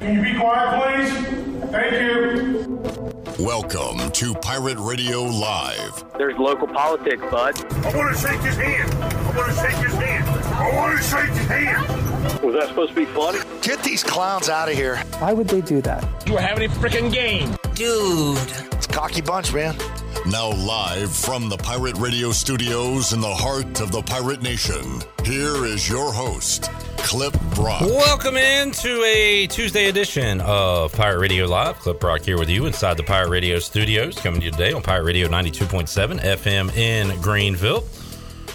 Can you be quiet, please? Thank you. Welcome to Pirate Radio Live. There's local politics, bud. I want to shake his hand. I want to shake his hand. I want to shake his hand. Was that supposed to be funny? Get these clowns out of here. Why would they do that? You were having a freaking game. Dude. It's cocky bunch, man. Now, live from the Pirate Radio studios in the heart of the Pirate Nation, here is your host, Clip Brock. Welcome into a Tuesday edition of Pirate Radio Live. Clip Brock here with you inside the Pirate Radio studios, coming to you today on Pirate Radio 92.7 FM in Greenville.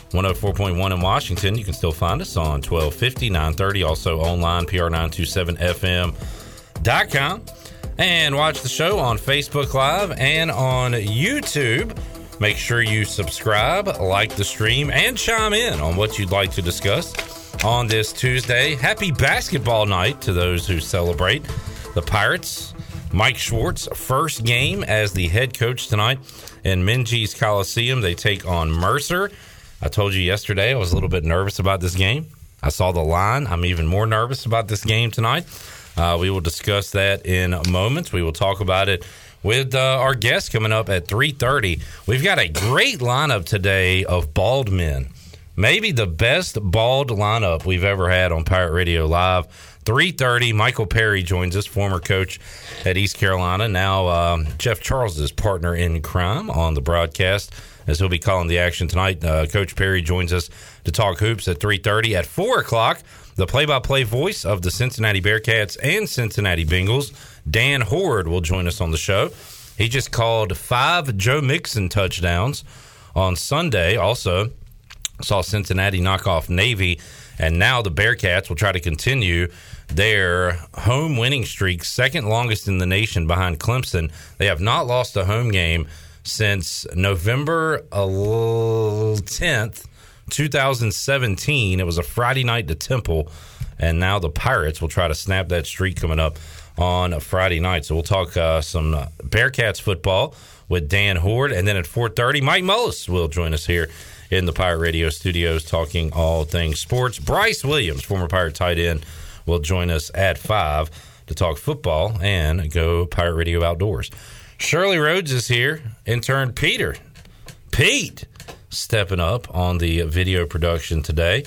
104.1 in Washington. You can still find us on 1250, 930, also online, pr927fm.com. And watch the show on Facebook Live and on YouTube. Make sure you subscribe, like the stream, and chime in on what you'd like to discuss on this Tuesday. Happy basketball night to those who celebrate the Pirates. Mike Schwartz, first game as the head coach tonight in Minges Coliseum. They take on Mercer. I told you yesterday I was a little bit nervous about this game. I saw the line. I'm even more nervous about this game tonight. Uh, we will discuss that in a moments. We will talk about it with uh, our guest coming up at 3.30. We've got a great lineup today of bald men. Maybe the best bald lineup we've ever had on Pirate Radio Live. 3.30, Michael Perry joins us, former coach at East Carolina. Now um, Jeff Charles' partner in crime on the broadcast as he'll be calling the action tonight. Uh, Coach Perry joins us to talk hoops at 3.30. At 4 o'clock, the play-by-play voice of the Cincinnati Bearcats and Cincinnati Bengals, Dan Hoard, will join us on the show. He just called five Joe Mixon touchdowns on Sunday. Also, saw Cincinnati knock off Navy, and now the Bearcats will try to continue their home winning streak, second longest in the nation behind Clemson. They have not lost a home game since November 10th, 2017. It was a Friday night to Temple, and now the Pirates will try to snap that streak coming up on a Friday night. So we'll talk uh, some uh, Bearcats football with Dan Hoard, and then at 4:30, Mike Mullis will join us here in the Pirate Radio studios, talking all things sports. Bryce Williams, former Pirate tight end, will join us at five to talk football and go Pirate Radio outdoors. Shirley Rhodes is here. Intern Peter, Pete, stepping up on the video production today.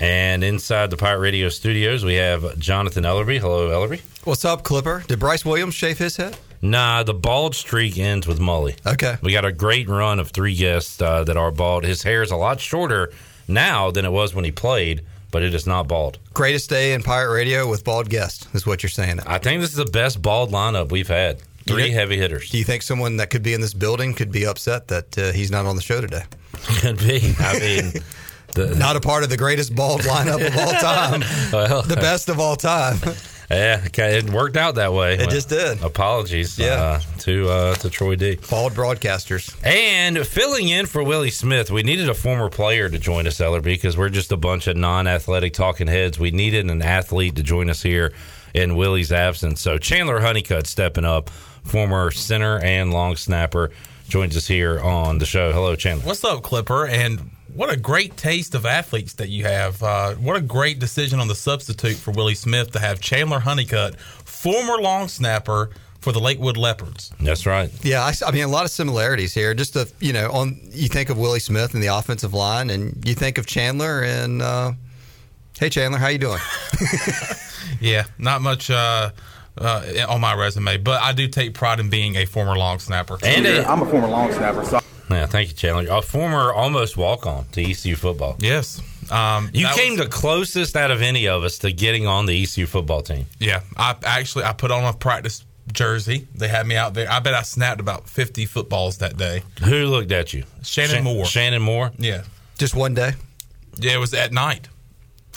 And inside the Pirate Radio studios, we have Jonathan Ellerby. Hello, Ellerby. What's up, Clipper? Did Bryce Williams shave his head? Nah, the bald streak ends with Mully. Okay. We got a great run of three guests uh, that are bald. His hair is a lot shorter now than it was when he played, but it is not bald. Greatest day in Pirate Radio with bald guest is what you're saying. I think this is the best bald lineup we've had. Three heavy hitters. Do you think someone that could be in this building could be upset that uh, he's not on the show today? Could be. I mean, the, Not a part of the greatest bald lineup of all time, well, the best of all time. Yeah, okay, it worked out that way. It just did. Apologies, Yeah. uh, to uh, to Troy D. Bald broadcasters. And filling in for Willie Smith, we needed a former player to join us, Ellerby, because we're just a bunch of non-athletic talking heads. We needed an athlete to join us here in Willie's absence. So Chandler Honeycutt stepping up, former center and long snapper, joins us here on the show. Hello, Chandler. What's up, Clipper? And what a great taste of athletes that you have. Uh, what a great decision on the substitute for Willie Smith to have Chandler Honeycutt, former long snapper for the Lakewood Leopards. That's right. Yeah, I, I mean a lot of similarities here. Just to you know, on you think of Willie Smith and the offensive line, and you think of Chandler and uh, hey Chandler, how you doing? Yeah, not much uh, uh, on my resume, but I do take pride in being a former long snapper. And I'm a former long snapper, so yeah, thank you, Chandler. A former almost walk-on to ECU football. yes, um, You came was- the closest out of any of us to getting on the ECU football team. Yeah, I actually I put on a practice jersey. They had me out there. I bet I snapped about fifty footballs that day. Who looked at you? Shannon Shan- Moore. Shannon Moore. Yeah, Just one day. yeah, it was at night.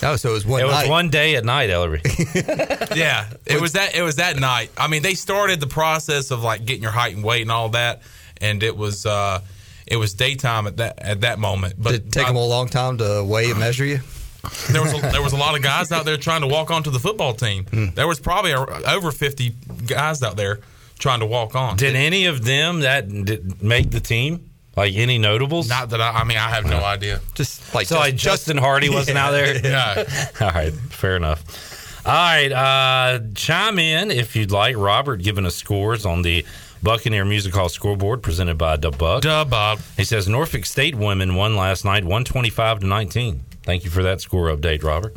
Oh, so it was one It was one day at night, Ellery. Yeah, it was that. It was that night. I mean, they started the process of like getting your height and weight and all that, and it was uh, it was daytime at that at that moment. But Did it take I- them a long time to weigh and measure you? there was a, there was a lot of guys out there trying to walk onto the football team. Hmm. There was probably a, over fifty guys out there trying to walk on. Did any of them that did make the team? Like any notables? Not that I. I mean, I have no idea. Just like so like Justin Hardy wasn't out there. Yeah. All right, fair enough. All right, uh, chime in if you'd like. Robert giving us scores on the Buccaneer Music Hall scoreboard presented by the Buck. Duh, Bob. He says Norfolk State women won last night, one twenty-five to nineteen. Thank you for that score update, Robert.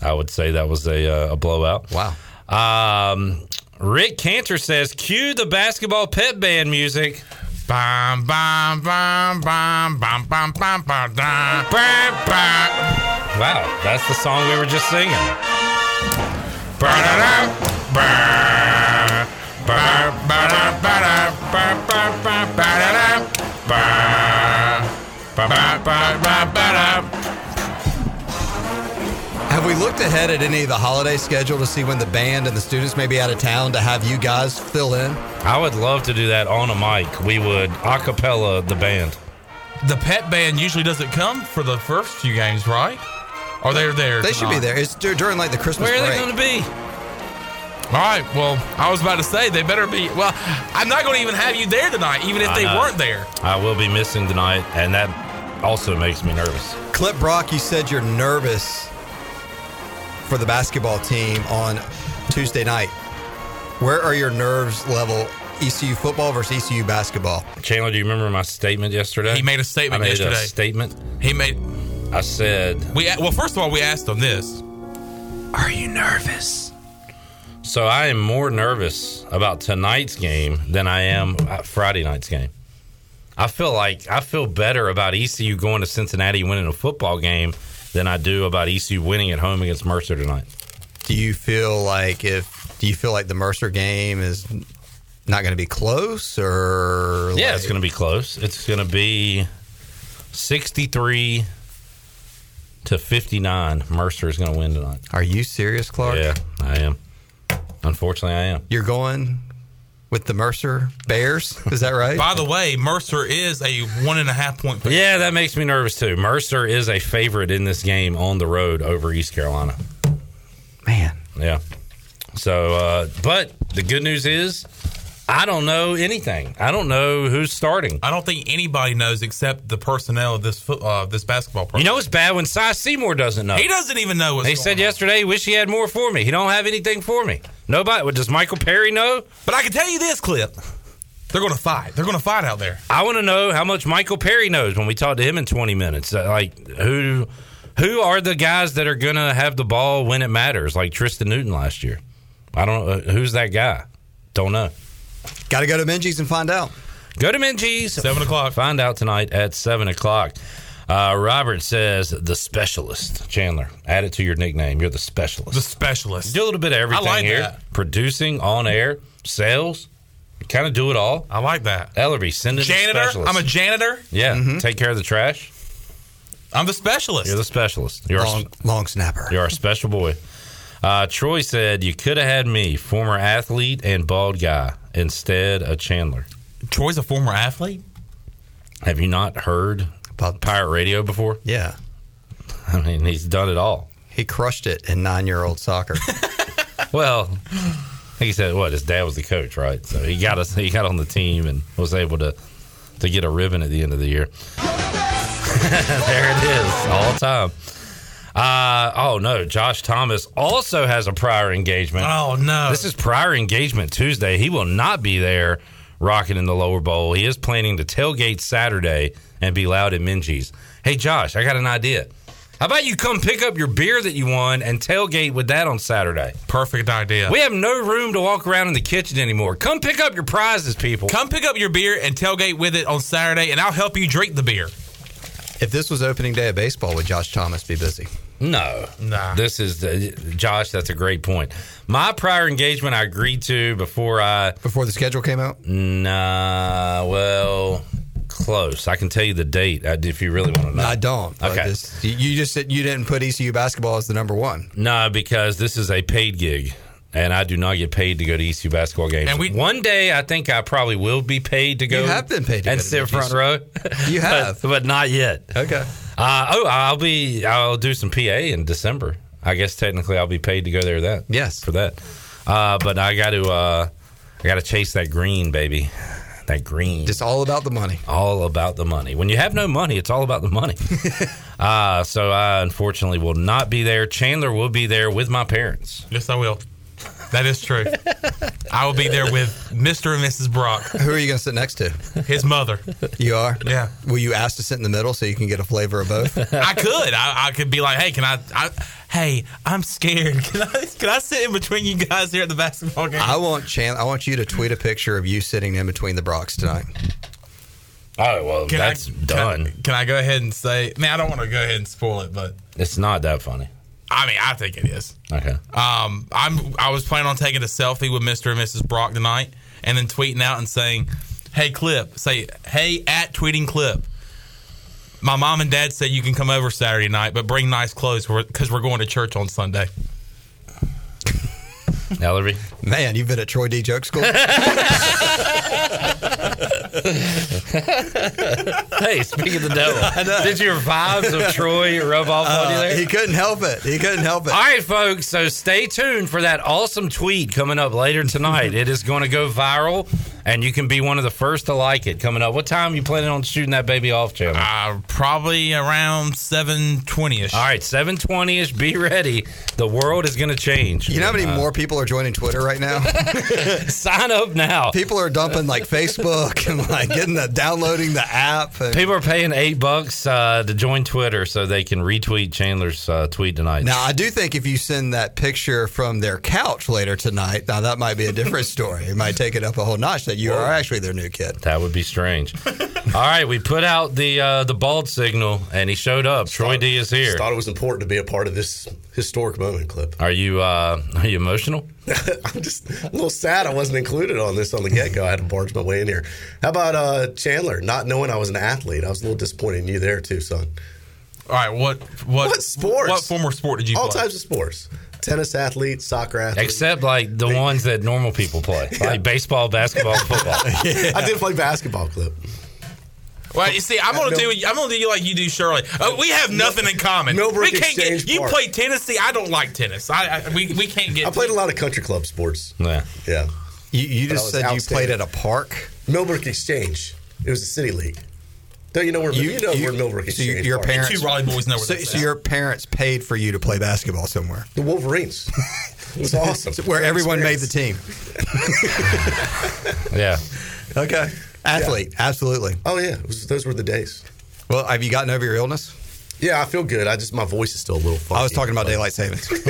I would say that was a, uh, a blowout. Wow. Um, Rick Cantor says, "Cue the basketball pep band music." Bam, bam, bam, bam, bam, bam, bam, bam, bam, bam. Wow, that's the song we were just singing. Ba-da-da, ba, ba, ba-da, ba-da, ba, ba, ba, ba-da-da, Have we looked ahead at any of the holiday schedule to see when the band and the students may be out of town to have you guys fill in? I would love to do that on a mic. We would a cappella the band. The pep band usually doesn't come for the first few games, right? Or they're there. They should be tonight? there. It's dur- during like the Christmas Where are they going to be? All right. Well, I was about to say they better be. Well, I'm not going to even have you there tonight, even if I they know. weren't there. I will be missing tonight, and that also makes me nervous. Clip Brock, you said you're nervous for the basketball team on Tuesday night. Where are your nerves level? ECU football versus ECU basketball. Chandler, do you remember my statement yesterday? He made a statement I made yesterday. a statement. He made. I said, We well, first of all, we asked him this. Are you nervous? So I am more nervous about tonight's game than I am Friday night's game. I feel like I feel better about ECU going to Cincinnati winning a football game than I do about ECU winning at home against Mercer tonight. Do you feel like if do you feel like the Mercer game is not going to be close or Yeah, like- it's going to be close. It's going to be 63 to 59. Mercer is going to win tonight. Are you serious, Clark? Yeah, I am. Unfortunately, I am. You're going with the Mercer Bears? Is that right? By the way, Mercer is a one and a half point. favorite. Yeah, that makes me nervous too. Mercer is a favorite in this game on the road over East Carolina. Man, Yeah. So, uh, but the good news is, I don't know anything. I don't know who's starting. I don't think anybody knows except the personnel of this foot, uh, this basketball program. You know, it's bad when Cy Seymour doesn't know. he doesn't even know what's He said on. yesterday, wish he had more for me. He don't have anything for me. Nobody. Does Michael Perry know? But I can tell you this, Clip. They're going to fight. They're going to fight out there. I want to know how much Michael Perry knows when we talk to him in 20 minutes. Uh, Like who who are the guys that are going to have the ball when it matters like Tristan Newton last year? I don't know uh, who's that guy. Don't know. Got to go to Minges and find out. Go to Minges. Seven o'clock. Find out tonight at 7 o'clock. Uh, Robert says the specialist. Chandler, add it to your nickname. You're the specialist. The specialist. do a little bit of everything like here. that. Producing, on air, sales. Kind of do it all. I like that. Ellerby, send it to Janitor. I'm a janitor. yeah. Take care of the trash. I'm the specialist. You're the specialist. You're, Long, long snapper. you're a special boy. Uh, Troy said you could have had me, former athlete and bald guy, instead of Chandler. Troy's a former athlete. Have you not heard About- pirate radio before? Yeah. I mean, he's done it all. He crushed it in nine year old soccer. Well, he said what his dad was the coach, right? So he got us. He got on the team and was able to to get a ribbon at the end of the year. there it is, all time. Uh, oh no, Josh Thomas also has a prior engagement. Oh no. This is prior engagement Tuesday. He will not be there rocking in the lower bowl. He is planning to tailgate Saturday and be loud at Minges. Hey Josh, I got an idea. How about you come pick up your beer that you won and tailgate with that on Saturday? perfect idea. We have no room to walk around in the kitchen anymore. Come pick up your prizes, people. Come pick up your beer and tailgate with it on Saturday, and I'll help you drink the beer. If this was opening day of baseball, would Josh Thomas be busy? No, Nah. This is the, Josh. That's a great point. My prior engagement, I agreed to before I. Before the schedule came out? Nah, well, close. I can tell you the date uh, if you really want to know. I don't. Okay. this- you- you just said you didn't put ECU basketball as the number one. No, because this is a paid gig, and I do not get paid to go to ECU basketball games. And we- one day, I think I probably will be paid to go. You have been paid to and go to sit front row. You have. but, but not yet. Okay. Uh, oh, I'll be. I'll do some PA in December. I guess technically I'll be paid to go there. That Yes. for that. Uh, but I got to. Uh, I got to chase that green, baby. That green. Just all about the money. all about the money. When you have no money, it's all about the money. Uh, so I unfortunately will not be there. Chandler will be there with my parents. Yes, I will. That is true. I will be there with Mr. and Mrs. Brock, Who are you going to sit next to? his mother. You are? Yeah. Will you ask to sit in the middle so you can get a flavor of both? I could. I, I could be like, hey, can I, I? Hey, I'm scared. Can I? Can I sit in between you guys here at the basketball game? I want Chan. I want you to tweet a picture of you sitting in between the Brocks tonight. Oh well, Can that's I, done. Can, can I go ahead and say? Man, I don't want to go ahead and spoil it, but It's not that funny. I mean, I think it is. Okay. Um, I'm. I was planning on taking a selfie with Mr. and Mrs. Brock tonight, and then tweeting out and saying, "Hey, clip." Say, "Hey, at tweeting clip." My mom and dad said you can come over Saturday night, but bring nice clothes because we're going to church on Sunday. Ellery, Man, you've been at Troy D. Joke School? Hey, speak of the devil. Did your vibes of Troy rub off on you Uh, there? he couldn't help it. He couldn't help it. All right, folks. So stay tuned for that awesome tweet coming up later tonight. it is going to go viral, and you can be one of the first to like it coming up. What time you planning on shooting that baby off, Chandler? Uh, probably around seven twenty ish. All right, seven twenty ish. Be ready. The world is going to change. You know how many Uh, more people are joining Twitter right now? Sign up now. people are dumping like Facebook and like getting the downloading the app. And, People are paying eight bucks uh, to join Twitter so they can retweet Chandler's uh, tweet tonight. now, I do think if you send that picture from their couch later tonight, now that might be a different story. It might take it up a whole notch that you are actually their new kid. That would be strange. All right, we put out the uh, the bald signal, and he showed up. Troy D is here. Just thought it was important to be a part of this historic moment clip. Are you uh, are you emotional? I'm just a little sad I wasn't included on this on the get go. I had to barge my way in here. How about uh, Chandler? Not knowing I was an athlete, I was a little disappointed in you there too, son. All right, what what What sports? What former sport did you play? All play? types of sports: tennis athlete, soccer athlete. Except like the ones that normal people play, like baseball, basketball, football. I did play basketball clip. Well, you see, I'm gonna No. do I'm gonna do you like you do, Shirley. Uh, we have nothing in common. Millbrook we can't Exchange get. You Park. play Tennessee. I don't like tennis. I, I we, we can't get. I played a lot of country club sports. Yeah. Yeah. You, you just said you played at a park. Millbrook Exchange. It was a city league. Don't you know where you, know where Millbrook so you- Exchange? your Park- parents, two Raleigh boys know where so, so your parents paid for you to play basketball somewhere, the Wolverines. it was awesome. where Great everyone made the team. Yeah. Okay, athlete, absolutely. Oh yeah, was, those were the days. Well, have you gotten over your illness? Yeah, I feel good. I just my voice is still a little funky. I was talking about daylight savings.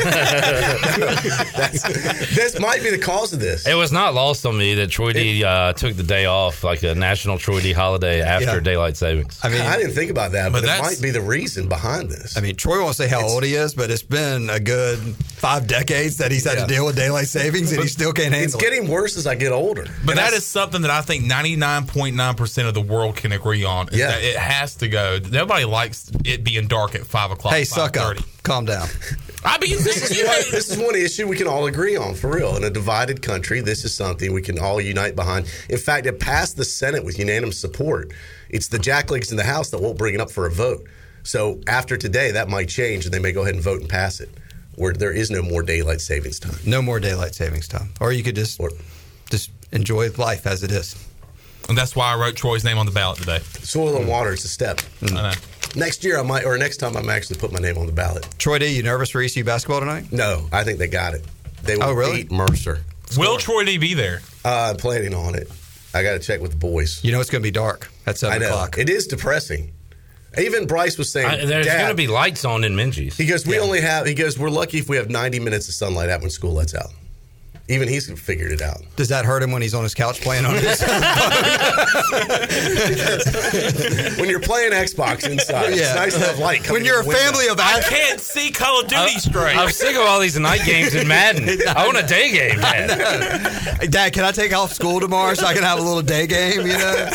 This might be the cause of this. It was not lost on me that Troy D uh, took the day off, like a national Troy D holiday after Yeah. daylight savings. I mean, I didn't think about that, but, But it might be the reason behind this. I mean, Troy won't say how old he is, but it's been a good five decades that he's had Yeah. to deal with daylight savings, and he still can't it's handle it. It's getting worse as I get older. But And that I- is something that I think 99.9% of the world can agree on. is Yeah. that it has to go. Nobody likes it being dark at 5 o'clock. Hey, suck up. Calm down. I mean, this is What- this is one issue we can all agree on for real. In a divided country, this is something we can all unite behind. In fact, it passed the Senate with unanimous support. It's the jacklegs in the House that won't bring it up for a vote. So after today, that might change, and they may go ahead and vote and pass it, where there is no more daylight savings time. No more daylight savings time, or you could just Or- just enjoy life as it is. And that's why I wrote Troy's name on the ballot today. Soil and water, is a step. I know. Next year, I might, or next time, I might actually put my name on the ballot. Troy D, you nervous for ECU basketball tonight? No, I think they got it. They will Oh, really? beat Mercer. Will Troy D be there? Uh, I'm planning on it. I got to check with the boys. You know it's going to be dark at I seven know o'clock. it is depressing. Even Bryce was saying, I, there's "Dad," going to be lights on in Minges. He goes, we only have. He goes, we're lucky if we have 90 minutes of sunlight out when school lets out. Even he's figured it out. Does that hurt him when he's on his couch playing on his? when you're playing Xbox inside, it's nice to have light. when you're a in window. family of I athletes. can't see Call of Duty straight. I'm sick of all these night games in Madden. I want a day game, man. Dad, can I take off school tomorrow so I can have a little day game? You know,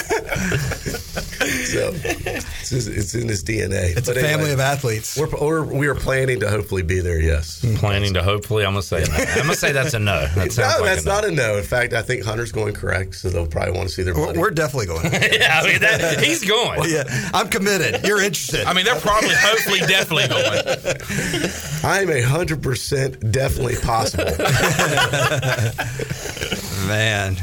So it's, his- it's in his DNA. it's a But anyway, family of athletes. We're, we're, we are planning to hopefully be there. Yes. Planning to hopefully, I'm gonna say, no. I'm gonna say that's a no. That No, like that's a no. not a no. In fact, I think Hunter's going correct, so they'll probably want to see their We're we're definitely going. yeah, I mean, that, he's going. yeah, I'm committed. You're interested. I mean, they're probably, hopefully, definitely going. I'm a hundred percent definitely possible. man,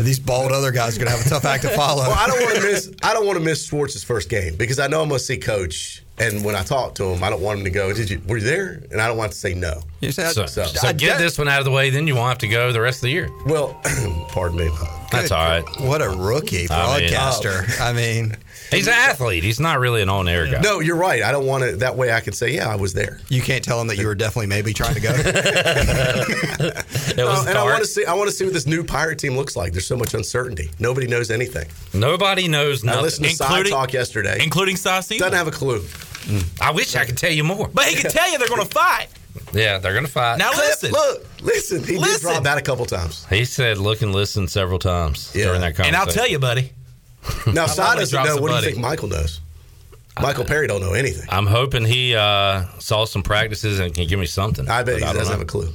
these bald other guys are going to have a tough act to follow. Well, I don't want to miss. I don't want to miss Schwartz's first game because I know I'm going to see Coach And when I talk to him, I don't want him to go, "Did you? Were you there?" And I don't want to say no. You said, So, so get this one out of the way, then you won't have to go the rest of the year. Well, pardon me. That's all right. What a rookie I mean- broadcaster. I mean, He's an athlete. He's not really an on-air guy. No, you're right. I don't want to. That way, I can say, "Yeah, I was there." you can't tell him that you were definitely maybe trying to go. It No, was uh, and I want to see. I want to see what this new pirate team looks like. There's so much uncertainty. Nobody knows anything. Nobody knows I nothing. listened to Side including- Talk yesterday. including Saucy. Doesn't have a clue. I wish I could tell you more. But he can tell you they're going to fight. Yeah, they're gonna fight. Now Clip, listen. look, listen. He did Listen. drop that a couple times. he said, "Look and listen" several times Yeah. during that conversation. And. I'll tell you, buddy. Now, love Side when he doesn't know. a What do you think Michael knows? Michael Perry don't know anything. I'm hoping he uh, saw some practices and can give me something. I bet But he don't doesn't know. have a clue.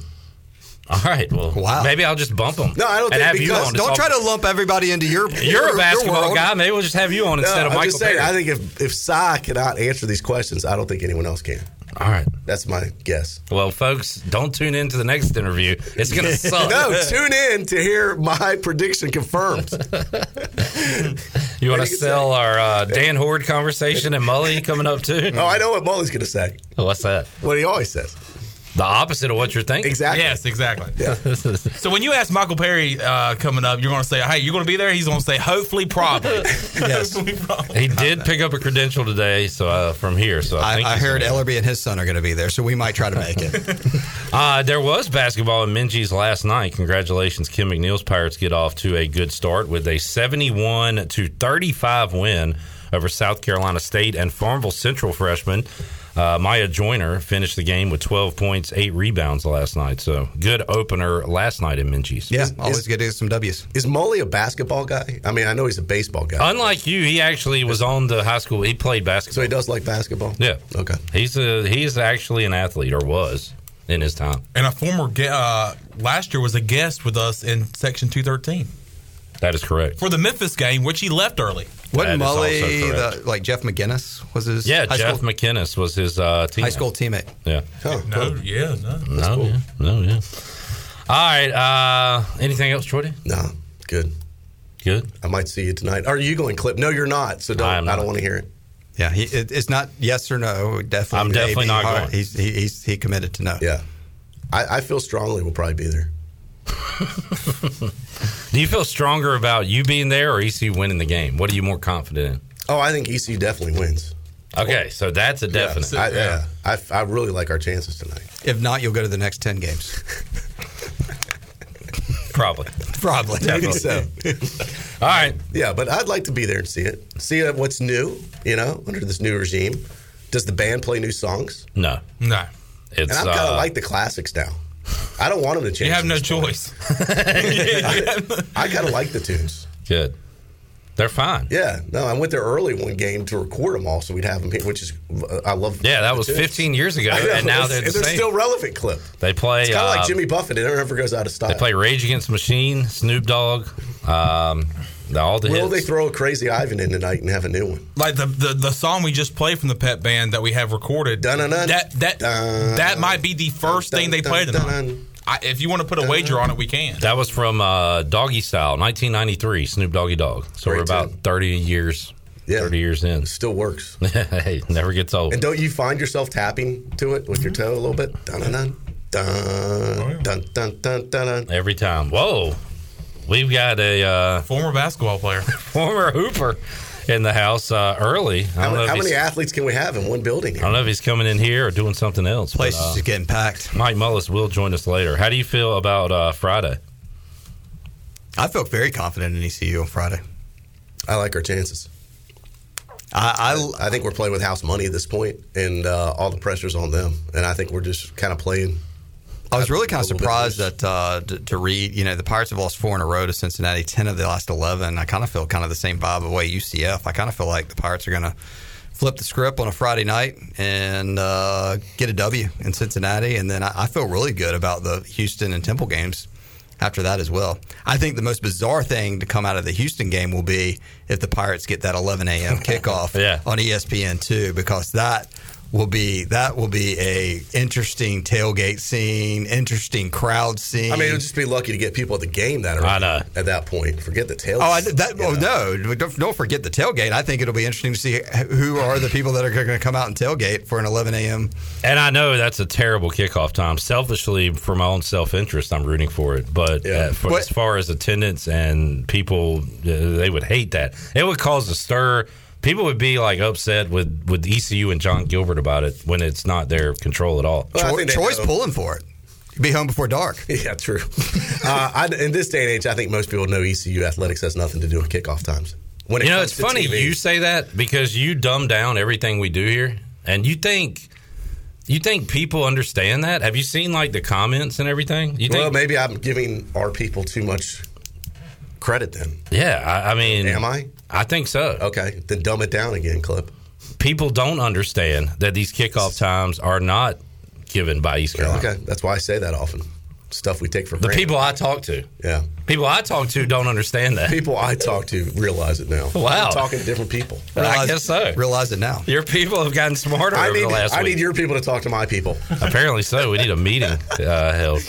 All right. Well, Wow. Maybe I'll just bump him. No, I don't think have you because- Don't try to lump everybody into your. You're your- a basketball your guy. Maybe we'll just have you on No, instead of I'm Michael just saying. Perry. I think if if Cy cannot answer these questions, I don't think anyone else can. All right. That's my guess. Well, folks, don't tune in to the next interview. It's going to suck. No, tune in to hear my prediction confirmed. you want to sell say? our uh, Dan Hoard conversation and Mully coming up too? Oh, I know what Mully's going to say. What's that? What he always says. The opposite of what you're thinking. Exactly. Yes, exactly. Yeah. So when you ask Michael Perry uh, coming up, you're going to say, "Hey, you're going to be there." He's going to say, "Hopefully, probably." Yes. Hopefully, probably. He did pick up a credential today, so uh, from here. So I, I, I heard gonna- Ellerby and his son are going to be there, so we might try to make it. Uh, there was basketball in Minges last night. Congratulations, Kim McNeill's Pirates get off to a good start with a 71 to 35 win over South Carolina State and Farmville Central freshman uh, Maya Joyner finished the game with 12 points, eight rebounds last night. So good opener last night in Minges. Yeah, Is- always is- good to get some W's. Is Mully a basketball guy? I mean, I know he's a baseball guy. Unlike you, he actually was on the high school. He played basketball, so he does like basketball? yeah. Okay. He's a he's actually an athlete or was in his time. And a former ge- uh, last year was a guest with us in Section 213 That is correct. for the Memphis game, which he left early. Wasn't That is also Mully the, like Jeff McInnis was his Yeah, high Jeff school, McInnis was his uh, teammate. high school teammate? Yeah. Oh, No, cool. yeah, no. No, yeah, no, yeah. All right. Uh, anything else, Jordy? No, good. Good. I might see you tonight. Are you going clip? No, you're not. So don't. I am I don't want to hear it. Yeah, he, it, it's not yes or no. Definitely, I'm definitely maybe. not All right, going. He's he, he's he committed to no. Yeah, I, I feel strongly we'll probably be there. Do you feel stronger about you being there or EC winning the game? What are you more confident in? Oh, I think EC definitely wins. Okay, so that's a definite. I, yeah, I, I really like our chances tonight. If not, you'll go to the next ten games. Probably. Probably. Maybe so. All right. Yeah, but I'd like to be there and see it. See uh, what's new, you know, under this new regime. Does the band play new songs? No. No. It's And I'm kind of uh, like the classics now. I don't want them to change. You have no choice. I kind of like the tunes. good. They're fine. Yeah, no, I went there early one game to record them all, so we'd have them here, which is uh, I love. Yeah, that was tunes. 15 years ago, and now they're the they're same. still relevant. Clip. They play. It's kind of uh, like Jimmy Buffett; it never goes out of style. They play Rage Against the Machine, Snoop Dogg, um, all the Will hits. they throw a Crazy Ivan in tonight and have a new one? like the, the the song we just played from the pep band that we have recorded. Dun-dun-dun. That that Dun. that might be the first Dun, thing they dun, play tonight. dun. I, if you want to put a wager on it, we can. that was from uh, Doggy Style, 1993, Snoop Doggy Dogg. So Great we're about tune. 30 years, Yeah. 30 years in. Still works. hey, never gets old. And don't you find yourself tapping to it with your toe a little bit? Dun dun dun dun dun dun dun dun. dun. Every time. Whoa. We've got a uh, Former basketball player. former Hooper in the house uh, early. I How, don't, know many, how many athletes can we have in one building? I don't know if he's coming in here or doing something else. but, Place is uh, just getting packed. Mike Mullis will join us later. How do you feel about uh, Friday? I felt very confident in ECU on Friday. I like our chances. I, I I think we're playing with house money at this point, and uh, all the pressure's on them. And I think we're just kind of playing. I was really kind of surprised that uh, to, to read, you know, the Pirates have lost four in a row to Cincinnati, ten of the last eleven. I kind of feel kind of the same vibe of way UCF. I kind of feel like the Pirates are going to flip the script on a Friday night and uh, get a W in Cincinnati, and then I, I feel really good about the Houston and Temple games after that as well. I think the most bizarre thing to come out of the Houston game will be if the Pirates get that 11 a.m. kickoff Yeah. on E ESPN two, because that will be that will be a interesting tailgate scene, interesting crowd scene. I mean, it'll just be lucky to get people at the game that are I know. at that point. Forget the tailgate. Oh, I, that, oh no! Don't, don't forget the tailgate. I think it'll be interesting to see who are the people that are going to come out and tailgate for an 11 a.m. And I know that's a terrible kickoff time. Selfishly, for my own self interest, I'm rooting for it. But uh, for, What- as far as attendance and people, uh, they would hate that. It would cause a stir. People would be like upset with, with ECU and Jon Gilbert about it when it's not their control at all. Well, Troy, Troy's know. pulling for it. Be home before dark. Yeah, true. uh, I, in this day and age, I think most people know ECU athletics has nothing to do with kickoff times. When it You know, it's funny TV. you say that because you dumb down everything we do here, and you think you think people understand that. Have you seen like the comments and everything? You think? well, maybe I'm giving our people too much credit. Then yeah, I, I mean, am I? I think so. Okay, then dumb it down again, clip. People don't understand that these kickoff times are not given by East Carolina. Okay, that's why I say that often. Stuff we take for granted. The people I talk to, yeah, people I talk to, don't understand that. people I talk to realize it now. Wow. I'm talking to different people. I guess so. Realize it now. Your people have gotten smarter I over need, the last I week. need your people to talk to my people. Apparently so. We need a meeting uh, held.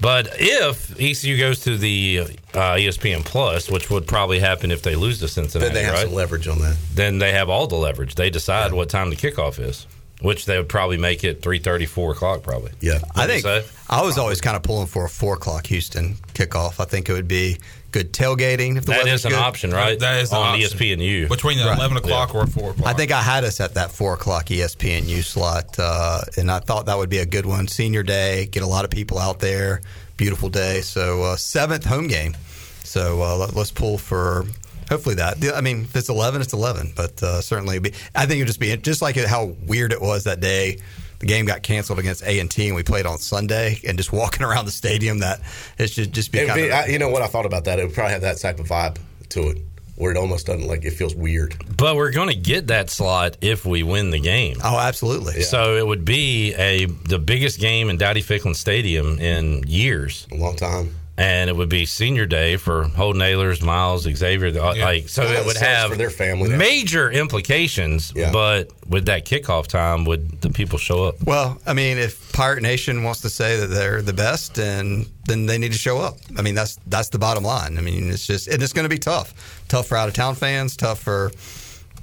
But if ECU goes to the uh, ESPN Plus, which would probably happen if they lose to Cincinnati, Then they have right? some leverage on that. then they have all the leverage. They decide what time the kickoff is, which they would probably make it 3.30, 4 o'clock probably. Yeah, I think So- I was always kind of pulling for a four o'clock Houston kickoff. I think it would be good tailgating if the That weather's is an good. option, right? That is on option. ESPNU. between the Right. 11 o'clock or 4 o'clock. I think I had us at that four o'clock ESPNU slot, uh, and I thought that would be a good one. Senior day, get a lot of people out there. Beautiful day. So uh, seventh home game. So uh, let, us pull for hopefully that. I mean, if it's eleven, it's eleven. But uh, certainly, be, I think it would just be just like how weird it was that day. The game got canceled against A and T, and we played on Sunday. And just walking around the stadium, that it should just be kind be- of. I- you know what I thought about that? It would probably have that type of vibe to it, where it almost doesn't like it feels weird. But we're going to get that slot if we win the game. oh, absolutely. So it would be a the biggest game in Dowdy-Ficklen Stadium in years. A long time. And it would be senior day for Holden Ahlers, Miles, Xavier. the- Like so, Well, it would have for their family. major implications. Yeah. But with that kickoff time, would the people show up? Well, I mean, if Pirate Nation wants to say that they're the best, and then they need to show up. I mean, that's that's the bottom line. I mean, it's just and it's going to be tough, tough for out of town fans, tough for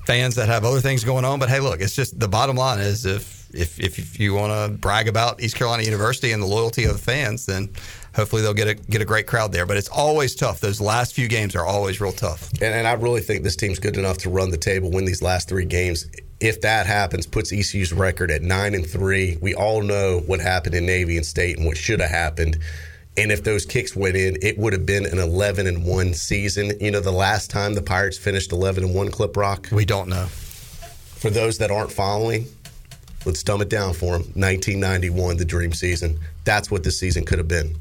fans that have other things going on. But hey, look, it's just the bottom line is if if if you want to brag about East Carolina University and the loyalty of the fans, then hopefully they'll get a get a great crowd there. But it's always tough. Those last few games are always real tough. And, and I really think this team's good enough to run the table, win these last three games. If that happens, puts ECU's record at nine and three. We all know what happened in Navy and State and what should have happened. And if those kicks went in, it would have been an eleven and one season. You know, the last time the Pirates finished eleven and one, Clip Brock. We don't know. For those that aren't following, let's dumb it down for them. 1991, the dream season. That's what this season could have been.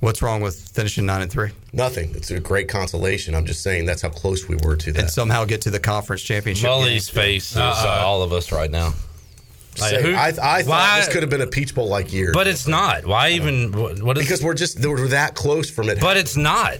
What's wrong with finishing nine and three Nothing. It's a great consolation. I'm just saying that's how close we were to that. and somehow get to the conference championship? game? Mully's face is uh, all of us right now. Like, Say, who- I, I thought why- this could have been a Peach Bowl like year. But it's not. Why even? What what is? because we're just we're that close from it. but it's not.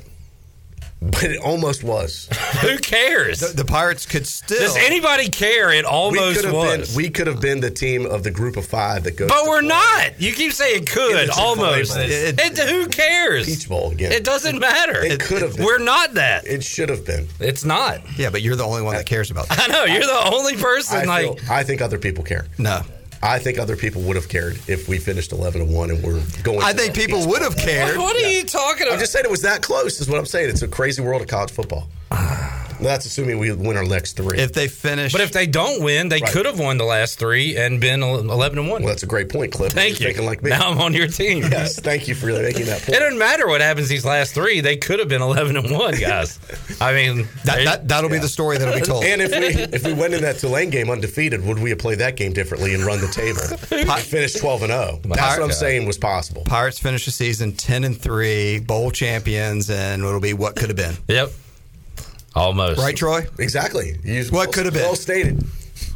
But it almost was. Who cares? The, the Pirates could still. Does anybody care? It almost could have been was. we could have been the team of the group of five that goes. but to we're play not. You keep saying could It's almost. Chick-fil-A It, who cares? Peach Bowl again. It doesn't matter. It could have. We're not that. It should have been. It's not. Yeah, but you're the only one that cares about that. I know you're the only I, person. like feel, I think other people care. No. I think other people would have cared if we finished eleven and one and we're going. I to think people would have cared. what are you talking about? I'm just saying it was that close. Is what I'm saying. It's a crazy world of college football. Ah. That's assuming we win our next three. If they finish. but if they don't win, they Right. could have won the last three and been eleven and one. well, that's a great point, Cliff. Thank You're you. Thinking like me. Now I'm on your team. yes, thank you for making that point. It doesn't matter what happens these last three. They could have been eleven and one, guys. I mean, that, that, that'll be the story that'll be told. And if we if we went in that Tulane game undefeated, would we have played that game differently and run the table? and finish twelve and oh. zero. That's what I'm saying was possible. Pirates finish the season 10 and 3, bowl champions, and it'll be what could have been. yep, almost. Right, Troy? Exactly. You- What could have been? Well stated.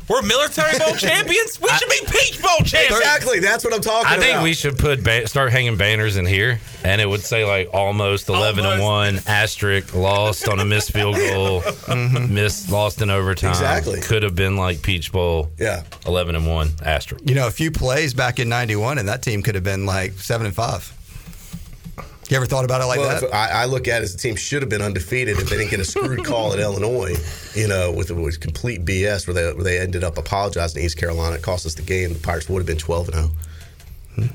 We're military bowl champions. We should be Peach Bowl champions. Exactly. That's what I'm talking about. I about. think we should put ba- start hanging banners in here, and it would say like almost eleven and one asterisk lost on a missed field goal, mm-hmm. missed lost in overtime. Exactly. could have been like Peach Bowl. Yeah. eleven and one asterisk. You know, a few plays back in '91, and that team could have been like seven and five. You ever thought about it like well, that? if I, I look at it as the team should have been undefeated if they didn't get a screwed call at Illinois, you know, with, with complete BS where they, where they ended up apologizing to East Carolina. It cost us the game. The Pirates would have been 12 and 0.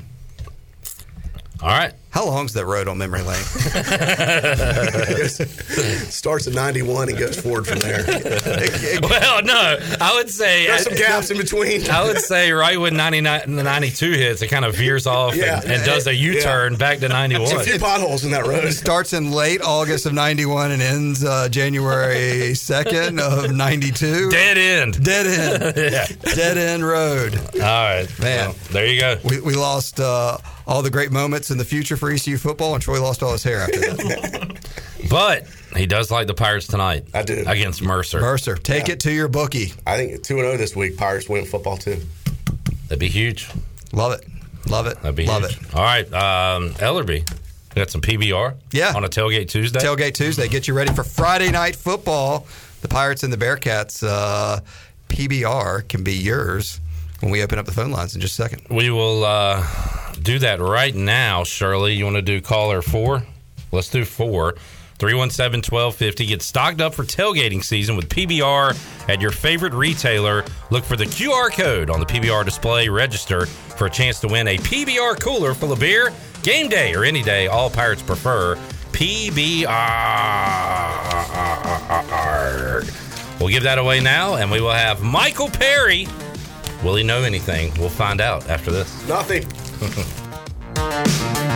All right. How long's that road on memory lane? Starts at 91 and goes forward from there. Well, no, I would say There's some gaps in between. I would say right when 99, 92 hits, it kind of veers off Yeah. and, and does a U turn back to 91. There's a few potholes in that road. It starts in late August of '91 and ends uh, January 2nd of '92. Dead end. Dead end. Yeah. Dead end road. All right, Man. Well, there you go. We, we lost uh, all the great moments in the future for ECU football, and Troy lost all his hair after that. But he does like the Pirates tonight. I do. against Mercer. Mercer, take it to your bookie. I think 2 0 this week. Pirates win football too. That'd be huge. Love it. Love it. That'd be Love huge. it. All right, um, Ellerby. We got some PBR. Yeah. on a tailgate Tuesday. Tailgate Tuesday. Get you ready for Friday night football. The Pirates and the Bearcats. Uh, PBR can be yours when we open up the phone lines in just a second. we will uh, do that right now. Shirley, you want to do caller four? Let's do four. 317 1250. Get stocked up for tailgating season with PBR at your favorite retailer. Look for the QR code on the PBR display. Register for a chance to win a PBR cooler full of beer. Game day or any day, all Pirates prefer PBR. We'll give that away now, and we will have Michael Perry. Will he know anything? We'll find out after this. Nothing. なるほど。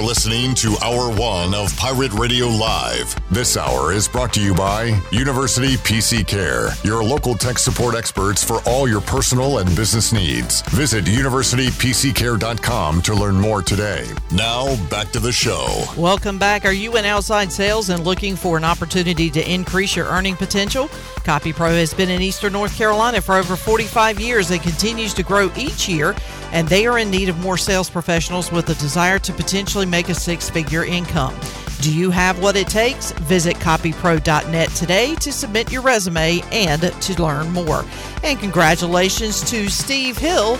You're listening to Hour One of Pirate Radio Live. This hour is brought to you by University PC Care, your local tech support experts for all your personal and business needs. Visit universitypccare.com to learn more today. Now, back to the show. Welcome back. Are you in outside sales and looking for an opportunity to increase your earning potential? CopyPro has been in Eastern North Carolina for over 45 years and continues to grow each year, and they are in need of more sales professionals with a desire to potentially make a six figure income. Do you have what it takes? Visit copypro.net today to submit your resume and to learn more. And congratulations to Steve Hill,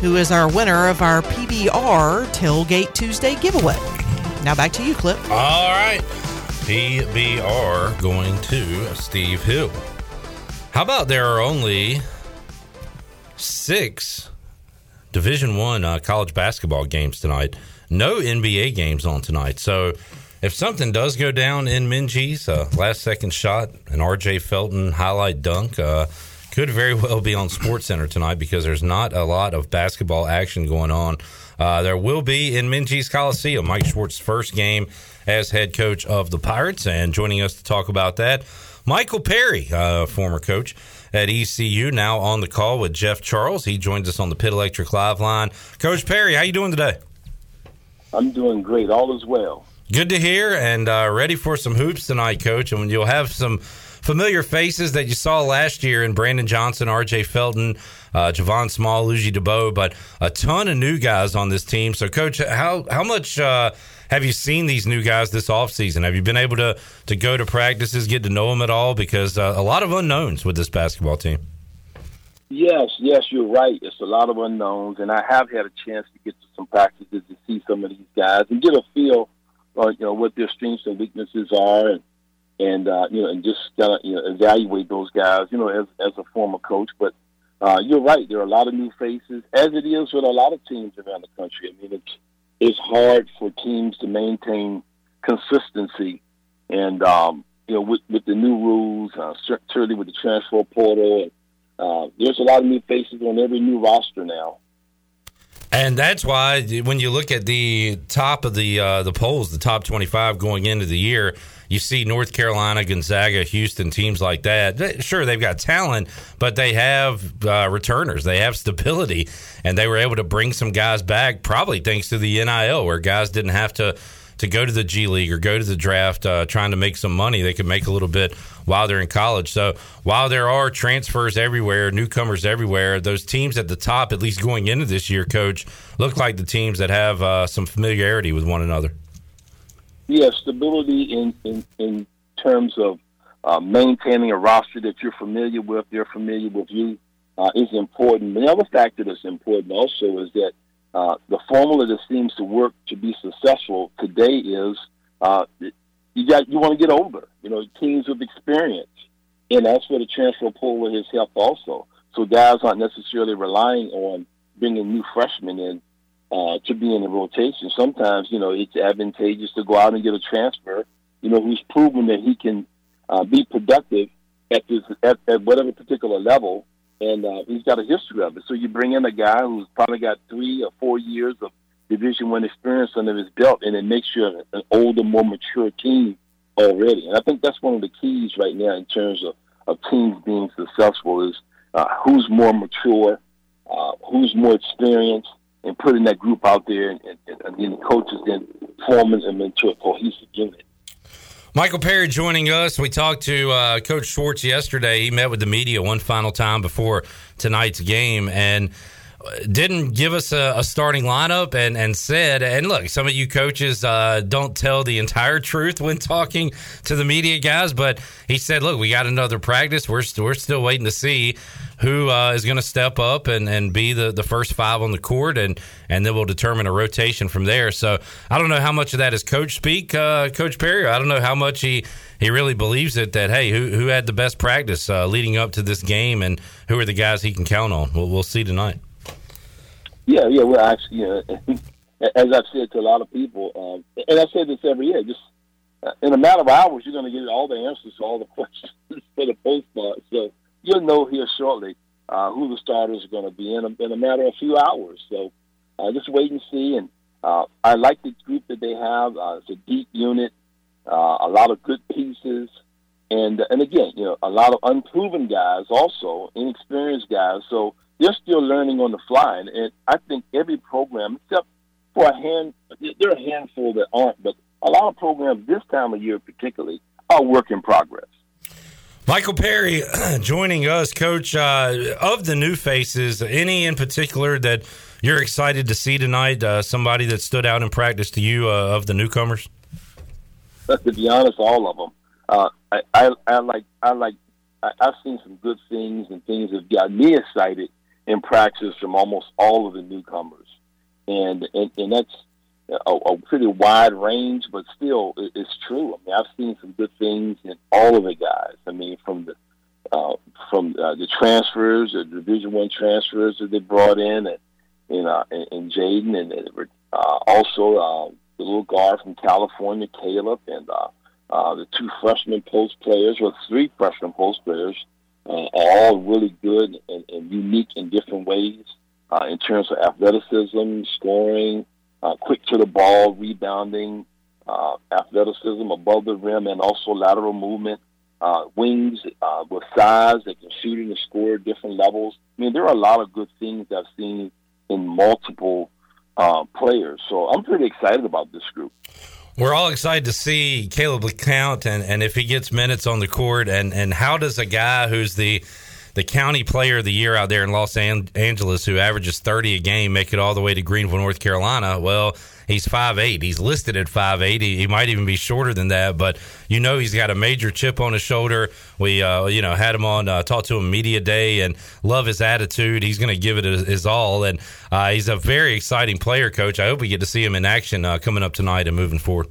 who is our winner of our PBR Tailgate Tuesday giveaway. Now back to you, Clip. All right. PBR going to Steve Hill. How about there are only six Division One uh, college basketball games tonight? No NBA games on tonight. So if something does go down in Minges uh, last second shot, an RJ Felton highlight dunk, uh, could very well be on Sports Center tonight because there's not a lot of basketball action going on. Uh, there will be in Minges Coliseum, Mike Schwartz's first game as head coach of the Pirates, and joining us to talk about that, Michael Perry, uh, former coach at ECU, now on the call with Jeff Charles. He joins us on the Pit Electric Live line. Coach Perry, how you doing today? I'm doing great. All is well. Good to hear, and uh, ready for some hoops tonight, Coach. And you'll have some familiar faces that you saw last year in Brandon Johnson, R.J. Felton, uh, Javon Small, Ludgy Debaut, but a ton of new guys on this team. So, Coach, how how much uh, have you seen these new guys this offseason? Have you been able to to go to practices, get to know them at all? Because uh, a lot of unknowns with this basketball team. Yes, yes, you're right. It's a lot of unknowns, and I have had a chance to get to some practices to see some of these guys and get a feel, uh, you know, what their strengths and weaknesses are, and and uh, you know, and just kind of you know evaluate those guys, you know, as as a former coach. But uh, you're right. There are a lot of new faces, as it is with a lot of teams around the country. I mean, it's it's hard for teams to maintain consistency, and um, you know, with with the new rules, uh, certainly with the transfer portal. And, uh, there's a lot of new faces on every new roster now. And that's why when you look at the top of the uh, the polls, the top 25 going into the year, you see North Carolina, Gonzaga, Houston, teams like that. Sure, they've got talent, but they have uh, returners. They have stability, and they were able to bring some guys back, probably thanks to the NIL, where guys didn't have to to go to the G League or go to the draft uh, trying to make some money. They could make a little bit while they're in college. So while there are transfers everywhere, newcomers everywhere, those teams at the top, at least going into this year, coach, look like the teams that have uh, some familiarity with one another. Yeah, stability in in, in terms of uh, maintaining a roster that you're familiar with, they're familiar with you, uh, is important. The other factor that's important also is that uh, the formula that seems to work to be successful today is uh, you got you want to get older. You know, teams with experience, and that's where the transfer portal has helped also. So guys aren't necessarily relying on bringing new freshmen in uh, to be in the rotation. Sometimes you know it's advantageous to go out and get a transfer. You know, who's proven that he can uh, be productive at this at, at whatever particular level and uh, he's got a history of it. So you bring in a guy who's probably got three or four years of Division One experience under his belt, and it makes you an, older, more mature team already. And I think that's one of the keys right now in terms of, of teams being successful is uh, who's more mature, uh, who's more experienced, and putting that group out there, and, and, and the coaches then forming them into a cohesive unit. Michael Perry joining us. We talked to uh, Coach Schwartz yesterday. He met with the media one final time before tonight's game and didn't give us a, a starting lineup and, and said, and look, some of you coaches uh, don't tell the entire truth when talking to the media guys, but he said, look, we got another practice. We're, st- we're still waiting to see who uh, is going to step up and, and be the, the first five on the court, and, and then we'll determine a rotation from there. So I don't know how much of that is coach speak, uh, Coach Perry. I don't know how much he, he really believes it that, hey, who, who had the best practice uh, leading up to this game and who are the guys he can count on. We'll, we'll see tonight. Yeah, yeah, we're actually, you know, as I've said to a lot of people, um, and I say this every year, just uh, in a matter of hours, you're going to get all the answers to all the questions for the postcard. So you'll know here shortly uh, who the starters are going to be in a, in a matter of a few hours. So uh, just wait and see. And uh, I like the group that they have. Uh, it's a deep unit, uh, a lot of good pieces, and and again, you know, a lot of unproven guys, also inexperienced guys. So they're still learning on the fly. And, and I think every program, except for a hand, there are a handful that aren't, but a lot of programs this time of year, particularly, are work in progress. Michael Perry joining us, coach uh, of the new faces. Any in particular that you're excited to see tonight? Uh, somebody that stood out in practice to you uh, of the newcomers? to be honest, all of them. Uh, I, I, I like I like I, I've seen some good things and things that got me excited in practice from almost all of the newcomers, and and, and that's a, a pretty wide range, but still, it's true. I mean, I've seen some good things in all of the guys. I mean, from the uh, from uh, the transfers, the Division One transfers that they brought in, and you know, and, and Jaden, and, and uh, also uh, the little guard from California, Caleb, and uh, uh, the two freshman post players, or three freshman post players, uh, all really good and, and unique in different ways uh, in terms of athleticism, scoring, uh, quick to the ball, rebounding, uh, athleticism above the rim, and also lateral movement. Uh, wings uh, with size that can shoot and score at different levels. I mean, there are a lot of good things I've seen in multiple players. So I'm pretty excited about this group. We're all excited to see Caleb LeCount and, and if he gets minutes on the court and, and how does a guy who's the the county player of the year out there in Los Angeles who averages 30 a game make it all the way to Greenville, North Carolina. Well, he's five eight. He's listed at five eight. He, he, might even be shorter than that, but you know he's got a major chip on his shoulder. We, uh, you know, had him on, uh, talked to him media day, and love his attitude. He's going to give it his, his all, and uh, he's a very exciting player, coach. I hope we get to see him in action uh, coming up tonight and moving forward.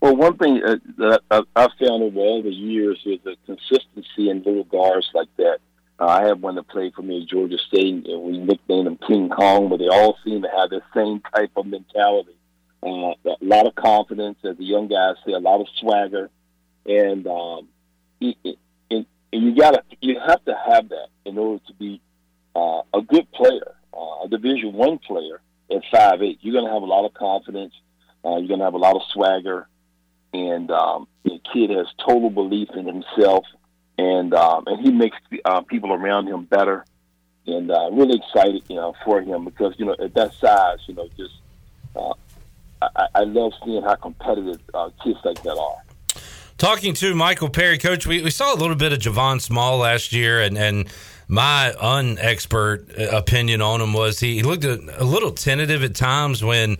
Well, one thing uh, that I've found over all the years is the consistency in little guards like that. Uh, I have one that played for me at Georgia State, and we nicknamed him King Kong, but they all seem to have the same type of mentality. Uh, a lot of confidence, as the young guys say, a lot of swagger, and um, and, and you gotta you have to have that in order to be uh, a good player. uh, a Division One player at five eight. You're to have a lot of confidence. Uh, you're to have a lot of swagger, and um, the kid has total belief in himself, and um, and he makes uh, people around him better. And uh, really excited, you know, for him because you know at that size, you know, just uh, I, I love seeing how competitive uh, kids like that are. Talking to Michael Perry, coach, we, we saw a little bit of Javon Small last year, and, and my unexpert opinion on him was he, he looked a, a little tentative at times when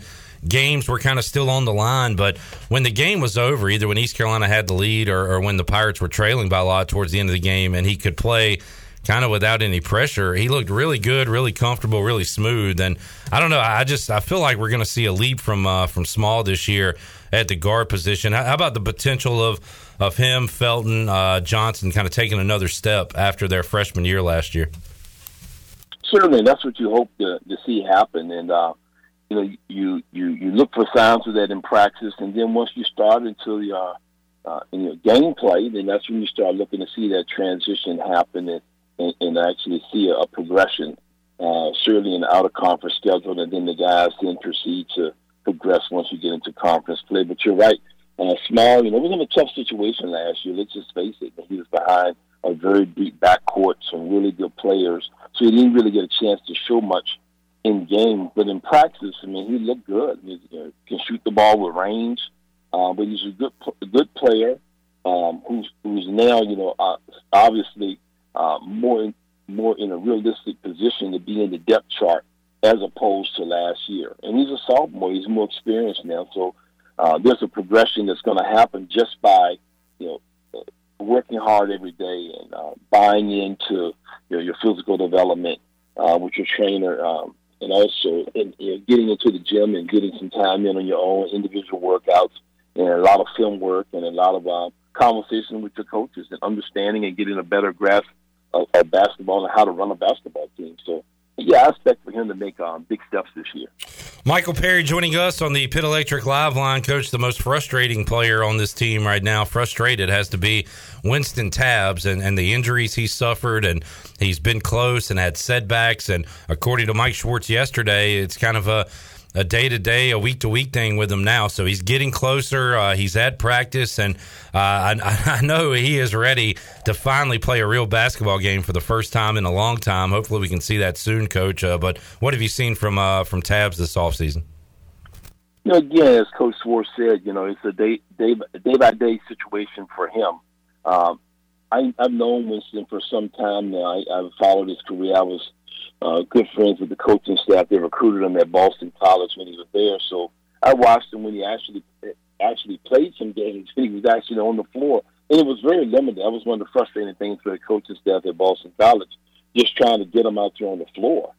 games were kind of still on the line. But when the game was over, either when East Carolina had the lead or, or, when the Pirates were trailing by a lot towards the end of the game, and he could play kind of without any pressure, he looked really good, really comfortable, really smooth. And I don't know, I just I feel like we're going to see a leap from uh, from Small this year at the guard position. How about the potential of of him, Felton, uh, Johnson, kind of taking another step after their freshman year last year? Certainly, that's what you hope to, to see happen, and uh, you know, you you you look for signs of that in practice, and then once you start into the uh, uh, in your gameplay, then that's when you start looking to see that transition happen and, and, and actually see a, a progression. Uh, certainly in the out of conference schedule, and then the guys then proceed to progress once you get into conference play. But you're right, uh, Small, you know, was in a tough situation last year. Let's just face it. He was behind a very deep backcourt, some really good players, so he didn't really get a chance to show much in game. But in practice, I mean, he looked good. He can shoot the ball with range, uh, but he's a good, a good player um, who's who's now, you know, uh, obviously uh, more in, more in a realistic position to be in the depth chart as opposed to last year. And he's a sophomore; he's more experienced now, so uh, there's a progression that's going to happen just by you know working hard every day and uh, buying into you know, your physical development uh, with your trainer, um, and also in, know, getting into the gym and getting some time in on your own individual workouts and a lot of film work and a lot of uh, conversation with your coaches and understanding and getting a better grasp of, of basketball and how to run a basketball team. So yeah, I expect for him to make um, big steps this year. Michael Perry joining us on the Pit Electric Live line. Coach, the most frustrating player on this team right now, frustrated, has to be Winston Tabbs and, and the injuries he suffered. And he's been close and had setbacks. And according to Mike Schwartz yesterday, it's kind of a a day to day, a week to week thing with him now. So he's getting closer. Uh, he's at practice, and uh, I, I, know he is ready to finally play a real basketball game for the first time in a long time. Hopefully, we can see that soon, Coach. Uh, but what have you seen from uh, from Tabbs this offseason? You know, again, as Coach Schwartz said, you know, it's a day day day by day situation for him. Um, I, I've known Winston for some time now. I, I've followed his career. I was uh, good friends with the coaching staff. They recruited him at Boston College when he was there. So I watched him when he actually actually played some games. He was actually on the floor, and it was very limited. That was one of the frustrating things for the coaching staff at Boston College, just trying to get him out there on the floor.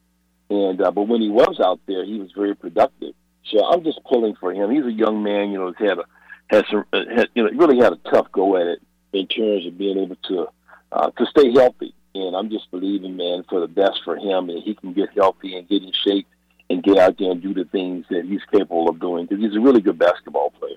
And uh, but when he was out there, he was very productive. So I'm just pulling for him. He's a young man, you know, had a has some uh, had, you know really had a tough go at it in terms of being able to uh, to stay healthy and I'm just believing, man, for the best for him, and he can get healthy and get in shape and get out there and do the things that he's capable of doing because he's a really good basketball player.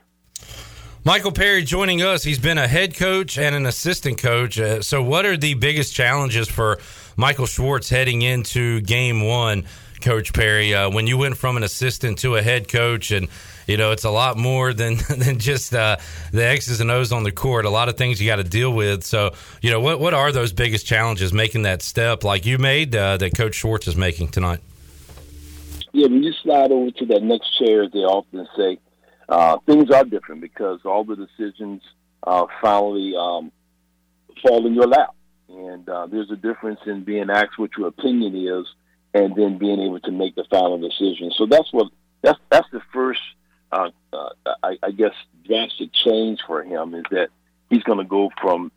Michael Perry joining us. He's been a head coach and an assistant coach. Uh, so, what are the biggest challenges for Michael Schwartz heading into game one, Coach Perry? Uh, when you went from an assistant to a head coach and you know, it's a lot more than than just uh, the X's and O's on the court. A lot of things you got to deal with. So, you know, what what are those biggest challenges making that step like you made uh, that Coach Schwartz is making tonight? Yeah, when you slide over to that next chair, they often say uh, things are different because all the decisions uh, finally um, fall in your lap, and uh, there's a difference in being asked what your opinion is and then being able to make the final decision. So that's what that's that's the first uh, uh, I, I guess, drastic change for him is that he's going to go from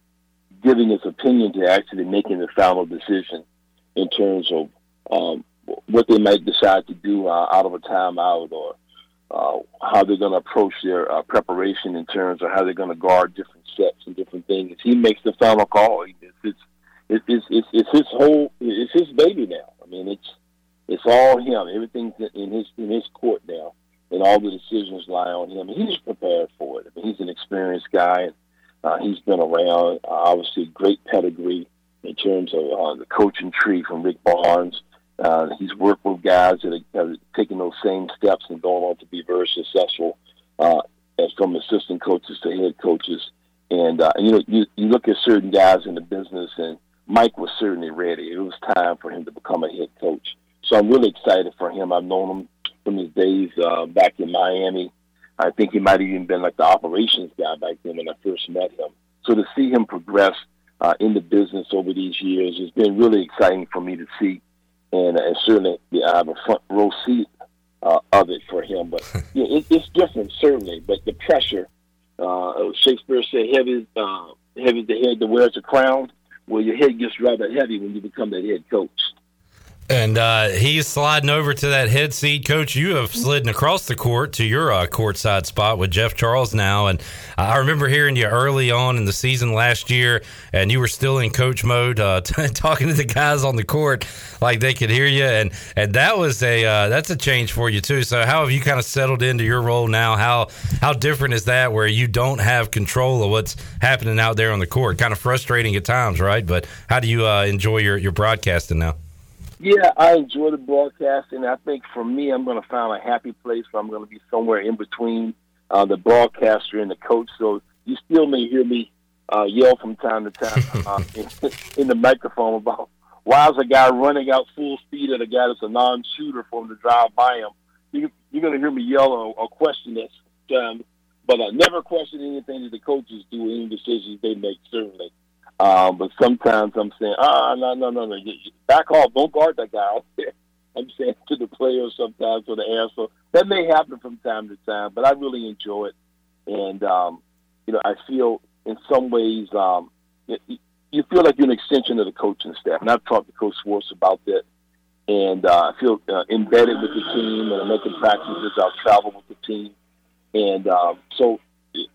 giving his opinion to actually making the final decision in terms of um, what they might decide to do uh, out of a timeout or uh, how they're going to approach their uh, preparation in terms of how they're going to guard different sets and different things. He makes the final call. It's it's it's it's, it's his whole it's his baby now. I mean, it's it's all him. Everything's in his in his court now and all the decisions lie on him. He's prepared for it. I mean, he's an experienced guy, and uh, he's been around. Uh, obviously, great pedigree in terms of uh, the coaching tree from Rick Barnes, Uh, he's worked with guys that are, are taking those same steps and going on to be very successful uh, as from assistant coaches to head coaches. And uh, you know, you, you look at certain guys in the business, and Mike was certainly ready. It was time for him to become a head coach. So I'm really excited for him. I've known him from his days uh, back in Miami. I think he might have even been like the operations guy back then when I first met him. So to see him progress uh, in the business over these years has been really exciting for me to see, and, uh, certainly yeah, I have a front row seat uh, of it for him. But yeah, it, it's different certainly, but the pressure. Uh, Shakespeare said, "Heavy, uh, heavy the head that wears the crown." Well, your head gets rather heavy when you become the head coach. And uh, he's sliding over to that head seat. Coach, you have slidden across the court to your uh, courtside spot with Jeff Charles now. And I remember hearing you early on in the season last year, and you were still in coach mode, uh, t- talking to the guys on the court like they could hear you. And and that was a uh, that's a change for you too. So how have you kind of settled into your role now? How how different is that where you don't have control of what's happening out there on the court? Kind of frustrating at times, right? But how do you uh, enjoy your your broadcasting now? Yeah, I enjoy the broadcasting. I think for me, I'm going to find a happy place where I'm going to be somewhere in between uh, the broadcaster and the coach. So you still may hear me uh, yell from time to time uh, in, in the microphone about why is a guy running out full speed at a guy that's a non-shooter for him to drive by him. You, you're going to hear me yell or, or question that um, but I never question anything that the coaches do, any decisions they make, certainly. Um, but sometimes I'm saying, ah, no, no, no, no, back off, don't guard that guy out there. I'm saying to the players sometimes or the. So that may happen from time to time, but I really enjoy it. And, um, you know, I feel in some ways, um, you feel like you're an extension of the coaching staff. And I've talked to Coach Schwartz about that. And uh, I feel uh, embedded with the team and I'm making practices. I'll travel with the team. And um, so,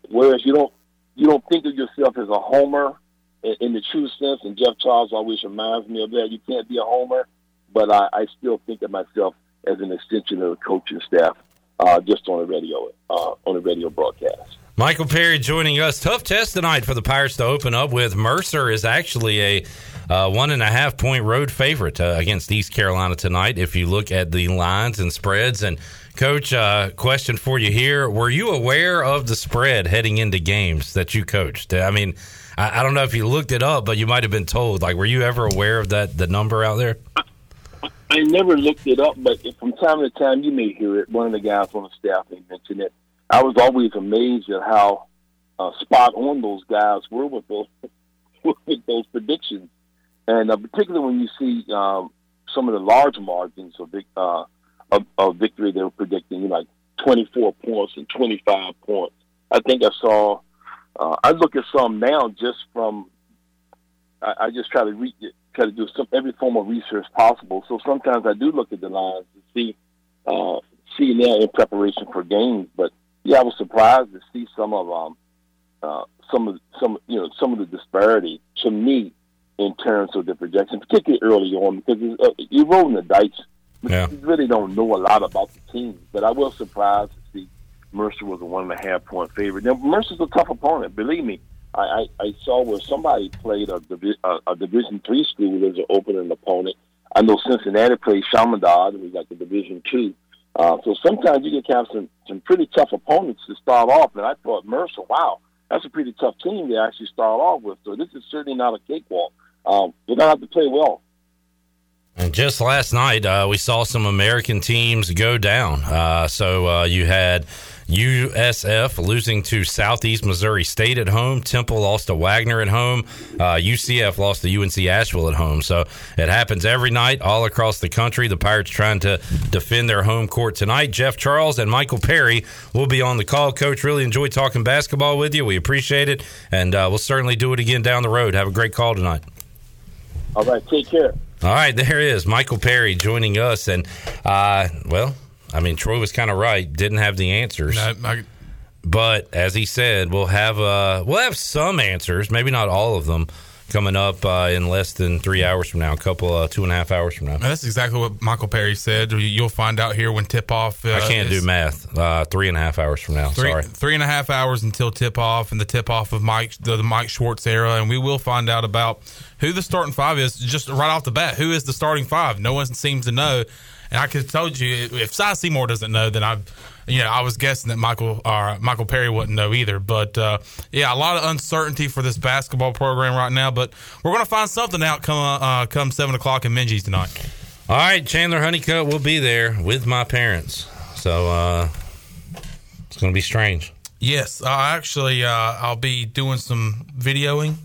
whereas you don't, you don't think of yourself as a homer in, in the true sense, and Jeff Charles always reminds me of that. You can't be a homer, but I, I still think of myself as an extension of the coaching staff, uh, just on a radio uh, on a radio broadcast. Michael Perry joining us. Tough test tonight for the Pirates to open up with. Mercer is actually a uh, one and a half point road favorite uh, against East Carolina tonight. If you look at the lines and spreads, and Coach, uh, question for you here: Were you aware of the spread heading into games that you coached? I mean, I, I don't know if you looked it up, but you might have been told. Like, were you ever aware of that the number out there? I never looked it up, but from time to time you may hear it. One of the guys on the staff may mention it. I was always amazed at how uh, spot on those guys were with those with those predictions, and uh, particularly when you see um, some of the large margins of, uh, of, of victory they were predicting, like 24 points and 25 points. I think I saw uh, I look at some now just from. I, I just try to read, try to do some every form of research possible. So sometimes I do look at the lines to see uh, see now in preparation for games. But yeah, I was surprised to see some of um uh, some of some you know some of the disparity to me in terms of the projection, particularly early on because uh, you're rolling the dice. Yeah. You really don't know a lot about the team, but I was surprised Mercer was a one and a half point favorite. Now Mercer's a tough opponent. Believe me, I, I, I saw where somebody played a, a, a Division three school as an opening opponent. I know Cincinnati played Chaminade, who's like a Division two. Uh, so sometimes you can have some some pretty tough opponents to start off. And I thought Mercer, wow, that's a pretty tough team to actually start off with. So this is certainly not a cakewalk. Um, they're gonna have to play well. And just last night, uh, we saw some American teams go down. Uh, so uh, you had USF losing to Southeast Missouri State at home. Temple lost to Wagner at home. UCF uh, lost to UNC Asheville at home. So it happens every night all across the country. The Pirates trying to defend their home court tonight. Jeff Charles and Michael Perry will be on the call. Coach, really enjoyed talking basketball with you. We appreciate it. And uh, we'll certainly do it again down the road. Have a great call tonight. All right. Take care. All right, there is Michael Perry joining us, and uh, well, I mean, Troy was kind of right. Didn't have the answers. No, I, but as he said, we'll have uh, we'll have some answers, maybe not all of them, coming up uh, in less than three hours from now, a couple, uh, two and a half hours from now. That's exactly what Michael Perry said. You'll find out here when tip off. Uh, I can't do math. Uh, three and a half hours from now. Three, Sorry. three and a half hours until tip off and the tip off of Mike the, the Mike Schwartz era, and we will find out about who the starting five is just right off the bat. Who is the starting five? No one seems to know, and I could have told you if Cy Seymour doesn't know, then I, you know, I was guessing that Michael uh, Michael Perry wouldn't know either. But uh, yeah, a lot of uncertainty for this basketball program right now. But we're going to find something out come uh, come seven o'clock in Minges tonight. All right, Chandler Honeycutt will be there with my parents. So uh, it's going to be strange. Yes, uh, actually, uh, I'll be doing some videoing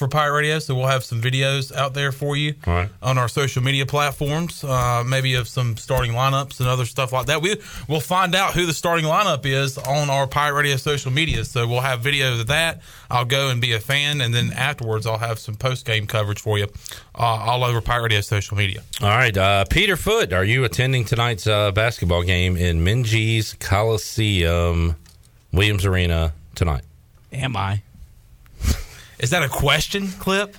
for Pirate Radio, so we'll have some videos out there for you All right. on our social media platforms, uh, maybe of some starting lineups and other stuff like that. We we'll find out who the starting lineup is on our Pirate Radio social media, so we'll have videos of that. I'll go and be a fan, and then afterwards, I'll have some post game coverage for you uh, all over Pirate Radio social media. All right, uh, Peter Foot, are you attending tonight's uh, basketball game in Minges Coliseum, Williams Arena tonight? Am I? Is that a question, Clip?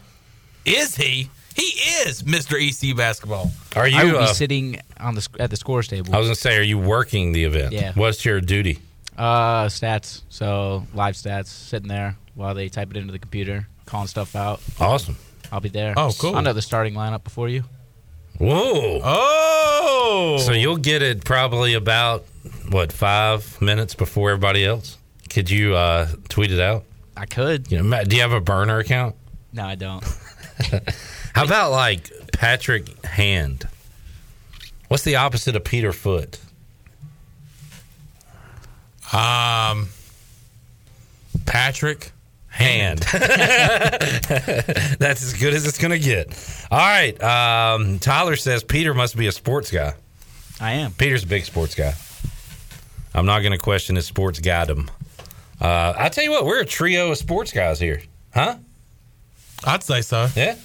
Is he? He is Mr. EC basketball. Are you? I will be uh, sitting on the at the scores table. I was going to say, are you working the event? Yeah. What's your duty? uh, stats. So live stats, sitting there while they type it into the computer, calling stuff out. Awesome. I'll be there. Oh, cool. I know the starting lineup before you. Whoa. Oh, So you'll get it probably about, what, five minutes before everybody else? Could you uh, tweet it out? I could. You know, Matt, do you have a burner account? No, I don't. How about like Patrick Hand? What's the opposite of Peter Foot? Um, Patrick Hand. That's as good as it's going to get. All right. Um, Tyler says Peter must be a sports guy. I am. Peter's a big sports guy. I'm not going to question his sports guydom. Uh, I tell you what, we're a trio of sports guys here, huh? I'd say so. Yeah.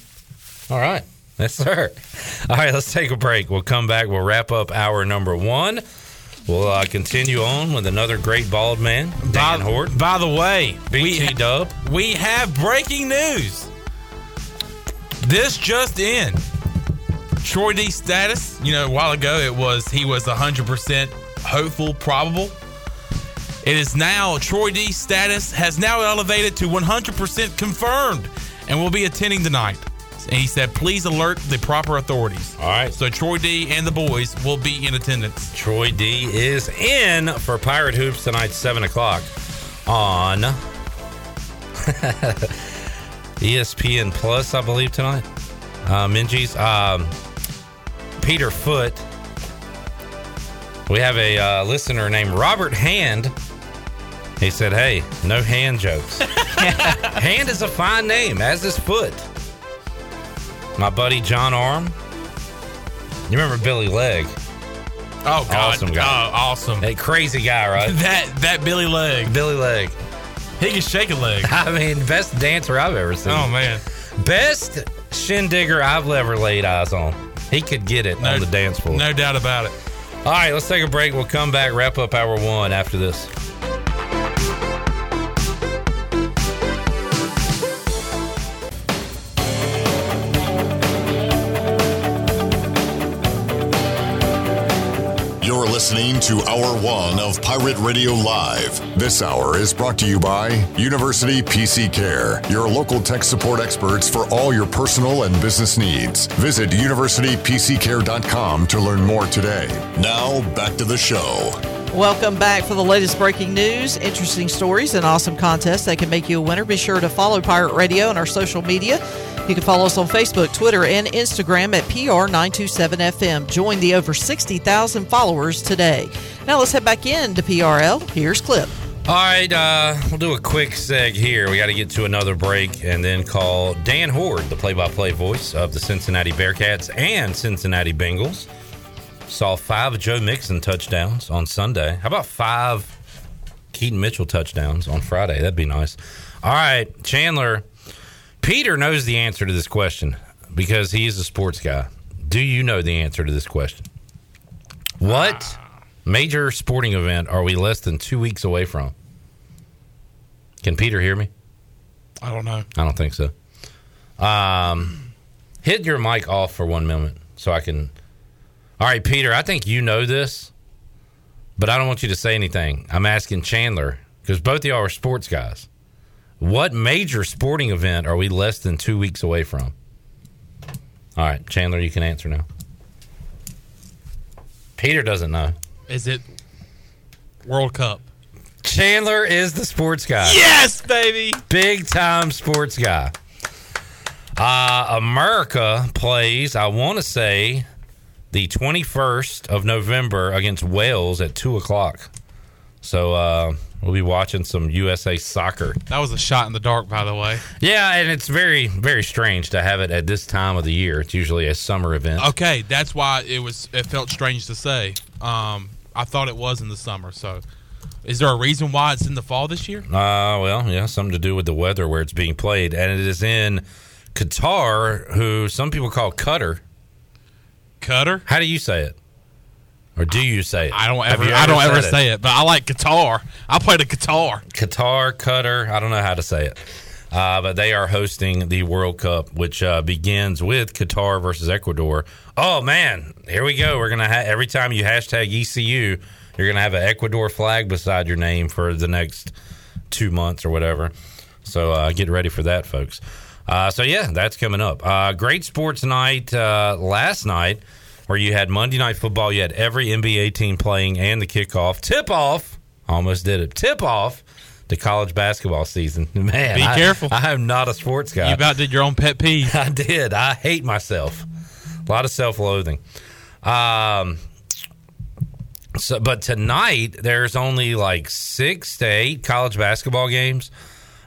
All right. Yes, sir. All right, let's take a break. We'll come back. We'll wrap up hour number one. We'll uh, continue on with another great bald man, Dan by, Hoard. By the way, BT Dub. we have breaking news. This just in. Troy D status, you know, a while ago it was he was 100% hopeful, probable. It is now Troy D status has now elevated to 100% confirmed and will be attending tonight. And he said, please alert the proper authorities. All right. So Troy D and the boys will be in attendance. Troy D is in for Pirate Hoops tonight, 7 o'clock on ESPN Plus, I believe, tonight. Uh, Minges. Um, Peter Foot. We have a uh, listener named Robert Hand. He said, hey, no hand jokes. hand is a fine name, as is Foot. My buddy John Arm. You remember Billy Leg? Oh, God. Awesome guy. Oh, awesome. Hey, crazy guy, right? that that Billy leg. Billy Leg. He can shake a leg. I mean, best dancer I've ever seen. Oh man. Best shindigger I've ever laid eyes on. He could get it on the dance floor. No doubt about it. All right, let's take a break. We'll come back, wrap up hour one after this. Listening to Hour One of Pirate Radio Live. This hour is brought to you by University PC Care, your local tech support experts for all your personal and business needs. Visit universitypccare.com to learn more today. Now, back to the show. Welcome back for the latest breaking news, interesting stories, and awesome contests that can make you a winner. Be sure to follow Pirate Radio on our social media. You can follow us on Facebook, Twitter, and Instagram at PR927FM. Join the over 60,000 followers today. Now let's head back in to PRL. Here's Clip. All right, uh, we'll do a quick seg here. We got to get to another break and then call Dan Hoard, the play by play voice of the Cincinnati Bearcats and Cincinnati Bengals. Saw five Joe Mixon touchdowns on Sunday. How about five Keaton Mitchell touchdowns on Friday? That'd be nice. All right, Chandler. Peter knows the answer to this question because he is a sports guy. Do you know the answer to this question? What major sporting event are we less than two weeks away from? Can Peter hear me? I don't know. I don't think so. Um, hit your mic off for one moment so I can. All right, Peter. I think you know this, but I don't want you to say anything. I'm asking Chandler because both of y'all are sports guys. What major sporting event are we less than two weeks away from? All right, Chandler, you can answer now. Peter doesn't know. Is it World Cup? Chandler is the sports guy. Yes, baby. Big time sports guy. Uh, America plays, I want to say, the 21st of November against Wales at 2 o'clock. So uh, we'll be watching some USA soccer. That was a shot in the dark, by the way. Yeah, and it's very, very strange to have it at this time of the year. It's usually a summer event. Okay, that's why it was. It felt strange to say. Um, I thought it was in the summer. So, is there a reason why it's in the fall this year? Uh, well, yeah, something to do with the weather where it's being played, and it is in Qatar, who some people call Qatar. Qatar? How do you say it? Or do you say it? I don't Have ever. I don't ever said say it, but I like guitar. I play the guitar. Qatar, Qatar. I don't know how to say it. Uh, but they are hosting the World Cup, which uh, begins with Qatar versus Ecuador. Oh man, here we go. We're gonna ha- every time you hashtag ECU, you're gonna have an Ecuador flag beside your name for the next two months or whatever. So uh, get ready for that, folks. Uh, so yeah, that's coming up. Uh, great sports night uh, last night, where you had Monday night football. You had every NBA team playing and the kickoff tip off. Almost did it. Tip off the college basketball season. Man, Be I- careful. I am not a sports guy. You about did your own pet peeve. I did. I hate myself. A lot of self-loathing. Um, so, but tonight there's only like six to eight college basketball games.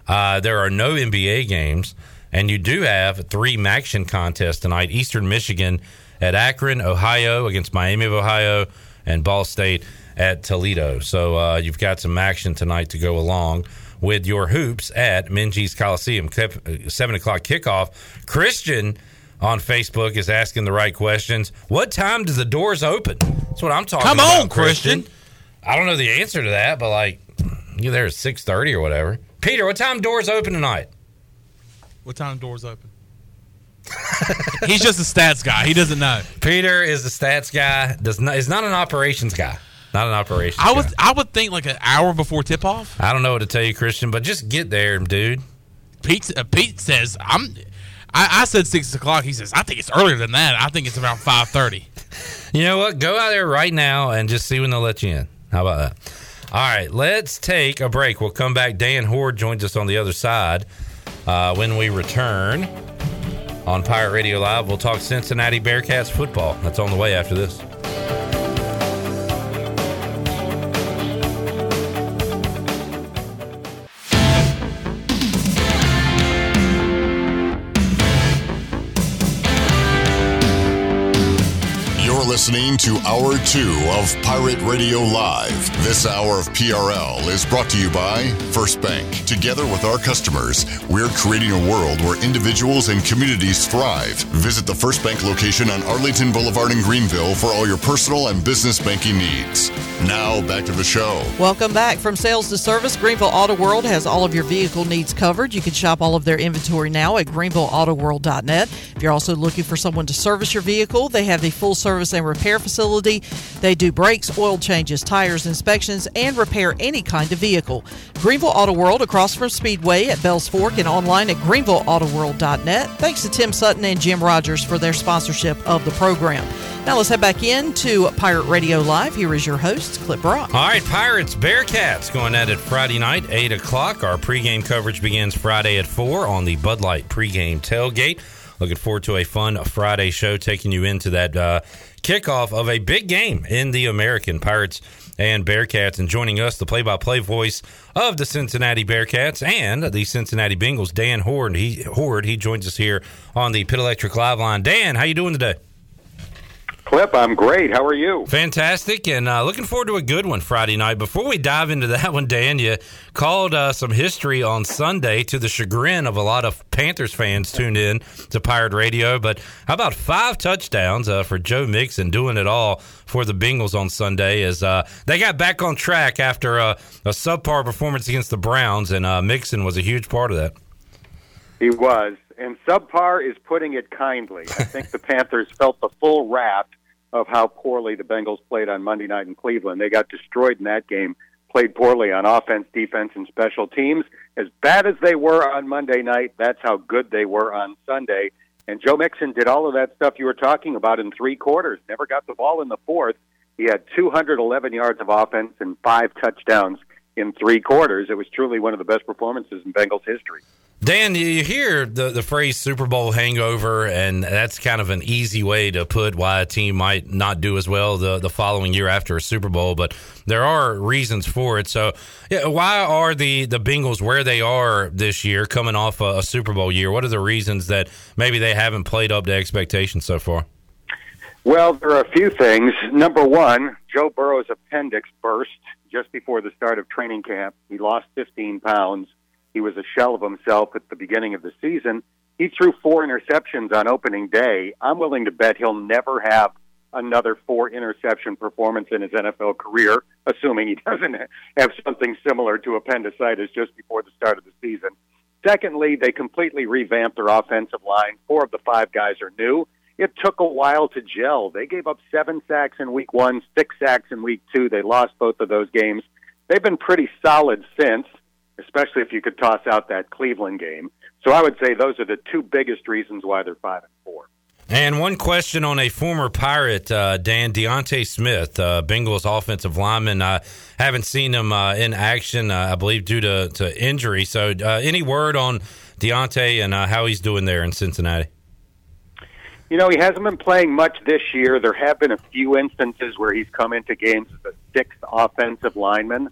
Uh, there are no NBA games, and you do have three MACtion contests tonight. Eastern Michigan at Akron, Ohio against Miami of Ohio, and Ball State at Toledo. So uh, you've got some action tonight to go along with your hoops at Minges Coliseum. Kip- uh, Seven o'clock kickoff. Christian on Facebook is asking the right questions. What time does the doors open? That's what I'm talking Come about. on, Christian. I don't know the answer to that, but like you're there at six thirty or whatever. Peter, what time doors open tonight? What time doors open? He's just a stats guy. He doesn't know. Peter is the stats guy. Does not is not an operations guy. Not an operations. I guy. would. I would think like an hour before tip off. I don't know what to tell you, Christian, but just get there, dude. Pete. Uh, Pete says I'm. I, I said six o'clock. He says I think it's earlier than that. I think it's around five thirty. You know what? Go out there right now and just see when they'll let you in. How about that? All right, let's take a break. We'll come back. Dan Hoard joins us on the other side uh, when we return on Pirate Radio Live. We'll talk Cincinnati Bearcats football. That's on the way after this. Listening to Hour 2 of Pirate Radio Live. This hour of PRL is brought to you by First Bank. Together with our customers, we're creating a world where individuals and communities thrive. Visit the First Bank location on Arlington Boulevard in Greenville for all your personal and business banking needs. Now, back to the show. Welcome back from sales to service. Greenville Auto World has all of your vehicle needs covered. You can shop all of their inventory now at greenvilleautoworld.net. If you're also looking for someone to service your vehicle, they have the full service and repair facility. They do brakes, oil changes, tires inspections, and repair any kind of vehicle. Greenville Auto World across from Speedway at Bells Fork and online at greenvilleautoworld.net. Thanks to Tim Sutton and Jim Rogers for their sponsorship of the program. Now let's head back into Pirate Radio Live. Here is your host, Clip Brock. All right, Pirates, Bearcats going at it Friday night, 8 o'clock. Our pregame coverage begins Friday at 4 on the Bud Light pregame tailgate. Looking forward to a fun Friday show taking you into that uh, kickoff of a big game in the American Pirates and Bearcats. And joining us, the play by play voice of the Cincinnati Bearcats and the Cincinnati Bengals, Dan Hoard. He, Hoard, he joins us here on the Pit Electric Live line. Dan, how you doing today? Clip, I'm great. How are you? Fantastic, and uh, looking forward to a good one Friday night. Before we dive into that one, Dan, you called uh, some history on Sunday to the chagrin of a lot of Panthers fans tuned in to Pirate Radio. But how about five touchdowns uh, for Joe Mixon doing it all for the Bengals on Sunday as uh, they got back on track after a, a subpar performance against the Browns, and uh, Mixon was a huge part of that. He was, and subpar is putting it kindly. I think the Panthers felt the full wrath of how poorly the Bengals played on Monday night in Cleveland. They got destroyed in that game, played poorly on offense, defense, and special teams. As bad as they were on Monday night, that's how good they were on Sunday. And Joe Mixon did all of that stuff you were talking about in three quarters. Never got the ball in the fourth. He had 211 yards of offense and five touchdowns in three quarters. It was truly one of the best performances in Bengals history. Dan, you hear the, the phrase Super Bowl hangover, and that's kind of an easy way to put why a team might not do as well the, the following year after a Super Bowl, but there are reasons for it. So, yeah, why are the, the Bengals where they are this year, coming off a, a Super Bowl year? What are the reasons that maybe they haven't played up to expectations so far? Well, there are a few things. Number one, Joe Burrow's appendix burst just before the start of training camp. He lost 15 pounds he was a shell of himself at the beginning of the season. He threw four interceptions on opening day. I'm willing to bet he'll never have another four interception performance in his NFL career, assuming he doesn't have something similar to appendicitis just before the start of the season. Secondly, they completely revamped their offensive line. Four of the five guys are new. It took a while to gel. They gave up seven sacks in week one, six sacks in week two. They lost both of those games. They've been pretty solid since especially if you could toss out that Cleveland game. So I would say those are the two biggest reasons why they're five and four. And one question on a former Pirate, uh, Dan D'Ante Smith, uh, Bengals offensive lineman. I haven't seen him uh, in action, uh, I believe, due to, to injury. So, uh, any word on D'Ante and uh, how he's doing there in Cincinnati? You know, he hasn't been playing much this year. There have been a few instances where he's come into games as a sixth offensive lineman.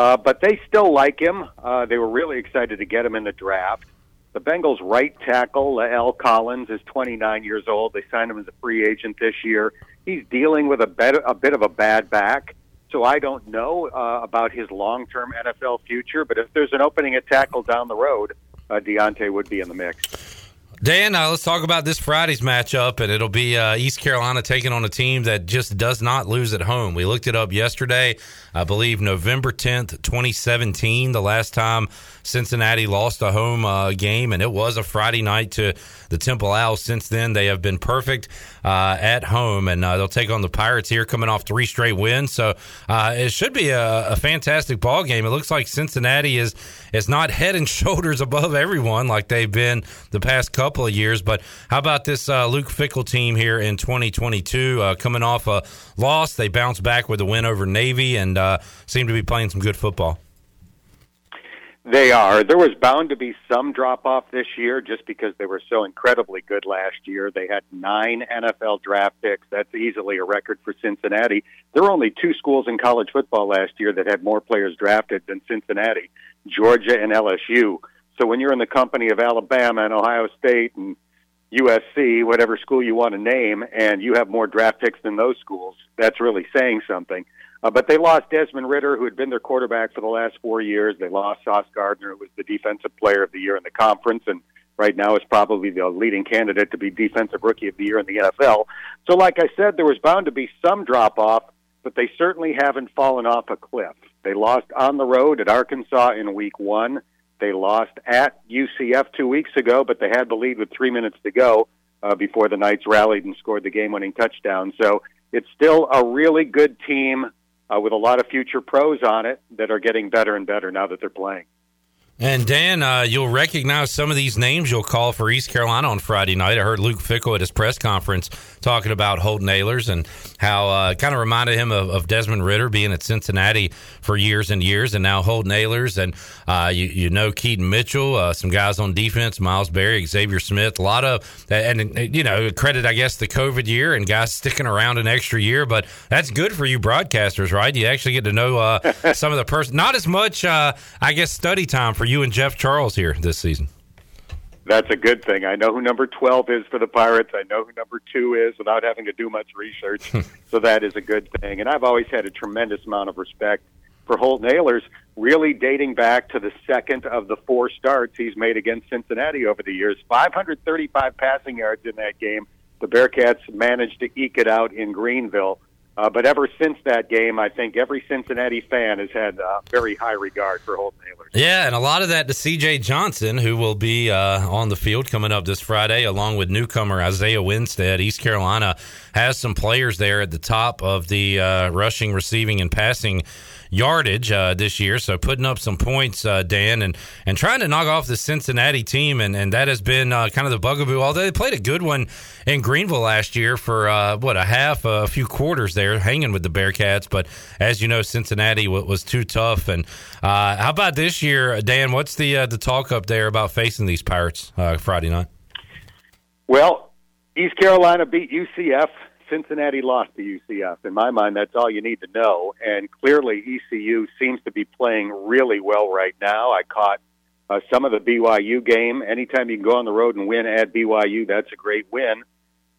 Uh, but they still like him. Uh, they were really excited to get him in the draft. The Bengals' right tackle, La'el Collins, is 29 years old. They signed him as a free agent this year. He's dealing with a bit, a bit of a bad back, so I don't know uh, about his long-term NFL future. But if there's an opening at tackle down the road, uh, D'Ante would be in the mix. Dan, uh, let's talk about this Friday's matchup, and it'll be uh, East Carolina taking on a team that just does not lose at home. We looked it up yesterday. I believe November 10th, 2017, the last time Cincinnati lost a home uh, game, and it was a Friday night to the Temple Owls. Since then, they have been perfect uh, at home, and uh, they'll take on the Pirates here, coming off three straight wins. So uh, it should be a, a, fantastic ball game. It looks like Cincinnati is is not head and shoulders above everyone like they've been the past couple of years. But how about this uh, Luke Fickell team here in 2022, uh, coming off a loss? They bounced back with a win over Navy and seem to be playing some good football. They are. There was bound to be some drop off this year just because they were so incredibly good last year. They had nine NFL draft picks. That's easily a record for Cincinnati. There were only two schools in college football last year that had more players drafted than Cincinnati Georgia and LSU. So when you're in the company of Alabama and Ohio State and USC, whatever school you want to name, and you have more draft picks than those schools, that's really saying something. Uh, but they lost Desmond Ridder, who had been their quarterback for the last four years. They lost Sauce Gardner, who was the defensive player of the year in the conference, and right now is probably the leading candidate to be defensive rookie of the year in the NFL. So, like I said, there was bound to be some drop off, but they certainly haven't fallen off a cliff. They lost on the road at Arkansas in week one. They lost at UCF two weeks ago, but they had the lead with three minutes to go uh, before the Knights rallied and scored the game winning touchdown. So it's still a really good team uh, with a lot of future pros on it that are getting better and better now that they're playing. And Dan, uh, you'll recognize some of these names you'll call for East Carolina on Friday night. I heard Luke Fickell at his press conference talking about Holton Ahlers and how uh, kind of reminded him of, of, Desmond Ridder being at Cincinnati for years and years, and now Holton Ahlers and uh, you, you, know Keaton Mitchell, uh, some guys on defense, Miles Berry, Xavier Smith, a lot of and you know credit I guess the COVID year and guys sticking around an extra year, but that's good for you broadcasters, right? You actually get to know uh, some of the person, not as much uh, I guess study time for you and Jeff Charles here this season. That's a good thing. I know who number 12 is for the Pirates. I know who number 2 is without having to do much research. so that is a good thing. And I've always had a tremendous amount of respect for Holt Ahlers, really dating back to the second of the four starts he's made against Cincinnati over the years. 535 passing yards in that game. The Bearcats managed to eke it out in Greenville. Uh, but ever since that game, I think every Cincinnati fan has had uh, very high regard for Holton Ahlers. Yeah, and a lot of that to C.J. Johnson, who will be uh, on the field coming up this Friday, along with newcomer Isaiah Winstead. East Carolina has some players there at the top of the uh, rushing, receiving, and passing yardage uh, this year. So putting up some points, uh, Dan, and and trying to knock off the Cincinnati team, and, and that has been uh, kind of the bugaboo. Although they played a good one in Greenville last year for uh, what a half, a few quarters there, hanging with the Bearcats. But as you know, Cincinnati w- was too tough. And uh, how about this year, Dan? What's the uh, the talk up there about facing these Pirates Friday night? Well, East Carolina beat UCF Cincinnati lost to UCF. In my mind, that's all you need to know. And clearly, ECU seems to be playing really well right now. I caught uh, some of the BYU game. Anytime you can go on the road and win at BYU, that's a great win.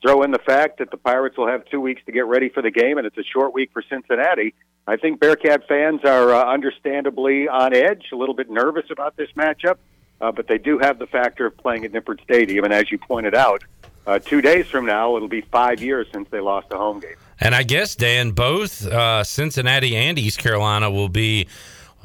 Throw in the fact that the Pirates will have two weeks to get ready for the game, and it's a short week for Cincinnati. I think Bearcat fans are uh, understandably on edge, a little bit nervous about this matchup, uh, but they do have the factor of playing at Nippert Stadium. And as you pointed out, uh, two days from now, it'll be five years since they lost a home game. And I guess, Dan, both uh, Cincinnati and East Carolina will be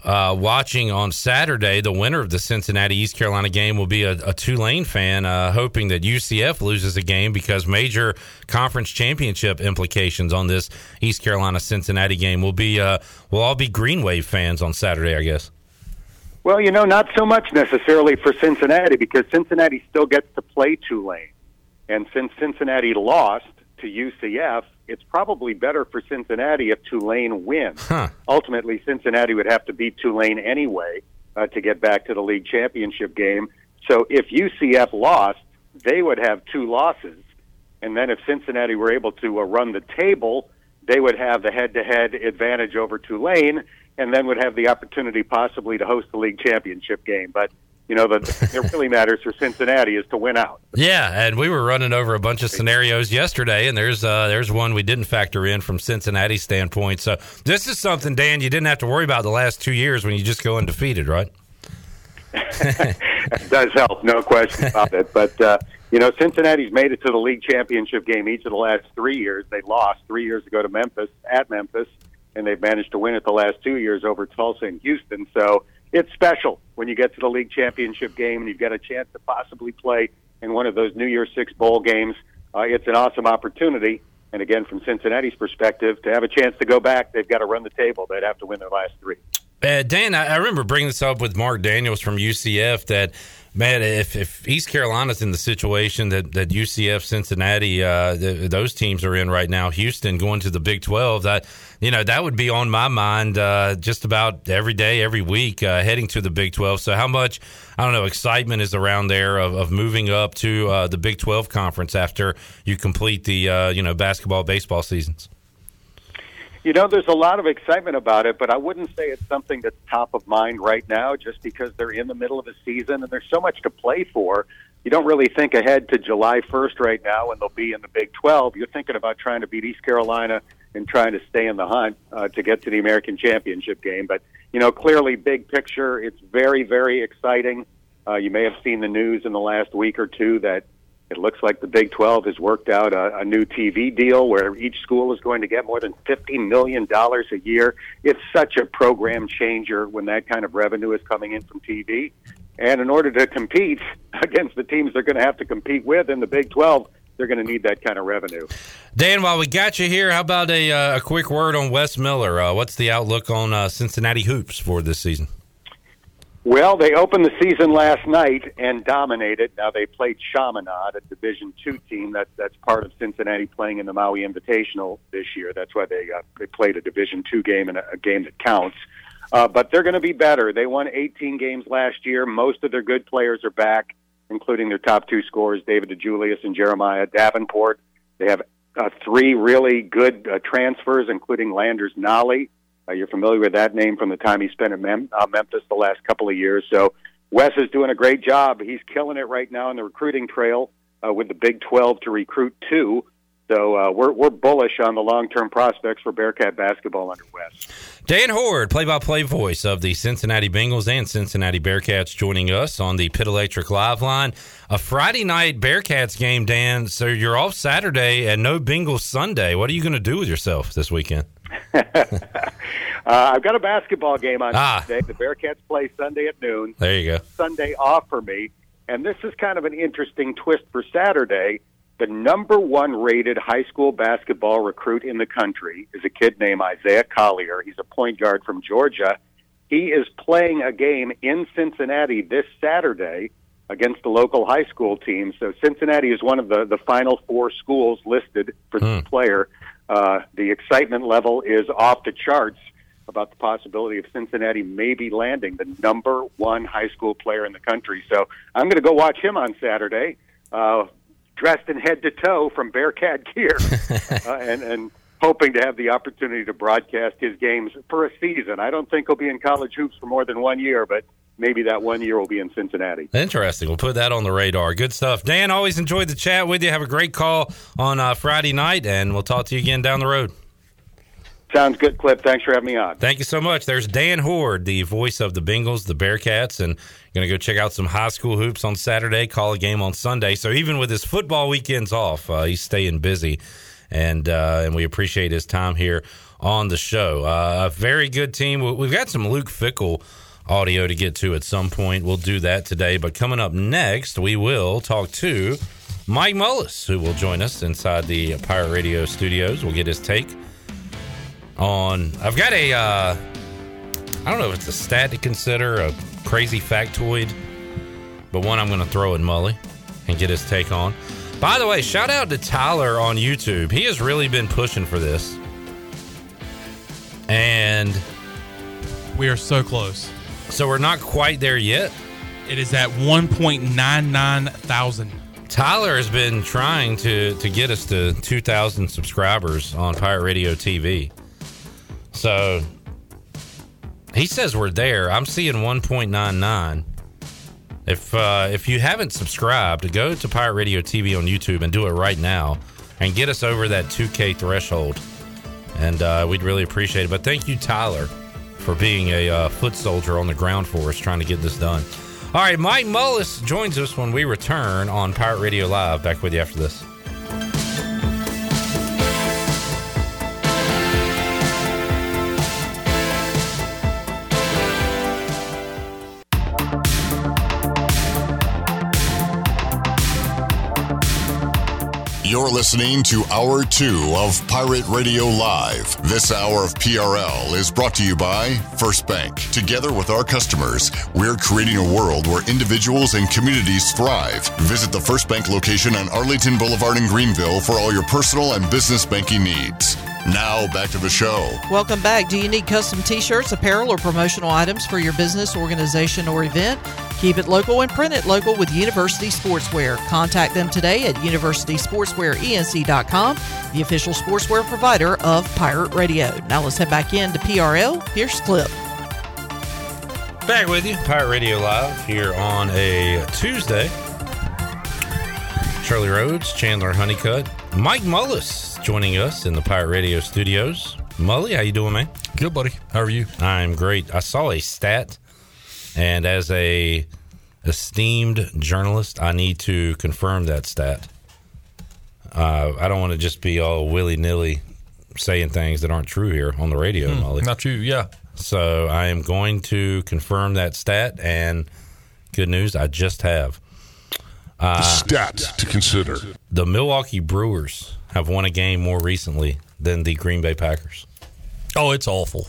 uh, watching on Saturday. The winner of the Cincinnati East Carolina game will be a, a Tulane fan, uh, hoping that UCF loses a game because major conference championship implications on this East Carolina Cincinnati game will be. Uh, we'll all be Green Wave fans on Saturday, I guess. Well, you know, not so much necessarily for Cincinnati because Cincinnati still gets to play Tulane. And since Cincinnati lost to UCF, it's probably better for Cincinnati if Tulane wins. Huh. Ultimately, Cincinnati would have to beat Tulane anyway uh, to get back to the league championship game. So if UCF lost, they would have two losses. And then if Cincinnati were able to uh, run the table, they would have the head to head advantage over Tulane and then would have the opportunity possibly to host the league championship game. But you know, that it really matters for Cincinnati is to win out. Yeah, and we were running over a bunch of scenarios yesterday, and there's uh, there's one we didn't factor in from Cincinnati's standpoint. So this is something, Dan, you didn't have to worry about the last two years when you just go undefeated, right? it does help, no question about it. But uh, you know, Cincinnati's made it to the league championship game each of the last three years. They lost three years ago to Memphis at Memphis, and they've managed to win it the last two years over Tulsa and Houston. So it's special when you get to the league championship game and you've got a chance to possibly play in one of those New Year's Six bowl games. Uh, it's an awesome opportunity. And again, from Cincinnati's perspective, to have a chance to go back, they've got to run the table. They'd have to win their last three. Uh, Dan, I, I remember bringing this up with Mark Daniels from UCF that man, if, if East Carolina's in the situation that, that UCF, Cincinnati, uh, the, those teams are in right now, Houston going to the Big 12, that, you know, that would be on my mind uh, just about every day, every week, uh, heading to the Big 12. So, how much, I don't know, excitement is around there of, of moving up to uh, the Big 12 conference after you complete the, uh, you know, basketball, baseball seasons? You know, there's a lot of excitement about it, but I wouldn't say it's something that's top of mind right now just because they're in the middle of the season and there's so much to play for. You don't really think ahead to July 1st right now when they'll be in the Big 12. You're thinking about trying to beat East Carolina and trying to stay in the hunt uh, to get to the American Championship game. But, you know, clearly, big picture, it's very, very exciting. Uh, you may have seen the news in the last week or two that it looks like the Big 12 has worked out a, a new TV deal where each school is going to get more than $50 million a year. It's such a program changer when that kind of revenue is coming in from TV. And in order to compete against the teams they're going to have to compete with in the Big 12, they're going to need that kind of revenue. Dan, while we got you here, how about a, uh, a quick word on Wes Miller? Uh, what's the outlook on uh, Cincinnati hoops for this season? Well, they opened the season last night and dominated. Now they played Chaminade, a Division two team that that's part of Cincinnati playing in the Maui Invitational this year. That's why they uh, they played a Division two game and a, game that counts. Uh, but they're going to be better. They won 18 games last year. Most of their good players are back, including their top two scorers, David DeJulius and Jeremiah Davenport. They have uh, three really good uh, transfers, including Landers Nolley, uh, you're familiar with that name from the time he spent at Mem- uh, Memphis the last couple of years. So Wes is doing a great job. He's killing it right now in the recruiting trail uh, with the Big 12 to recruit to. So uh, we're we're bullish on the long term prospects for Bearcat basketball under Wes. Dan Hoard, play-by-play voice of the Cincinnati Bengals and Cincinnati Bearcats, joining us on the Pit Electric Live line. A Friday night Bearcats game, Dan. So you're off Saturday and no Bengals Sunday. What are you going to do with yourself this weekend? Uh, I've got a basketball game on Ah. Tuesday. The Bearcats play Sunday at noon. There you go. Sunday off for me. And this is kind of an interesting twist for Saturday. The number one rated high school basketball recruit in the country is a kid named Isaiah Collier. He's a point guard from Georgia. He is playing a game in Cincinnati this Saturday against the local high school team. So Cincinnati is one of the, the final four schools listed for this player. Uh, the excitement level is off the charts about the possibility of Cincinnati maybe landing the number one high school player in the country. So I'm going to go watch him on Saturday, uh, dressed in head to toe from Bearcat gear, uh, and and hoping to have the opportunity to broadcast his games for a season. I don't think he'll be in college hoops for more than one year, but maybe that one year will be in Cincinnati. Interesting. We'll put that on the radar. Good stuff. Dan, always enjoyed the chat with you. Have a great call on uh, Friday night, and we'll talk to you again down the road. Sounds good, Clip. Thanks for having me on. Thank you so much. There's Dan Hoard, the voice of the Bengals, the Bearcats, and going to go check out some high school hoops on Saturday, call a game on Sunday. So even with his football weekends off, uh, he's staying busy, and uh, and we appreciate his time here on the show. Uh, a very good team. We- We've got some Luke Fickell audio to get to at some point. We'll do that today. But coming up next, we will talk to Mike Mullis, who will join us inside the Pirate Radio studios. We'll get his take on. I've got a. Uh, I don't know if it's a stat to consider, a crazy factoid, but one I'm going to throw at Mully and get his take on. By the way, shout out to Tyler on YouTube. He has really been pushing for this. And we are so close. So we're not quite there yet. It is at 1.99 thousand. Tyler has been trying to to get us to 2,000 subscribers on Pirate Radio TV. So he says we're there. I'm seeing 1.99. If uh, if you haven't subscribed, go to Pirate Radio TV on YouTube and do it right now, and get us over that 2K threshold. And uh, we'd really appreciate it. But thank you, Tyler, for being a uh, foot soldier on the ground for us, trying to get this done. All right, Mike Mullis joins us when we return on Pirate Radio Live. Back with you after this. You're listening to Hour 2 of Pirate Radio Live. This hour of PRL is brought to you by First Bank. Together with our customers, we're creating a world where individuals and communities thrive. Visit the First Bank location on Arlington Boulevard in Greenville for all your personal and business banking needs. Now, back to the show. Welcome back. Do you need custom t shirts, apparel, or promotional items for your business, organization, or event? Keep it local and print it local with University Sportswear. Contact them today at universitysportswearenc.com, the official sportswear provider of Pirate Radio. Now let's head back into PRL. Here's Clip. Back with you, Pirate Radio Live here on a Tuesday. Shirley Rhodes, Chandler Honeycutt, Mike Mullis joining us in the Pirate Radio studios. Mully, how you doing, man? Good, buddy. How are you? I'm great. I saw a stat, and as a esteemed journalist, I need to confirm that stat. Uh, I don't want to just be all willy nilly saying things that aren't true here on the radio, Hmm, Molly. not true, yeah. So I am going to confirm that stat, and good news, I just have. Uh, Stats to consider. The Milwaukee Brewers have won a game more recently than the Green Bay Packers. Oh, it's awful.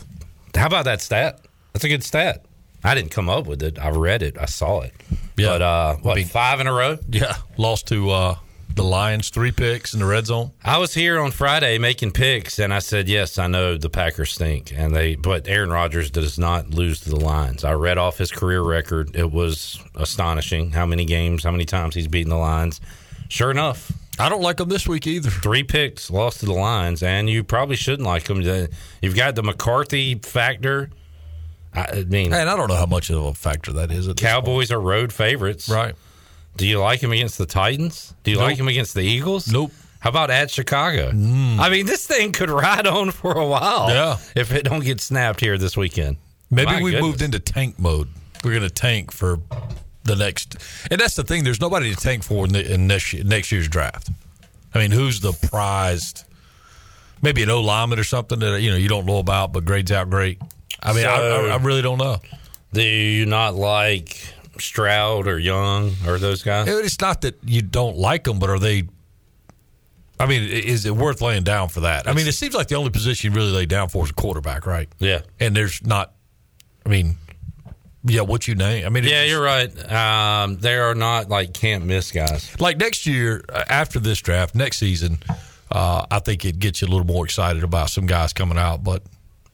How about that stat? That's a good stat. I didn't come up with it. I read it. I saw it. Yeah. But uh, what Big- five in a row? Yeah, lost to uh, the Lions, three picks in the red zone. I was here on Friday making picks, and I said, "Yes, I know the Packers stink." And they, but Aaron Rodgers does not lose to the Lions. I read off his career record. It was astonishing how many games, how many times he's beaten the Lions. Sure enough, I don't like them this week either. Three picks lost to the Lions, and you probably shouldn't like them. You've got the McCarthy factor. I mean, And I don't know how much of a factor that is. At Cowboys are road favorites. Right. Do you like him against the Titans? Do you Nope. like him against the Eagles? Nope. How about at Chicago? I mean, this thing could ride on for a while. Mm. Yeah. If it don't get snapped here this weekend. Maybe My we goodness. moved into tank mode. We're going to tank for the next, and that's the thing. There's nobody to tank for in, the, in next next year's draft. I mean, who's the prized? Maybe an O lineman or something that you know you don't know about, but grades out great. I mean, I, So- I, I really don't know. Do you not like Stroud or Young or those guys? It's not that you don't like them, but are they? I mean, is it worth laying down for that? I mean, it seems like the only position you really lay down for is a quarterback, right? Yeah. And there's not. I mean, yeah, what you name? I mean, Yeah, you're right. Um, they are not like can't miss guys. like next year uh, after this draft, next season, uh, I think it gets you a little more excited about some guys coming out. But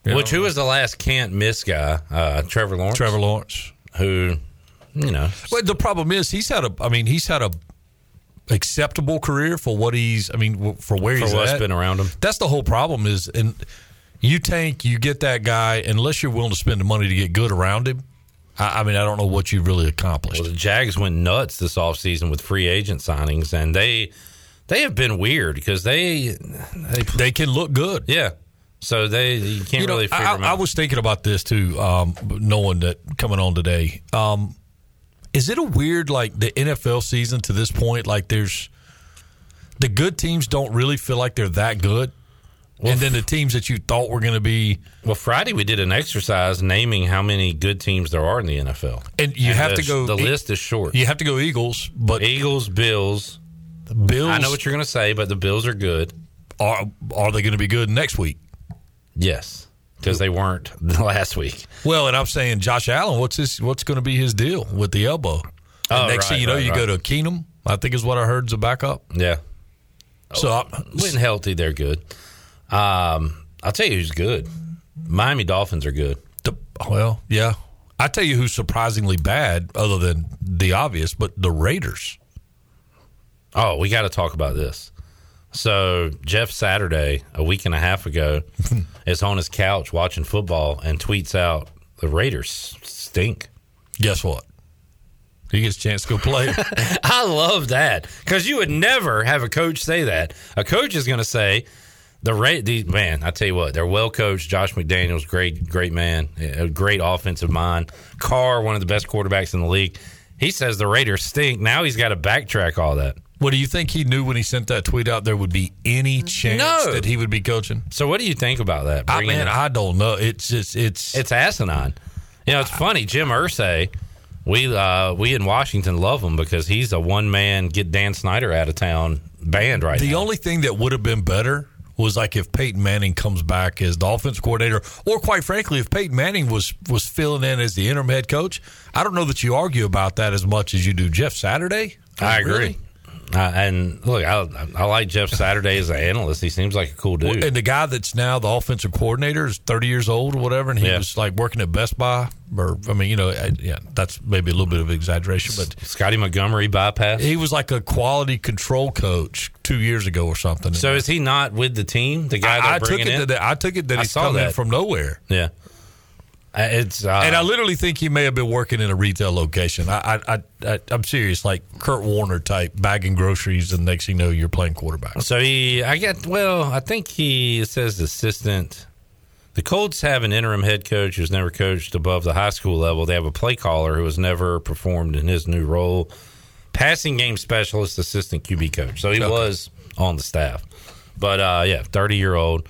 Which know, who was the last can't miss guy? Uh, Trevor Lawrence. Trevor Lawrence, who you know. Well, the problem is he's had a. I mean, he's had a acceptable career for what he's. I mean, for where For he's what's at. been around him. That's the whole problem. Is and you tank, you get that guy unless you're willing to spend the money to get good around him. I, I mean, I don't know what you really accomplished. Well, the Jags went nuts this offseason with free agent signings, and they they have been weird because they they, they can look good. Yeah, so they you can't You know, really figure I, them I was thinking about this too, um, knowing that coming on today. Um, is it a weird like the NFL season to this point? Like, there's the good teams don't really feel like they're that good, and then the teams that you thought were going to be. Well, Friday we did an exercise naming how many good teams there are in the NFL, And you have the, to go- The list is short. You have to go Eagles, but Eagles, Bills, the Bills. I know what you're going to say, but the Bills are good. Are are they going to be good next week? Yes, because they weren't last week. Well, and I'm saying Josh Allen, what's his what's going to be his deal with the elbow? And Oh, next thing you know, right, you right. go to Keenum. I think is what I heard as a backup. Yeah. So I, when healthy, they're good. Um, I'll tell you who's good. Miami Dolphins are good. The, well, yeah. I tell you who's surprisingly bad, other than the obvious, but the Raiders. Oh, we got to talk about this. So Jeff Saturday, a week and a half ago, is on his couch watching football and tweets out, "The Raiders stink." Guess what? He gets a chance to go play. I love that because you would never have a coach say that. A coach is going to say, "The Ra- the man." I tell you what, they're well coached. Josh McDaniels, great, great man, a great offensive mind. Carr, one of the best quarterbacks in the league. He says the Raiders stink. Now he's got to backtrack all that. what do you think he knew when he sent that tweet out? There would be any chance No. that he would be coaching? So what do you think about that? I Bringing mean, I don't know. It's just it's it's asinine. You know, it's funny. Jim Irsay, we uh, we in Washington love him because he's a one man get Dan Snyder out of town band right the now. only thing that would have been better was like if Peyton Manning comes back as the offensive coordinator, or quite frankly, if Peyton Manning was was filling in as the interim head coach. I don't know that you argue about that as much as you do Jeff Saturday. I agree. Really? Uh, and look, I, I like Jeff Saturday as an analyst. He seems like a cool dude. And the guy that's now the offensive coordinator is 30 years old or whatever, and he Yeah. was like working at Best Buy. Or I mean, you know, I- yeah, that's maybe a little bit of exaggeration, but Scottie Montgomery bypass. he was like a quality control coach two years ago or something. So is he not with the team? The guy I, I took it in. that I took it that I he's coming that. from nowhere. yeah, it's uh, and I literally think he may have been working in a retail location. I, I, I, I'm serious, like Kurt Warner type, bagging groceries, and next thing you know, you're playing quarterback. So he, I get. Well, I think he says assistant. The Colts have an interim head coach who's never coached above the high school level. They have a play caller who has never performed in his new role. Passing game specialist, assistant QB coach. So he Okay. was on the staff. But uh, yeah, thirty year old.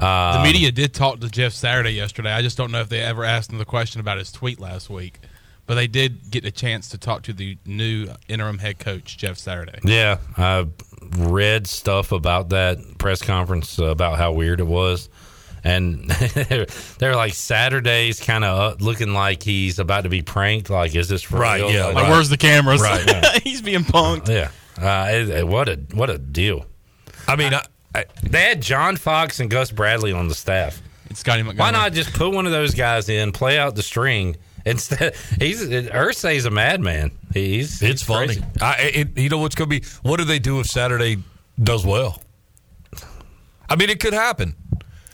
Um, The media did talk to Jeff Saturday yesterday. I just don't know if they ever asked him the question about his tweet last week. But they did get a chance to talk to the new interim head coach, Jeff Saturday. Yeah, I read stuff about that press conference uh, about how weird it was, and they're like Saturdays, kind of looking like he's about to be pranked. Like, is this for Right, real? yeah, Like, where's the cameras? Right, yeah. He's being punked. Yeah, uh, it- it- what a what a deal. I mean, I, I, they had John Fox and Gus Bradley on the staff. It's Scottie Why not just put one of those guys in, play out the string instead? He's Irsay's a madman. He's it's he's funny. I, it, you know what's going to be? What do they do if Saturday does well? I mean, it could happen.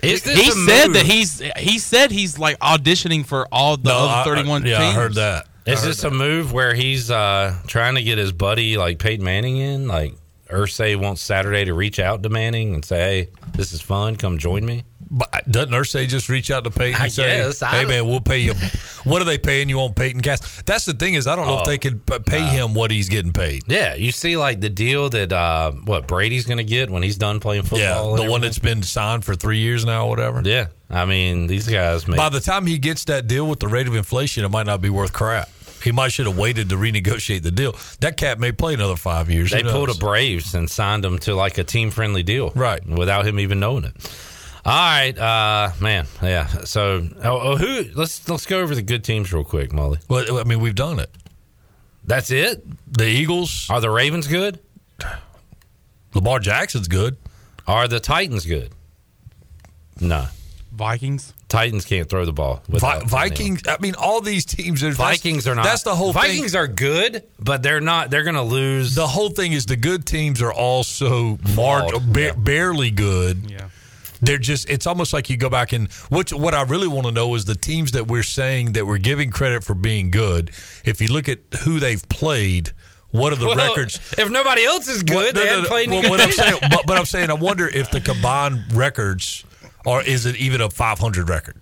Is this he a said move? that he's he said he's like auditioning for all the No, other I- I- 31 yeah, teams. I heard that. Is I this heard a move where he's uh, trying to get his buddy like Peyton Manning in? Like, Irsay wants Saturday to reach out demanding and say, "Hey, this is fun. Come join me." But doesn't Irsay just reach out to Peyton and say, guess. "Hey don't- man, we'll pay you"? what are they paying you on Peyton Cast? That's the thing is, I don't know if Oh, they could pay him what he's getting paid. Yeah, you see, like the deal that uh, what Brady's going to get when he's done playing football. Yeah, the one that's been signed for three years now, or whatever. Yeah, I mean these guys make By the time he gets that deal with the rate of inflation, it might not be worth crap. He might should have waited to renegotiate the deal. That cat may play another five years. They pulled a? Braves and signed him to like a team friendly deal, right? Without him even knowing it. All right, uh, man, yeah. So, oh, oh, who? Let's let's go over the good teams real quick, Molly. Well, I mean, we've done it. That's it. The Eagles are the Ravens good. Lamar Jackson's good. Are the Titans good? No. Vikings. Titans can't throw the ball. Vi- without Vikings. I mean, all these teams. Are, Vikings are not. That's the whole Vikings thing. are good, but they're not. They're going to lose. The whole thing is the good teams are also mar- ba- Yeah. barely good. Yeah. They're just. It's almost like you go back and which what I really want to know is the teams that we're saying that we're giving credit for being good. If you look at who they've played, what are the Well, records? If nobody else is good, Well, no, they no, haven't no. played Well, what I'm saying, but, but I'm saying, I wonder if the combined records are is it even a 500 record?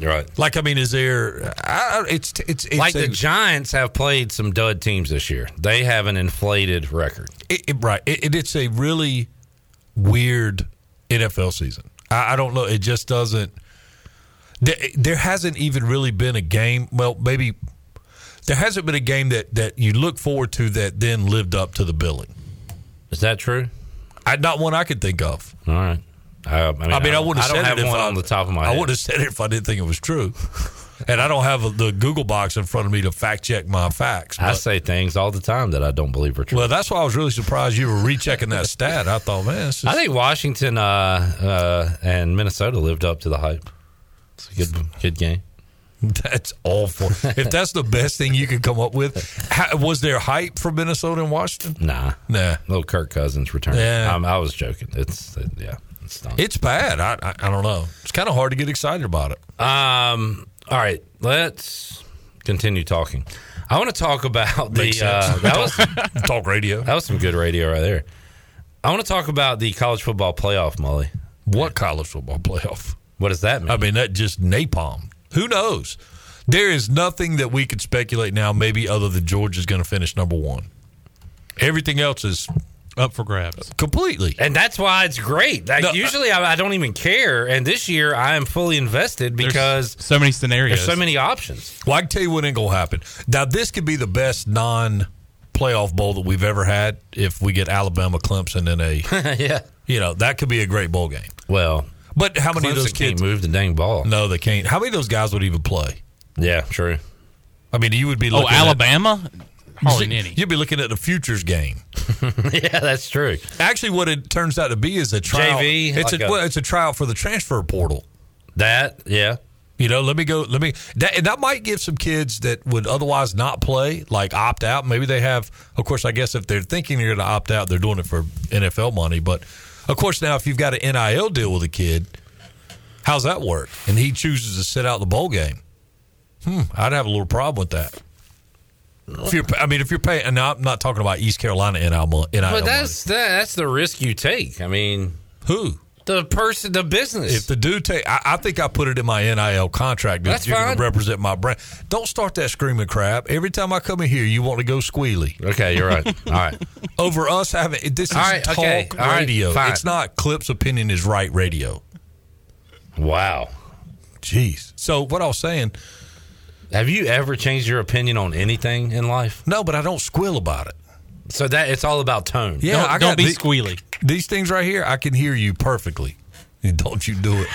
You're right. Like, I mean, is there? I, it's it's, it's like a- the Giants have played some dud teams this year. They have an inflated record. It, it- right. It, it- it's a really weird NFL season. I, I don't know. It just doesn't. There, there hasn't even really been a game. Well, maybe there hasn't been a game that that you look forward to that then lived up to the billing. Is that true? I, not one I could think of. All right. I, I mean, I mean, I, wouldn't have I don't said have it if one I, on the top of my I head. would have said it if I didn't think it was true. and I don't have the Google box in front of me to fact check my facts. I say things all the time that I don't believe are true. well, that's why I was really surprised you were rechecking that stat. I thought, man, this is, I think Washington uh, uh, and Minnesota lived up to the hype. It's a good, good game. That's awful. if that's the best thing you could come up with, how, was there hype for Minnesota and Washington? Nah, Nah, little Kirk Cousins return. Yeah. Um, I was joking. It's it, yeah, it's stunk. it's bad. I, I I don't know. It's kind of hard to get excited about it. Um. All right, let's continue talking. I want to talk about the Makes sense. uh, that was Talk radio. that was some good radio right there. I want to talk about the college football playoff, Molly. What college football playoff? What does that mean? I mean, that just napalm. Who knows? There is nothing that we could speculate now, maybe other than Georgia's going to finish number one. Everything else is Up for grabs. completely. and that's why it's great. Like, No, uh, usually, I, I don't even care, and this year I am fully invested because so many scenarios. there's so many options. Well, I can tell you what ain't going to happen. Now, this could be the best non playoff bowl that we've ever had if we get Alabama, Clemson in a, yeah. you know, that could be a great bowl game. Well, But how many of Clemson those can't kids? move the dang ball. No, they can't. How many of those guys would even play? Yeah, true. I mean, you would be oh, looking at- Alabama? Hardly any. You'd be looking at the futures game. yeah, that's true. Actually, what it turns out to be is a trial. JV, it's like a, a- well, it's a trial for the transfer portal. That yeah. You know, let me go. Let me. That, and that might give some kids that would otherwise not play, like opt out. Maybe they have. Of course, I guess if they're thinking they're going to opt out, they're doing it for NFL money. But of course, now if you've got an NIL deal with a kid, how's that work? And he chooses to sit out the bowl game. Hmm, I'd have a little problem with that. If you're, I mean, if you're paying, and now I'm not talking about East Carolina NIL, NIL But that's that, that's the risk you take. I mean, Who? the person, the business. If the dude take, I, I think I put it in my NIL contract. that That's you're going to represent my brand. Don't start that screaming crap. Every time I come in here, you want to go squealy. okay, you're right. All right. Over us having this is right, talk okay, radio. fine. it's not Clip's opinion is right radio. Wow. Jeez. So what I was saying, Have you ever changed your opinion on anything in life? no, but I don't squeal about it. So that it's all about tone. Yeah, don't I don't be the- squealy. These things right here, I can hear you perfectly. And don't you do it.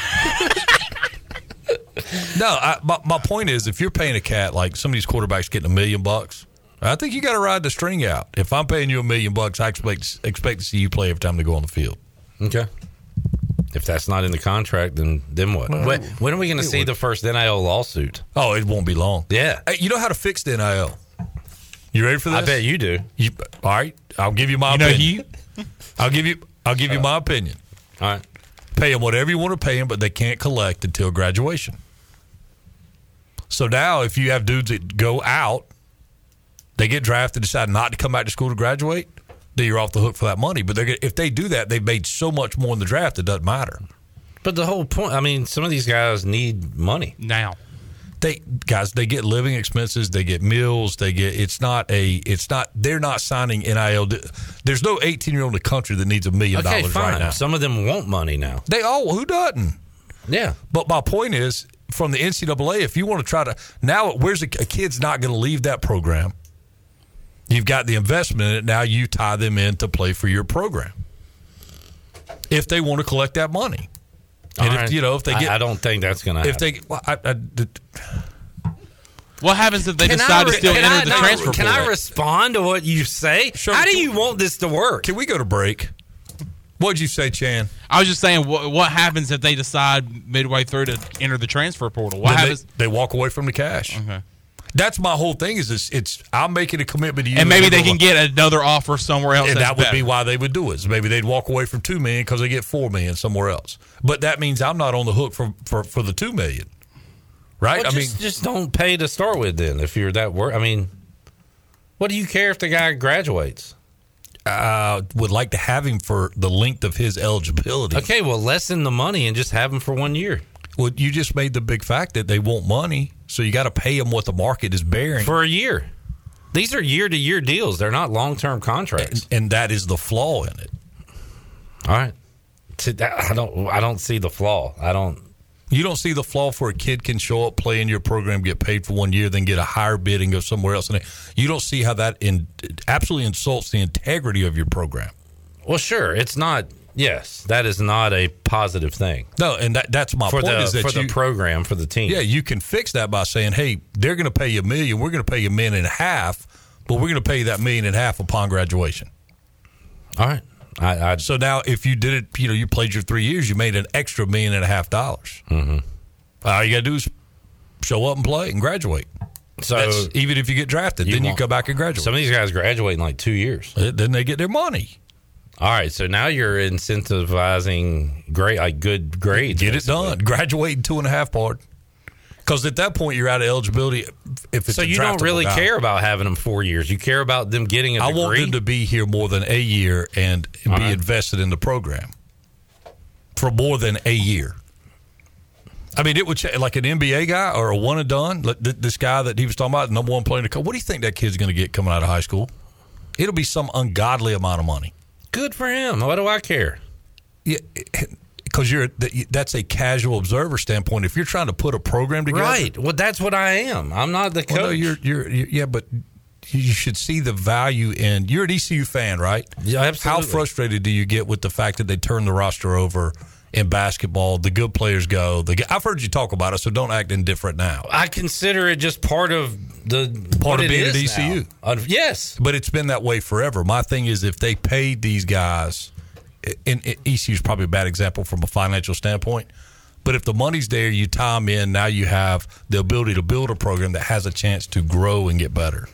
no, I, my, my point is if you're paying a cat like some of these quarterbacks getting a million bucks, I think you got to ride the string out. If I'm paying you a million bucks, I expect expect to see you play every time they go on the field. Okay. If that's not in the contract, then then what? Well, when, when are we going to see would- the first NIL lawsuit? Oh, it won't be long. Yeah. Hey, you know how to fix the NIL? You ready for this? I bet you do. You, all right, I'll give you my You know, opinion. he, I'll give you. I'll give you my opinion. All right. Pay them whatever you want to pay them, but they can't collect until graduation. So now, if you have dudes that go out, they get drafted, decide not to come back to school to graduate, then you're off the hook for that money. But they're if they do that, they've made so much more in the draft. It doesn't matter. But the whole point, I mean, some of these guys need money now. They guys, they get living expenses, they get meals, they get. It's not a. It's not. They're not signing nil. There's no 18 year old in the country that needs a million Okay, dollars fine. right now. Some of them want money now. They all who doesn't? Yeah. But my point is, from the NCAA, if you want to try to now, where's a, a kid's not going to leave that program? You've got the investment in it. Now you tie them in to play for your program. If they want to collect that money, and All if right. you know if they get, I don't think that's going to if they, well, I, I, What happens if they Can decide I to still enter I the not- transfer Can portal? I respond to what you say? Sure, How do you want this to work? Can we go to break? What'd you say, Chan? I was just saying, what, what happens if they decide midway through to enter the transfer portal? What Then they- happens? They, walk away from the cash. Okay. That's my whole thing. Is it's, it's I'm making a commitment to you, And maybe they can get another offer somewhere else. and that would be why they would do it. So maybe they'd walk away from two million because they get four million somewhere else. But that means I'm not on the hook for for, for the two million, right? Well, I just, mean, just don't pay to start with. Then, if you're that work, I mean, what do you care if the guy graduates? uh, would like to have him for the length of his eligibility. Okay, well, lessen the money and just have him for one year Well, you just made the big fact that they want money, so you got to pay them what the market is bearing. for a year. These are year to year deals. They're not long term contracts. and that is the flaw in it. All right. That- I don't. I don't see the flaw. I don't. You don't see the flaw for a kid can show up, play in your program, get paid for one year, then get a higher bid and go somewhere else. And you don't see how that in, absolutely insults the integrity of your program. Well, sure. It's not. Yes, that is not a positive thing No, and that, that's my for point the is that for you, the program for the team. Yeah, you can fix that by saying, "Hey, they're going to pay you a million. We're going to pay you a million and a half, but we're going to pay you that million and a half upon graduation." All right. I, I so now, if you did it, you know, you played your three years, you made an extra million and a half dollars. Mm-hmm. All you got to do is show up and play and graduate. So That's- even if you get drafted, then you want- come back and graduate. Some of these guys graduate in like two years. Then they get their money. All right, so now you're incentivizing great, like good grades. Get it done. Graduate two and a half part. Because at that point, you're out of eligibility. If it's So you don't really guy. care about having them four years. You care about them getting a I degree. I want them to be here more than a year and be right. invested in the program for more than a year. I mean, it would ch- like an NBA guy or a one and done. like th- This guy that he was talking about, number one player in the country. What do you think that kid's going to get coming out of high school? It'll be some ungodly amount of money. Good for him. What do I care? Yeah, because you're that's a casual observer standpoint. If you're trying to put a program together, Right. Well, that's what I am. I'm not the coach. Well, no, you're, you're you're yeah, but you should see the value in. You're an ECU fan, right? Yeah, absolutely. How frustrated do you get with the fact that they turn the roster over in basketball? The good players go. The I've heard you talk about it, so don't act indifferent now. I consider it just part of the Part of being at ECU. now. Yes, but it's been that way forever. My thing is, if they paid these guys, and ECU is probably a bad example from a financial standpoint. But if the money's there, you tie them in. Now you have the ability to build a program that has a chance to grow and get better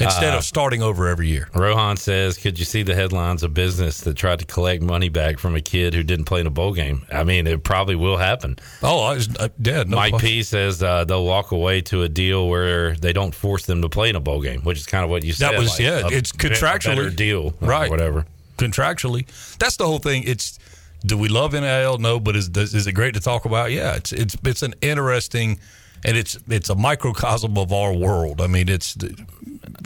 instead Uh, of starting over every year. Rohan says, "Could you see the headlines of business that tried to collect money back from a kid who didn't play in a bowl game? I mean, it probably will happen." Oh, I was uh, dead. No Mike question. P says uh, they'll walk away to a deal where they don't force them to play in a bowl game, which is kind of what you said. That was like, yeah. It's contractually deal, or right? Whatever. Contractually, that's the whole thing. It's do we love NIL? No, but is is it great to talk about? Yeah, it's it's it's an interesting. And it's it's a microcosm of our world. I mean, it's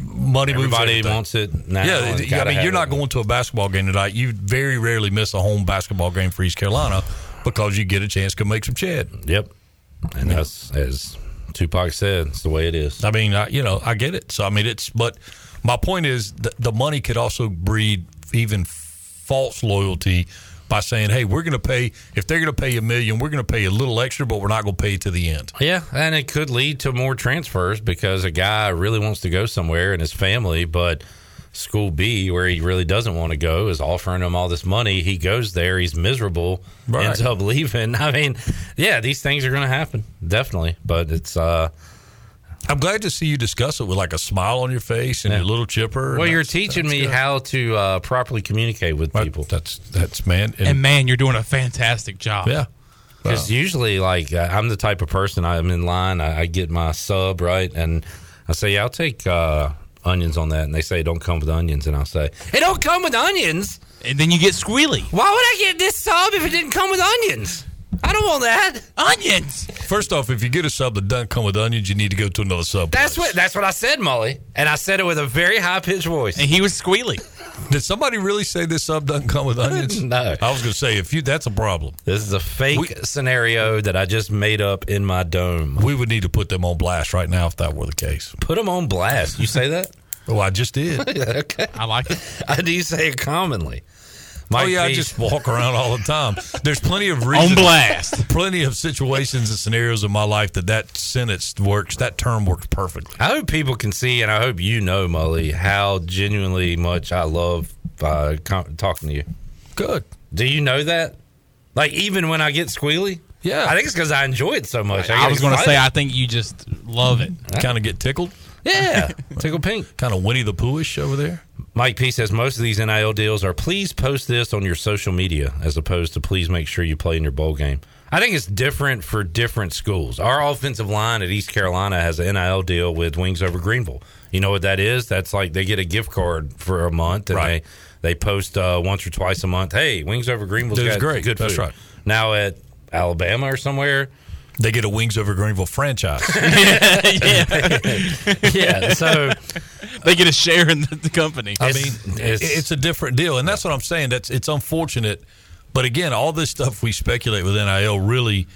money. Everybody everything. wants it now. Yeah, I mean, you're it. not going to a basketball game tonight. You very rarely miss a home basketball game for East Carolina because you get a chance to make some ched. Yep, and that's as Tupac said, it's the way it is. I mean, I, you know, I get it. So I mean, it's but my point is the, the money could also breed even false loyalty by saying, "Hey, we're going to pay if they're going to pay a million, we're going to pay a little extra, but we're not going to pay to the end." Yeah, and it could lead to more transfers because a guy really wants to go somewhere and his family, but school B, where he really doesn't want to go, is offering him all this money. He goes there, he's miserable, Right. ends up leaving. I mean, yeah, these things are going to happen, definitely. But it's uh, I'm glad to see you discuss it with like a smile on your face and Yeah. your little chipper. well, and you're teaching me good. how to uh, properly communicate with people. That's that's man, And man, you're doing a fantastic job. yeah. Because usually, like, uh, I'm the type of person I'm in line. I, I get my sub right, and I say, "Yeah, I'll take, uh, onions on that, and they say it don't come with onions, and I'll say it don't come with onions. And then you get squealy. Why would I get this sub if it didn't come with onions? I don't want that. Onions. First off, if you get a sub that doesn't come with onions, you need to go to another sub. That's what that's what I said, Molly, and I said it with a very high pitched voice. And he was squealy. Did somebody really say this sub doesn't come with onions? no. I was going to say if you that's a problem. This is a fake scenario that I just made up in my dome. We would need to put them on blast right now if that were the case. Put them on blast. You say that? oh, I just did. okay. I like it. I do say it commonly. Oh yeah, I just walk around all the time. There's plenty of reasons, on blast. plenty of situations and scenarios in my life that that sentence works. That term works perfectly. I hope people can see, and I hope you know, Molly, how genuinely much I love uh, com- talking to you. Good. Do you know that? Like even when I get squealy, Yeah. I think it's because I enjoy it so much. I get was going to say, I think you just love it. Kind of get tickled. yeah, tickle pink. Kind of Winnie the Poohish over there. Mike P says most of these NIL deals are please post this on your social media as opposed to please make sure you play in your bowl game. I think it's different for different schools. Our offensive line at East Carolina has an NIL deal with Wings Over Greenville. You know what that is? That's like they get a gift card for a month and Right. they they post uh, once or twice a month. Hey, Wings Over Greenville's That is got great. good That's food. right. Now at Alabama or somewhere, They get a Wings Over Greenville franchise. yeah. yeah. yeah. So They get a share in the, the company. I It's- mean, it's- it's, it's a different deal, and that's what I'm saying. That's it's unfortunate, but again, all this stuff we speculate with NIL really,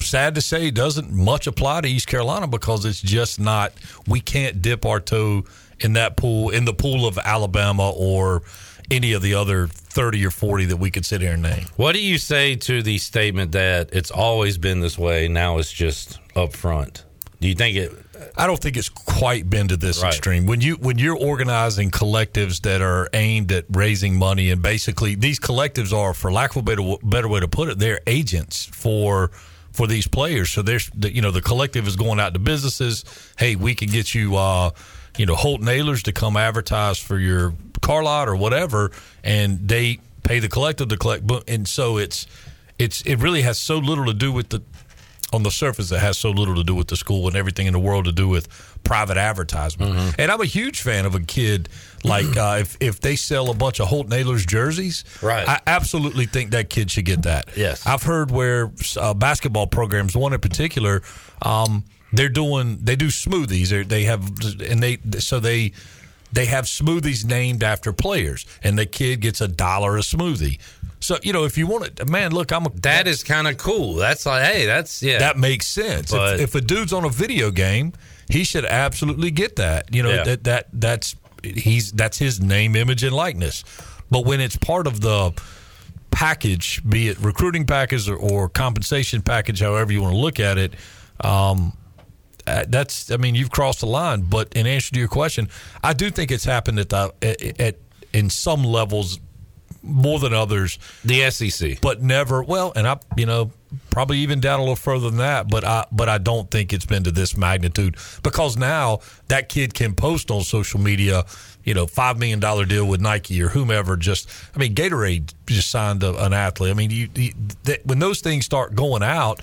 sad to say, doesn't much apply to East Carolina because it's just not. We can't dip our toe in that pool in the pool of Alabama or any of the other thirty or forty that we could sit here and name. What do you say to the statement that it's always been this way? Now it's just up front. Do you think it? I don't think it's quite been to this Right. extreme. When you when you're organizing collectives that are aimed at raising money, and basically these collectives are, for lack of a better better way to put it, they're agents for for these players. So there's the, you know the collective is going out to businesses. Hey, we can get you uh, you know Holton Ahlers to come advertise for your car lot or whatever, and they pay the collective to collect. And so it's it's it really has so little to do with the on the surface it has so little to do with the school and everything in the world to do with private advertisement. Mm-hmm. And I'm a huge fan of a kid like uh, if if they sell a bunch of Holton Ahlers jerseys, Right. I absolutely think that kid should get that. Yes. I've heard where uh, basketball programs, one in particular, um, they're doing they do smoothies. They're, they have and they so they they have smoothies named after players, and the kid gets a dollar a smoothie. So you know, if you want it, man, look, I'm a That is kind of cool. That's like, hey, that's yeah. that makes sense. But- if, if a dude's on a video game, he should absolutely get that. You know Yeah. that that that's he's that's his name, image, and likeness. But when it's part of the package, be it recruiting package or, or compensation package, however you want to look at it, um, Uh, that's I mean you've crossed the line. But in answer to your question, I do think it's happened at the at, at in some levels more than others. the SEC. but never well and i you know probably even down a little further than that but i but i don't think it's been to this magnitude because now that kid can post on social media you know five million dollar deal with nike or whomever just i mean gatorade just signed a, an athlete i mean you, you that, when those things start going out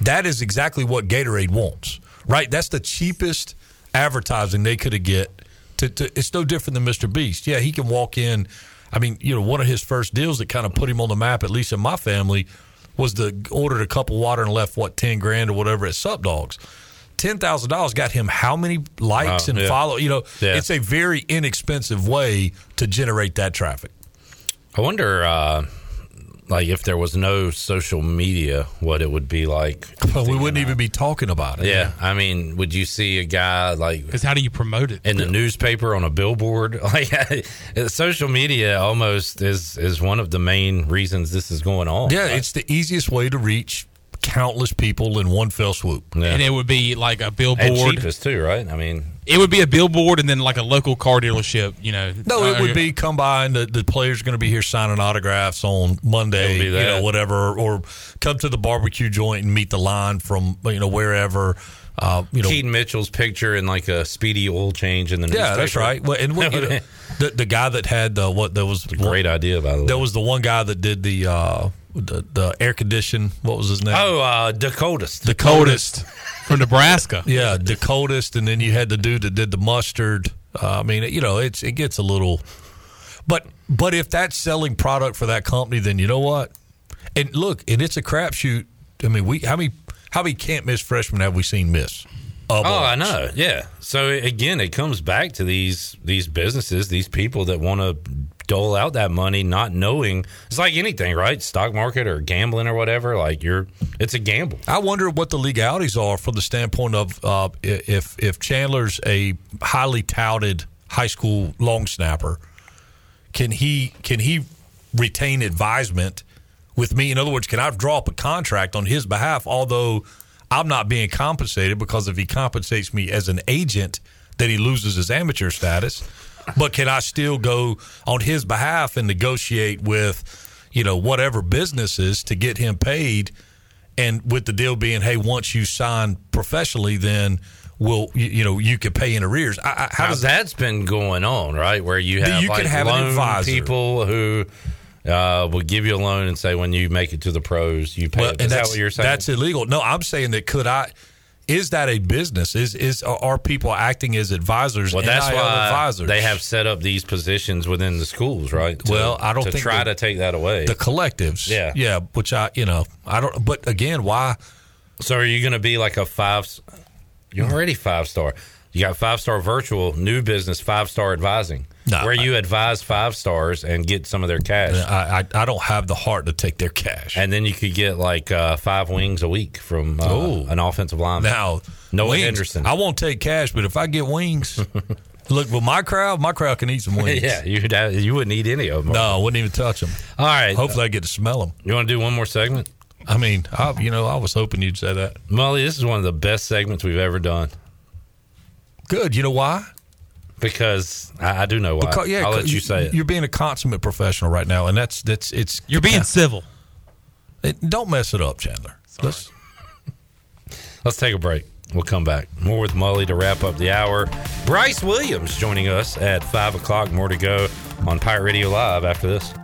that is exactly what gatorade wants right that's the cheapest advertising they could have get to, to it's no different than mr beast yeah he can walk in I mean, you know, one of his first deals that kind of put him on the map, at least in my family, was the ordered a cup of water and left what ten grand or whatever at Sub Dogs. Ten thousand dollars got him how many likes Wow, and yeah. follow? You know, Yeah. it's a very inexpensive way to generate that traffic. I wonder, uh, like, if there was no social media, what it would be like. Well, we wouldn't even be talking about it. Yeah, I mean, would you see a guy like Because how do you promote it? in the newspaper on a billboard? Like, social media almost is is one of the main reasons this is going on. Yeah, it's the easiest way to reach countless people in one fell swoop. Yeah. And it would be like a billboard. and billboard. cheapest too, right? I mean, It would be a billboard and then like a local car dealership, you know. No, it would be come by and the, the player's going to be here signing autographs on Monday, It would you know, whatever, or come to the barbecue joint and meet the line from you know wherever. Uh, you know, Keaton Mitchell's picture in like a speedy oil change in the yeah, that's right. Well, and what, you know, the the guy that had uh, what there was Great idea, by the way. There was the one guy that did the uh, the, the air condition. What was his name? Oh, uh, Dakotas. Dakotas from Nebraska. Yeah, Dakotas, and then you had the dude that did the mustard. Uh, I mean, you know, it's it gets a little, but but if that's selling product for that company, then you know what? And look, and it's a crapshoot. I mean, we how many how many can't miss freshmen have we seen miss? Oh. I know. Yeah. So again, it comes back to these these businesses, these people that want to dole out that money, not knowing. It's like anything, right? Stock market or gambling or whatever. Like you're, it's a gamble. I wonder what the legalities are from the standpoint of uh, if if Chandler's a highly touted high school long snapper, can he can he retain advisement with me? In other words, can I draw up a contract on his behalf, although I'm not being compensated because if he compensates me as an agent, then he loses his amateur status. But can I still go on his behalf and negotiate with, you know, whatever businesses to get him paid? and with the deal being, hey, once you sign professionally, then we'll you, you know you could pay in arrears. I, I, how Now, does that's been going on, right? Where you have you can like have an loan advisor. people who uh, will give you a loan and say when you make it to the pros, you pay. Well, Is that that's what you're saying? that's illegal. No, I'm saying that could I. Is that a business? Is is are people acting as advisors? Well, that's NIL why advisors. they have set up these positions within the schools, right? To- Well, I don't to try the- to take that away. the collectives. Yeah. yeah. Which I you know I don't. But again, why? So are you going to be like a five? You're already five star. You got five star virtual new business, five star advising, No, where you advise five stars and get some of their cash. I, I I don't have the heart to take their cash. And then you could get like uh, five wings a week from uh, an offensive lineman. Now, Noah wings, Henderson. I won't take cash, but if I get wings, look, with my crowd, my crowd can eat some wings. yeah, you'd you wouldn't eat any of them. No, I wouldn't even touch them. All right. Hopefully, I get to smell them. You want to do one more segment? I mean, I, you know, I was hoping you'd say that. Molly, this is one of the best segments we've ever done Good. You know why? Because I, I do know why. Because, yeah, I'll let you say it. You're being a consummate professional right now, and that's that's it's. You're being civil. It, don't mess it up, Chandler. Let's, Let's take a break. We'll come back. More with Mully to wrap up the hour. Bryce Williams joining us at 5 o'clock. More to go on Pirate Radio Live after this.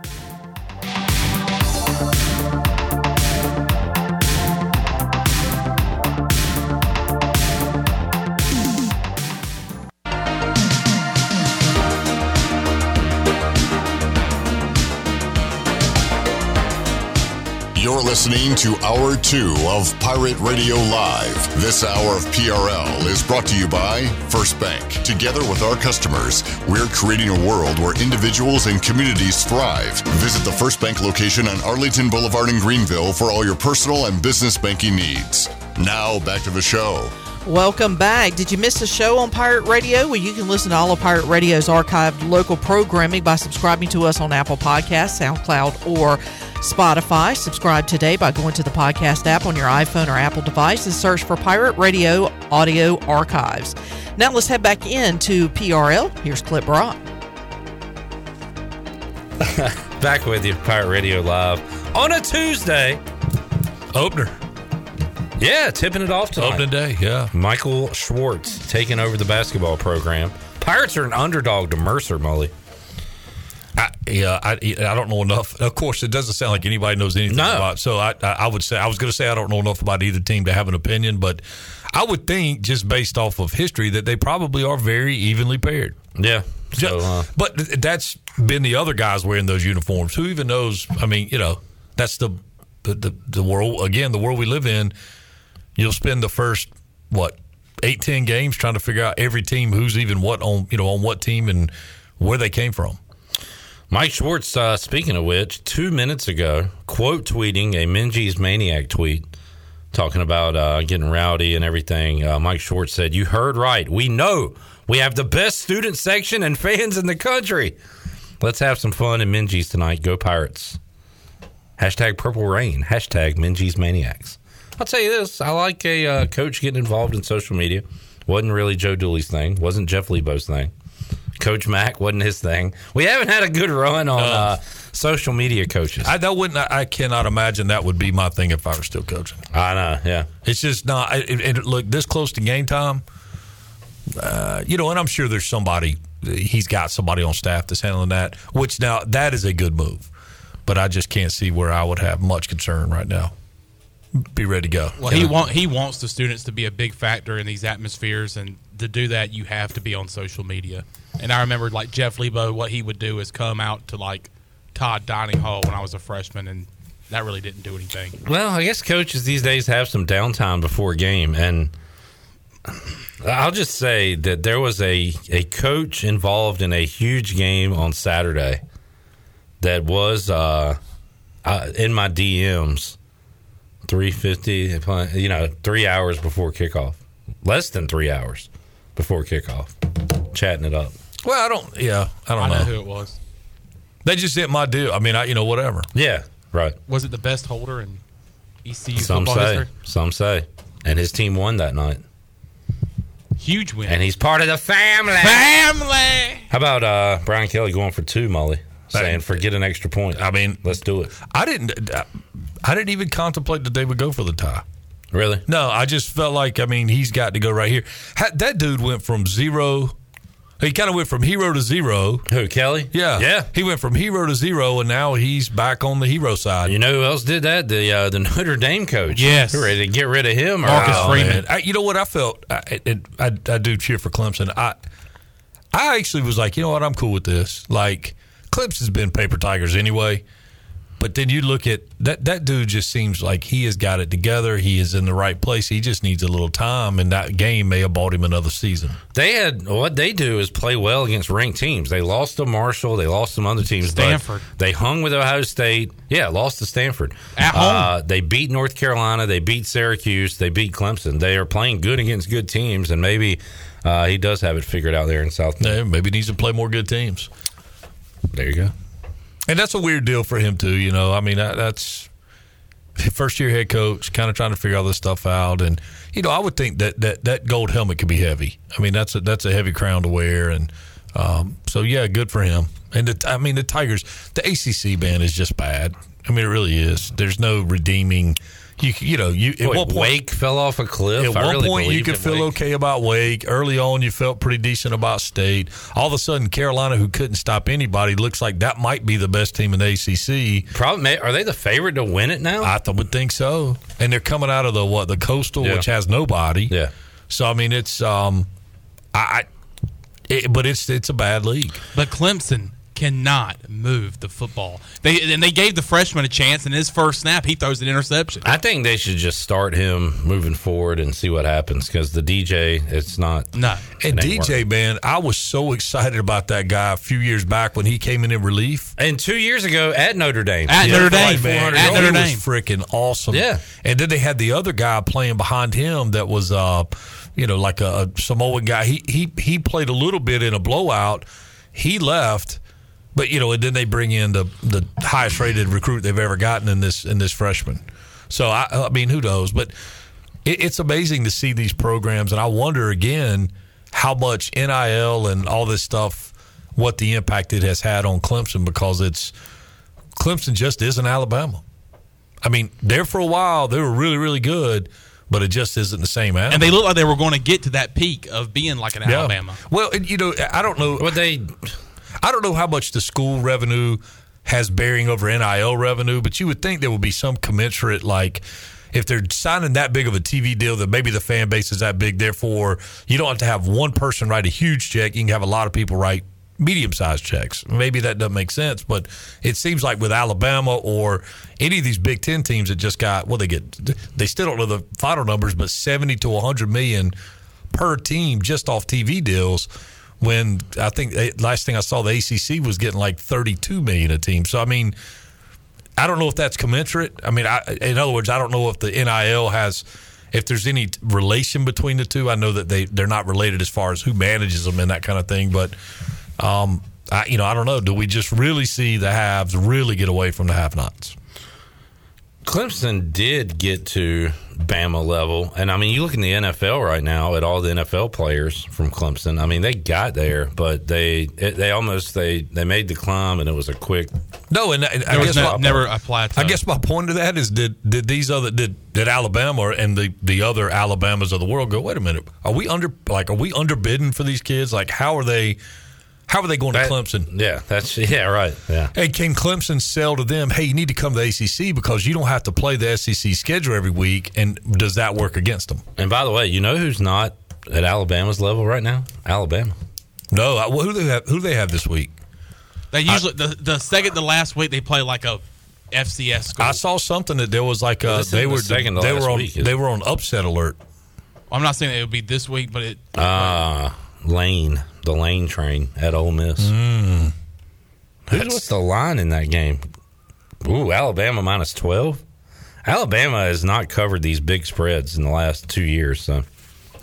Listening to Hour 2 of Pirate Radio Live. This hour of PRL is brought to you by First Bank. Together with our customers, we're creating a world where individuals and communities thrive. Visit the First Bank location on Arlington Boulevard in Greenville for all your personal and business banking needs. Now, back to the show. Welcome back. Did you miss the show on Pirate Radio? Well, you can listen to all of Pirate Radio's archived local programming by subscribing to us on Apple Podcasts, SoundCloud, or Spotify. Subscribe today by going to the podcast app on your iPhone or Apple device and search for Pirate Radio Audio Archives. Now let's head back into PRL. Here's Clip Brock. Back with you, Pirate Radio Live on a Tuesday. Opener. Yeah, tipping it off tonight. Opening day, yeah. Michael Schwartz taking over the basketball program. Pirates are an underdog to Mercer, Mully. I, yeah, I, I don't know enough. Of course, it doesn't sound like anybody knows anything No. about. it. So I, I would say I was going to say I don't know enough about either team to have an opinion, but I would think just based off of history that they probably are very evenly paired. Yeah. So, uh, but that's been the other guys wearing those uniforms. Who even knows? I mean, you know, that's the the the, the world again. The world we live in. You'll spend the first what eight ten games trying to figure out every team who's even what on you know on what team and where they came from. Mike Schwartz, uh, speaking of which, two minutes ago, quote tweeting a Minges Maniac tweet talking about uh, getting rowdy and everything. Uh, Mike Schwartz said, You heard right. We know we have the best student section and fans in the country. Let's have some fun in Minges tonight. Go Pirates. Hashtag Purple Rain. Hashtag Minges Maniacs. I'll tell you this I like a uh, coach getting involved in social media. Wasn't really Joe Dooley's thing, wasn't Jeff Lebo's thing. Coach Mack wasn't his thing. We haven't had a good run on uh, social media coaches. I that wouldn't. I cannot imagine that would be my thing if I were still coaching. I know. Yeah, it's just not. It, it, look, this close to game time, uh, you know, and I'm sure there's somebody. He's got somebody on staff that's handling that. Which now that is a good move. but I just can't see where I would have much concern right now. Be ready to go. Well, he want he wants the students to be a big factor in these atmospheres, and to do that, you have to be on social media. And I remember like Jeff Lebo, what he would do is come out to like Todd Dining Hall when I was a freshman, and that really didn't do anything. Well, I guess coaches these days have some downtime before a game, and I'll just say that there was a a coach involved in a huge game on Saturday that was uh, uh, in my DMs. Three fifty, you know, three hours before kickoff, less than three hours before kickoff, chatting it up. Well, I don't. Yeah, I don't know. I know know. who it was. They just hit my deal. I mean, I you know whatever. Yeah, right. Was it the best holder in ECU Some football say, history? some say, and his team won that night, Huge win. and he's part of the family. Family. How about uh, Brian Kelly going for two, Mully? Saying forget an extra point. I mean, let's do it. I didn't. I didn't even contemplate that they would go for the tie. Really? No, I just felt like I mean he's got to go right here. That dude went from zero. He kind of went from hero to zero. Who Kelly? Yeah, Yeah. He went from hero to zero, and now he's back on the hero side. You know who else did that? The uh, the Notre Dame coach. Yes. They're ready to get rid of him. Marcus Oh, Freeman. I, you know what I felt? I, it, I I do cheer for Clemson. I I actually was like, you know what? I'm cool with this. Like Clemson's been paper tigers anyway. But then you look at that that dude just seems like he has got it together. He is in the right place. He just needs a little time and that game may have bought him another season. They had what they do is play well against ranked teams. They lost to Marshall. They lost some other teams. Stanford. They hung with Ohio State. Yeah, lost to Stanford At home. Uh, they beat North Carolina. They beat Syracuse. They beat Clemson. They are playing good against good teams, and maybe uh, he does have it figured out there in South. Bend. Yeah, maybe he needs to play more good teams. There you go. And that's a weird deal for him too. You know, I mean, that, that's first year head coach, kind of trying to figure all this stuff out. And you know, I would think that that that gold helmet could be heavy. I mean, that's a that's a heavy crown to wear, and um, so yeah, good for him. And the, I mean, the Tigers, the ACC ban is just bad. I mean, it really is. There's no redeeming. You you know you at Boy, one point Wake fell off a cliff. at I one really point, you could feel Wake. okay about Wake. Early on, you felt pretty decent about State. All of a sudden, Carolina, who couldn't stop anybody, looks like that might be the best team in the ACC. Probably are they the favorite to win it now? I th- would think so. And they're coming out of the what the coastal, Yeah. which has nobody. Yeah. So I mean, it's um, I, I it, but it's it's a bad league. But Clemson cannot move the football. They and they gave the freshman a chance, and his first snap, he throws an interception. I think they should just start him moving forward and see what happens because the DJ, it's not. No. And It ain't DJ, man, I was so excited about that guy a few years back when he came in in relief. And two years ago at Notre Dame, At Yeah, Notre Dame, like man. At. Notre he Dame. was freaking awesome. Yeah. And then they had the other guy playing behind him that was uh you know like a, a Samoan guy. He he he played a little bit in a blowout. He left, but you know, and then they bring in the the highest rated recruit they've ever gotten in this in this freshman. So I I mean, who knows, but it, it's amazing to see these programs and I wonder again how much NIL and all this stuff what the impact it has had on Clemson because it's Clemson just isn't Alabama. I mean, there for a while they were really, really good, but it just isn't the same. Animal. And they looked like they were going to get to that peak of being like an Yeah. Alabama. Well, you know, I don't know. What they, I don't know how much the school revenue has bearing over NIL revenue, but you would think there would be some commensurate, like if they're signing that big of a TV deal, that maybe the fan base is that big. Therefore, you don't have to have one person write a huge check. You can have a lot of people write medium sized checks. Maybe that doesn't make sense, but it seems like with Alabama or any of these Big Ten teams that just got well, they get they still don't know the final numbers, but seventy to hundred million per team just off TV deals. When I think eh, last thing I saw, the ACC was getting like thirty-two million a team. So I mean, I don't know if that's commensurate. I mean, I, in other words, I don't know if the NIL has, if there's any relation between the two. I know that they they're not related as far as who manages them and that kind of thing. But, um, I, you know, I don't know. Do we just really see the haves really get away from the have-nots? Clemson did get to Bama level, and I mean, you look in the NFL right now at all the NFL players from Clemson. I mean, they got there, but they it, they almost they they made the climb, and it was a quick. No, and, and I guess my, never a plateau. I guess my point to that is did did these other did did Alabama and the the other Alabamas of the world go? Wait a minute, are we under like are we underbidding for these kids? Like how are they? How are they going That- to Clemson? Yeah, that's yeah, right. Yeah. Hey, can Clemson sell to them? Hey, you need to come to the ACC because you don't have to play the SEC schedule every week. And does that work against them? And by the way, you know who's not at Alabama's level right now? Alabama. No. I- Who do they have? Who do they have this week? They usually the the second to last week they play like a FCS school. I saw something that there was like Well, uh, they isn't the were second to they last were on week, they it? were on upset alert. I'm not saying it would be this week, but it Ah, Lane, the Lane train at Ole Miss. Mm. Who's what's the line in that game? Ooh, Alabama minus twelve. Alabama has not covered these big spreads in the last two years, so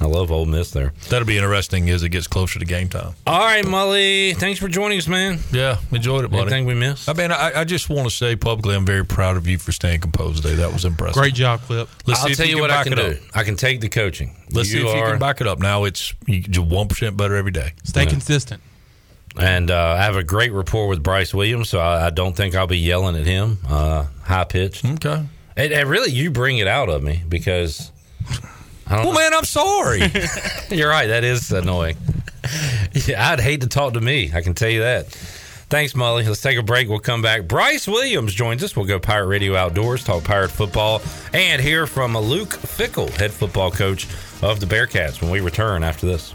I love Ole Miss there. That'll be interesting as it gets closer to game time. All right, Mully, thanks for joining us, man. Yeah, enjoyed it, buddy. Anything we missed? I mean, I, I just want to say publicly, I'm very proud of you for staying composed today. That was impressive. great job, Clip. Let's I'll see if tell you, can what I back can it do. up. I can take the coaching. Let's see if you can back it up. Now it's one percent better every day. Stay consistent. And uh, I have a great rapport with Bryce Williams, so I, I don't think I'll be yelling at him uh, high pitched. Okay. And, and really, you bring it out of me because. Well, man, I'm sorry. You're right. That is annoying. Yeah, I'd hate to talk to me. I can tell you that. Thanks, Mully. Let's take a break. We'll come back. Bryce Williams joins us. We'll go Pirate Radio Outdoors, talk Pirate football, and hear from Luke Fickell, head football coach of the Bearcats, when we return after this.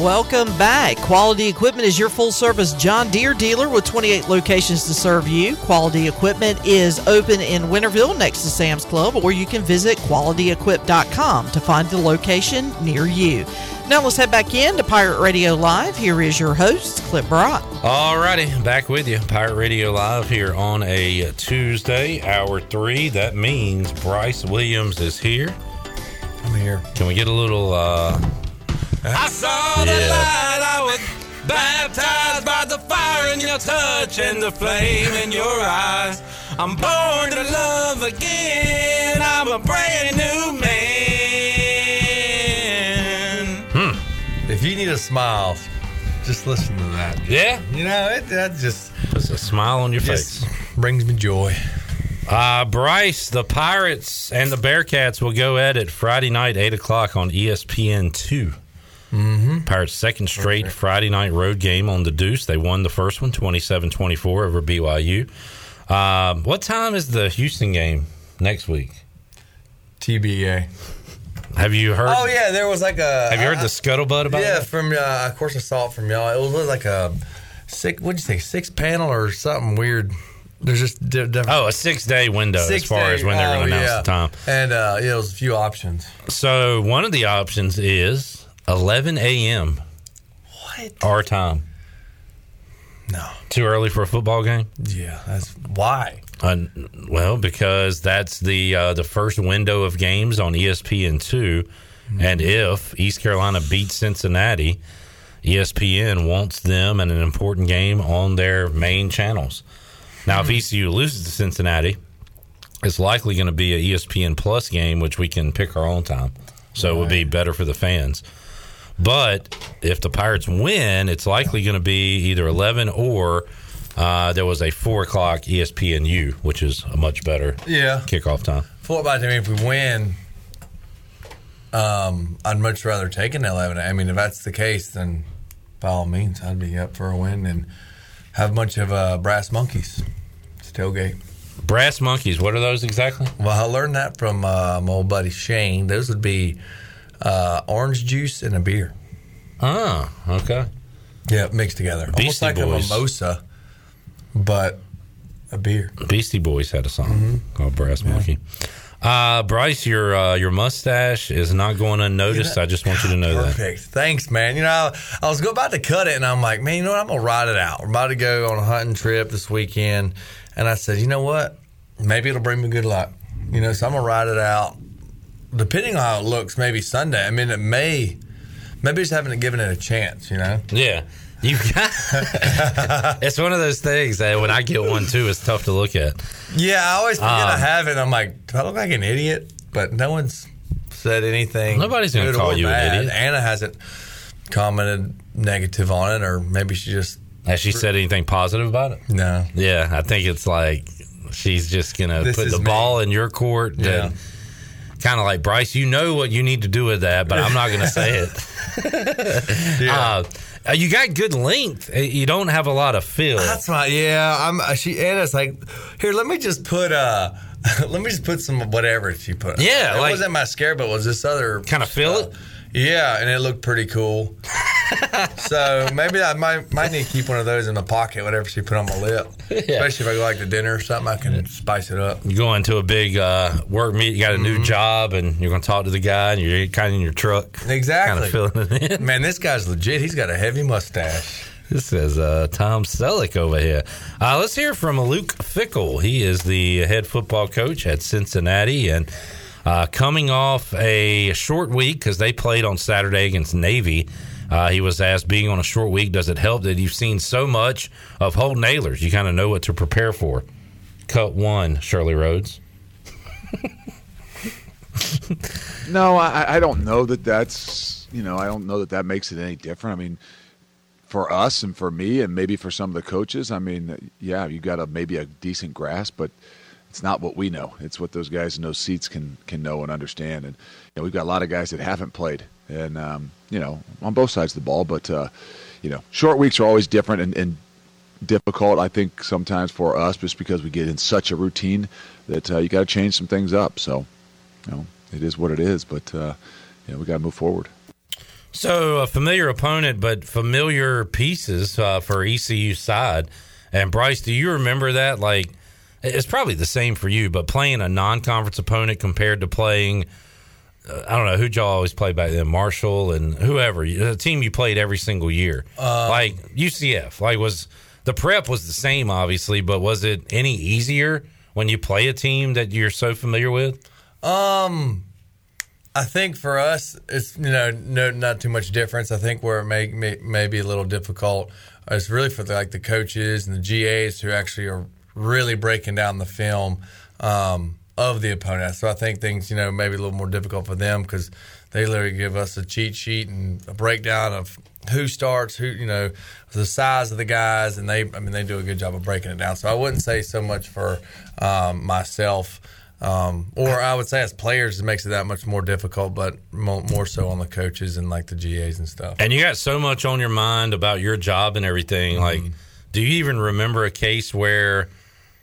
Welcome back. Quality Equipment is your full service John Deere dealer with 28 locations to serve you. Quality Equipment is open in Winterville next to Sam's Club, or you can visit qualityequip.com to find the location near you. Now let's head back in to Pirate Radio Live. Here is your host, Clip Brock. All righty, back with you. Pirate Radio Live here on a Tuesday, hour three. That means Bryce Williams is here. I'm here. Can we get a little uh I saw the Yeah. light. I was baptized by the fire in your touch and the flame in your eyes. I'm born to love again. I'm a brand new man. Hmm. If you need a smile, just listen to that. Yeah? You know, it that just puts a smile on your face. Brings me joy. Uh, Bryce, the Pirates and the Bearcats will go at it Friday night, 8 o'clock on ESPN 2. Mm-hmm. Pirates' second straight Friday night road game on the Deuce. They won the first one 27 24 over BYU. Um, what time is the Houston game next week? TBA. Have you heard? Oh yeah, there was like a. Have you heard I- the scuttlebutt about it? yeah, from uh, of course I saw it from y'all. It was like a six. What'd you say? Six panel or something weird. There's just di- different. Oh, a six day window as far as when they're going to oh, announce yeah. the time. And uh, yeah, it was a few options. So one of the options is 11 a.m. What? Our time. No. Too early for a football game? Yeah, that's why. Uh, well, because that's the uh, the first window of games on ESPN two, and if East Carolina beats Cincinnati, ESPN wants them in an important game on their main channels. Now, if ECU loses to Cincinnati, it's likely going to be a ESPN Plus game, which we can pick our own time, so it would be better for the fans. But if the Pirates win, it's likely going to be either 11 or uh, there was a 4 o'clock ESPNU, which is a much better Yeah. kickoff time. For about to me, if we win, um, I'd much rather take an eleven. I mean, if that's the case, then by all means, I'd be up for a win and have a bunch of uh, brass monkeys. It's tailgate. Brass monkeys, what are those exactly? Well, I learned that from uh, my old buddy Shane. Those would be uh, orange juice and a beer. Oh, okay. Yeah, mixed together, almost like Boys. a mimosa, but a beer. Beastie Boys had a song called Brass Monkey. Uh, Bryce, your uh, your mustache is not going unnoticed. I just want you to know that. Perfect. Thanks, man. You know, I was about to cut it, and I'm like, man, you know what? I'm gonna ride it out. We're about to go on a hunting trip this weekend, and I said, you know what? maybe it'll bring me good luck. You know, so I'm gonna ride it out. Depending on how it looks, maybe Sunday. I mean, it may, maybe just haven't given it a chance. You know. Yeah. You got it's one of those things that when I get one too, it's tough to look at. Yeah, I always forget I Um, have it. I'm like, do I look like an idiot? But no one's said anything. Nobody's gonna call or you an idiot. Anna hasn't commented negative on it, or maybe she just Has she said anything positive about it? No. Yeah, I think it's like she's just gonna put the me. ball in your court. Yeah. And kind of like Bryce, you know what you need to do with that, but I'm not gonna say it. uh, uh, you got good length. Uh, You don't have a lot of fill. That's right. Yeah, I'm. uh, She Anna's like, here. Let me just put uh, let me just put some whatever she put. Yeah, it like- wasn't mascara, but was this other kind of fill it. Yeah, and it looked pretty cool. so maybe I might might need to keep one of those in my pocket, whatever she put on my lip. Especially if I go like to dinner or something, I can spice it up. You go into a big uh, work meet. You got a Mm-hmm. new job, and you're going to talk to the guy, and you're kind of in your truck, Exactly. kind of filling it in. Man, this guy's legit. He's got a heavy mustache. This is uh, Tom Selleck over here. Uh, let's hear from Luke Fickell. He is the head football coach at Cincinnati and uh, coming off a short week because they played on Saturday against Navy. Uh, he was asked, being on a short week, does it help that you've seen so much of Holton Ahlers? You kind of know what to prepare for. Cut one, Shirley Rhodes. No, I, I don't know that that's you know I don't know that that makes it any different. I mean, for us and for me and maybe for some of the coaches, I mean, yeah, you got a maybe a decent grasp, but it's not what we know. It's what those guys in those seats can can know and understand. And you know, we've got a lot of guys that haven't played, and um, you know, on both sides of the ball. But uh, you know, short weeks are always different and, and difficult. I think sometimes for us, just because we get in such a routine that uh, you got to change some things up. So, you know, it is what it is. But uh, you know, we got to move forward. So a familiar opponent, but familiar pieces uh, for ECU side. And Bryce, do you remember that? Like, it's probably the same for you, but playing a non-conference opponent compared to playing, uh, I don't know who'd y'all always play back then, Marshall and whoever, the team you played every single year, Uh, like UCF. Like, was the prep was the same, obviously, but was it any easier when you play a team that you're so familiar with? Um, I think for us, it's you know no not too much difference. I think where it may may, may be a little difficult is really for the, like the coaches and the GAs who actually are really breaking down the film um, of the opponent. So I think things you know maybe a little more difficult for them because they literally give us a cheat sheet and a breakdown of who starts, who you know, the size of the guys, and they I mean they do a good job of breaking it down. So I wouldn't say so much for um, myself. Um, or I would say as players, it makes it that much more difficult, but more, more so on the coaches and like the GAs and stuff. And you got so much on your mind about your job and everything. Mm-hmm. Like, do you even remember a case where,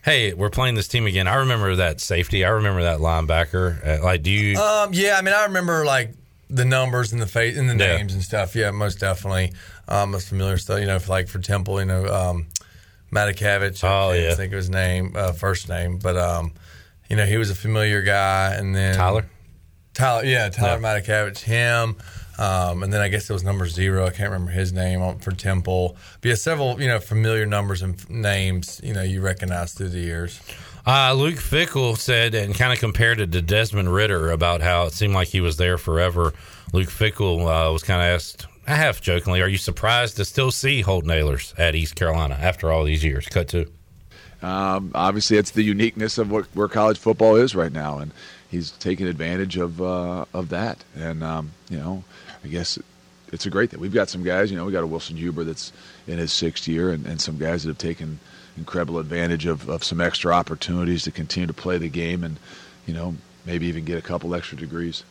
hey, we're playing this team again? I remember that safety. I remember that linebacker. Uh, Like, do you? Um, yeah, I mean, I remember like the numbers and the face and the Yeah. names and stuff. Yeah, most definitely. Um, most familiar stuff. You know, for, like for Temple, you know, um, Matakevich. Oh, I can't yeah. think of his name, uh, first name, but um, you know, he was a familiar guy. And then Tyler? Tyler, yeah, Tyler Matakevich, him. Um, and then I guess it was number zero. I can't remember his name for Temple. But yeah, several you know familiar numbers and f- names you know you recognize through the years. Uh, Luke Fickell said and kind of compared it to Desmond Ridder about how it seemed like he was there forever. Luke Fickell uh, was kind of asked, half jokingly, "Are you surprised to still see Holton Ahlers at East Carolina after all these years?" Cut to. Um, obviously, it's the uniqueness of what, where college football is right now, and he's taking advantage of uh, of that. And um, you know, I guess it's a great thing. We've got some guys. You know, we got a Wilson Huber that's in his sixth year, and, and some guys that have taken incredible advantage of, of some extra opportunities to continue to play the game, and you know, maybe even get a couple extra degrees.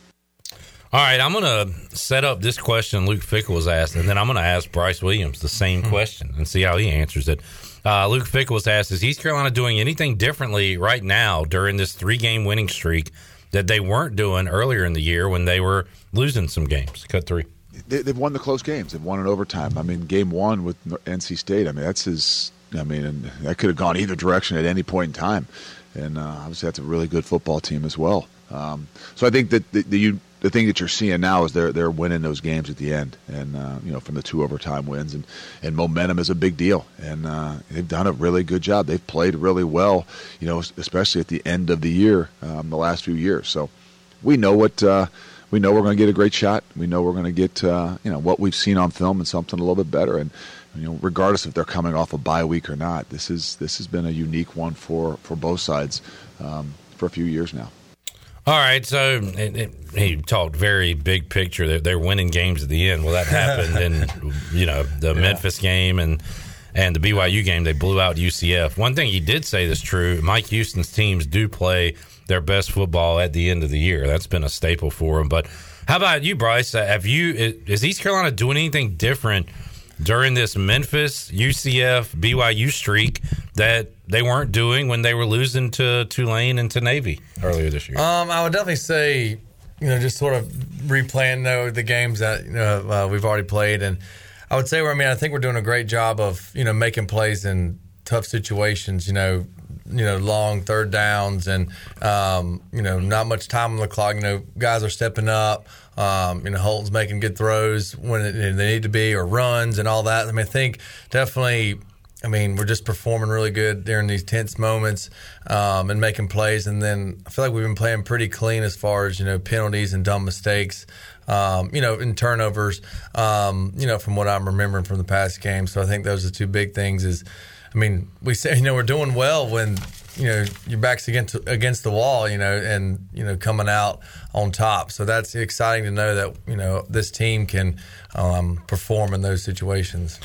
All right, I'm going to set up this question Luke Fickell was asked, and then I'm going to ask Bryce Williams the same question and see how he answers it. Uh, Luke Fickell was asked, Is East Carolina doing anything differently right now during this three game winning streak that they weren't doing earlier in the year when they were losing some games? Cut three. They, they've won the close games. They've won in overtime. I mean, game one with NC State. I mean, that's his. I mean, that could have gone either direction at any point in time. And uh, obviously, that's a really good football team as well. Um, so I think that the, the you the thing that you're seeing now is they're they're winning those games at the end, and uh, you know from the two overtime wins, and and momentum is a big deal, and uh, they've done a really good job. They've played really well, you know, especially at the end of the year, um, the last few years. So we know what. Uh, we know we're going to get a great shot. We know we're going to get uh, you know what we've seen on film and something a little bit better. And you know, regardless if they're coming off a bye week or not, this is this has been a unique one for for both sides um, for a few years now. All right, so it, it, he talked very big picture. They're, they're, winning games at the end. Well, that happened in you know the yeah. Memphis game and and the BYU game. They blew out UCF. One thing he did say that's true. Mike Houston's teams do play their best football at the end of the year. That's been a staple for him. But how about you, Bryce? Uh, have you is East Carolina doing anything different? during this Memphis, UCF, BYU streak that they weren't doing when they were losing to Tulane and to Navy earlier this year? Um, I would definitely say, you know, just sort of replaying though the games that you know uh, we've already played, and I would say, I mean, I think we're doing a great job of you know making plays in tough situations. You know, you know, long third downs and, um, you know, not much time on the clock. You know, guys are stepping up. Um, you know, Holton's making good throws when they need to be or runs and all that. I mean, I think definitely. I mean, we're just performing really good during these tense moments um, and making plays. And then I feel like we've been playing pretty clean as far as you know penalties and dumb mistakes. Um, you know, in turnovers. Um, you know, from what I'm remembering from the past game. So I think those are two big things. Is I mean, we say you know we're doing well when you know your back's against against the wall, you know, and you know coming out on top. So that's exciting to know that you know this team can um, perform in those situations.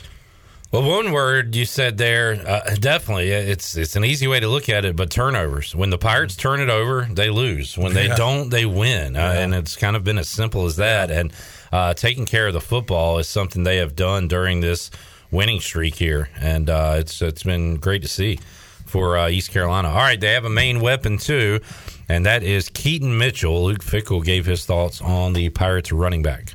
Well, one word you said there, uh, definitely, it's it's an easy way to look at it, but turnovers. When the Pirates turn it over, they lose. When they yeah. don't, they win, uh, and it's kind of been as simple as that. And uh, taking care of the football is something they have done during this winning streak here, and uh, it's it's been great to see for uh, East Carolina. All right, they have a main weapon too, and that is Keaton Mitchell. Luke Fickell gave his thoughts on the Pirates running back.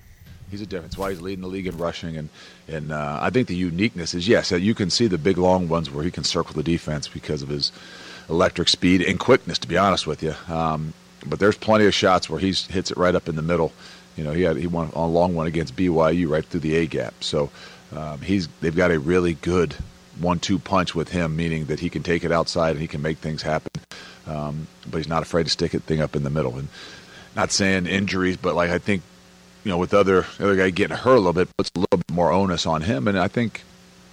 He's a difference. Why he's leading the league in rushing, and and uh, I think the uniqueness is yes, you can see the big long ones where he can circle the defense because of his electric speed and quickness. To be honest with you, um, but there's plenty of shots where he hits it right up in the middle. You know, he had he won on a long one against BYU right through the A gap. So um, he's they've got a really good one-two punch with him, meaning that he can take it outside and he can make things happen. Um, but he's not afraid to stick it thing up in the middle. And not saying injuries, but like I think you know with other other guy getting hurt a little bit puts a little bit more onus on him. And I think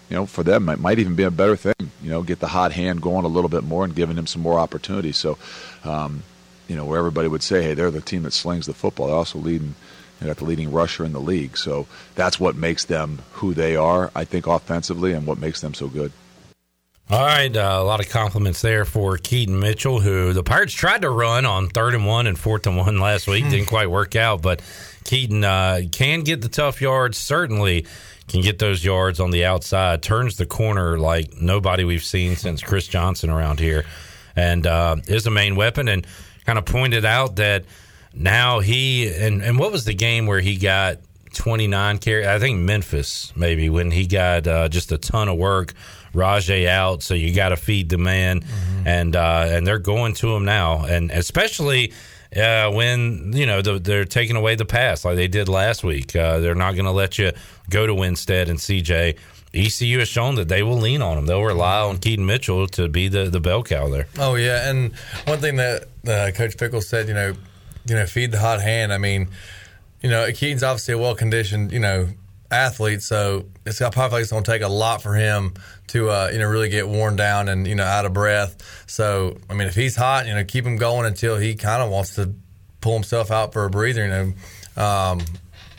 you know for them it might even be a better thing. You know, get the hot hand going a little bit more and giving him some more opportunities. So. Um, you know, where everybody would say, "Hey, they're the team that slings the football." They're also leading they got the leading rusher in the league. So that's what makes them who they are, I think, offensively, and what makes them so good. All right, uh, a lot of compliments there for Keaton Mitchell, who the Pirates tried to run on third and one and fourth and one last week. Didn't quite work out, but Keaton uh, can get the tough yards. Certainly can get those yards on the outside. Turns the corner like nobody we've seen since Chris Johnson around here, and uh, is a main weapon. And kind of pointed out that now he and and what was the game where he got 29 carry? I think Memphis maybe when he got uh, just a ton of work. Rahjai out, so you got to feed the man, mm-hmm. and uh, and they're going to him now, and especially. Uh, when you know the, they're taking away the pass like they did last week, uh, they're not going to let you go to Winstead and CJ. ECU has shown that they will lean on them. They'll rely on Keaton Mitchell to be the, the bell cow there. Oh yeah, and one thing that uh, Coach Fickell said, you know, you know, feed the hot hand. I mean, you know, Keaton's obviously a well conditioned, you know, athlete, so it's probably it's going to take a lot for him to, uh, you know, really get worn down and you know out of breath. So, I mean, if he's hot, you know, keep him going until he kind of wants to pull himself out for a breather. You know, um,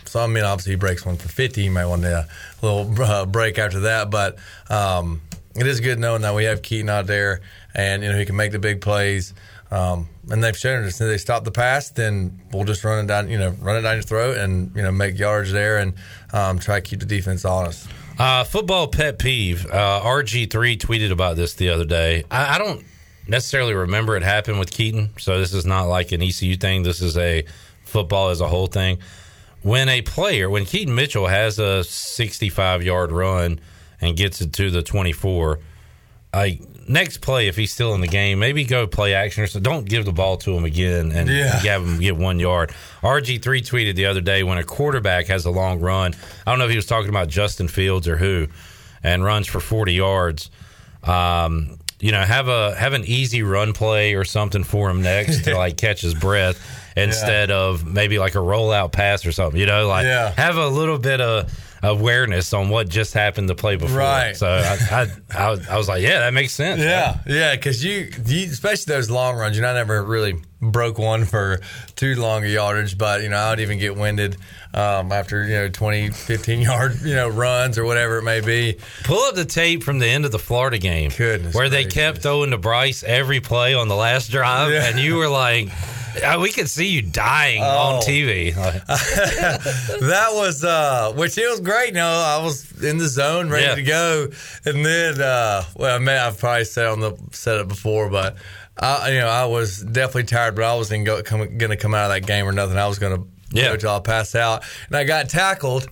so I mean, obviously he breaks one for fifty. He might want a little uh, break after that, but um, it is good knowing that we have Keaton out there and you know he can make the big plays. Um, and they've shown us if they stop the pass, then we'll just run it down, you know, run it down your throat and you know make yards there and um, try to keep the defense honest. Uh, football pet peeve. Uh, RG3 tweeted about this the other day. I, I, don't necessarily remember it happened with Keaton, so this is not like an ECU thing. This is a football as a whole thing. When a player, when Keaton Mitchell has a 65 yard run and gets it to the 24, I next play, if he's still in the game, maybe go play action or so. Don't give the ball to him again and Yeah. have him get one yard. RG3 tweeted the other day when a quarterback has a long run. I don't know if he was talking about Justin Fields or who, and runs for 40 yards. Um, you know, have a have an easy run play or something for him next to like catch his breath instead of maybe like a rollout pass or something. You know, like Yeah. have a little bit of awareness on what just happened to play before. Right. So I, I, I, was, I was like, yeah, that makes sense. Yeah, yeah, because you, you, especially those long runs, you know, I never really broke one for too long a yardage, but you know, I would even get winded um, after you know 20, 15 yard you know runs or whatever it may be. Pull up the tape from the end of the Florida game, Goodness where they kept throwing to Bryce every play on the last drive, Yeah. and you were like, we could see you dying on Oh. TV. That was uh which it was great you know i was in the zone ready Yeah. to go and then uh well i may i've probably said on the said it before but i you know i was definitely tired but i wasn't go, come, gonna come out of that game or nothing i was gonna Yeah. go till i passed out and i got tackled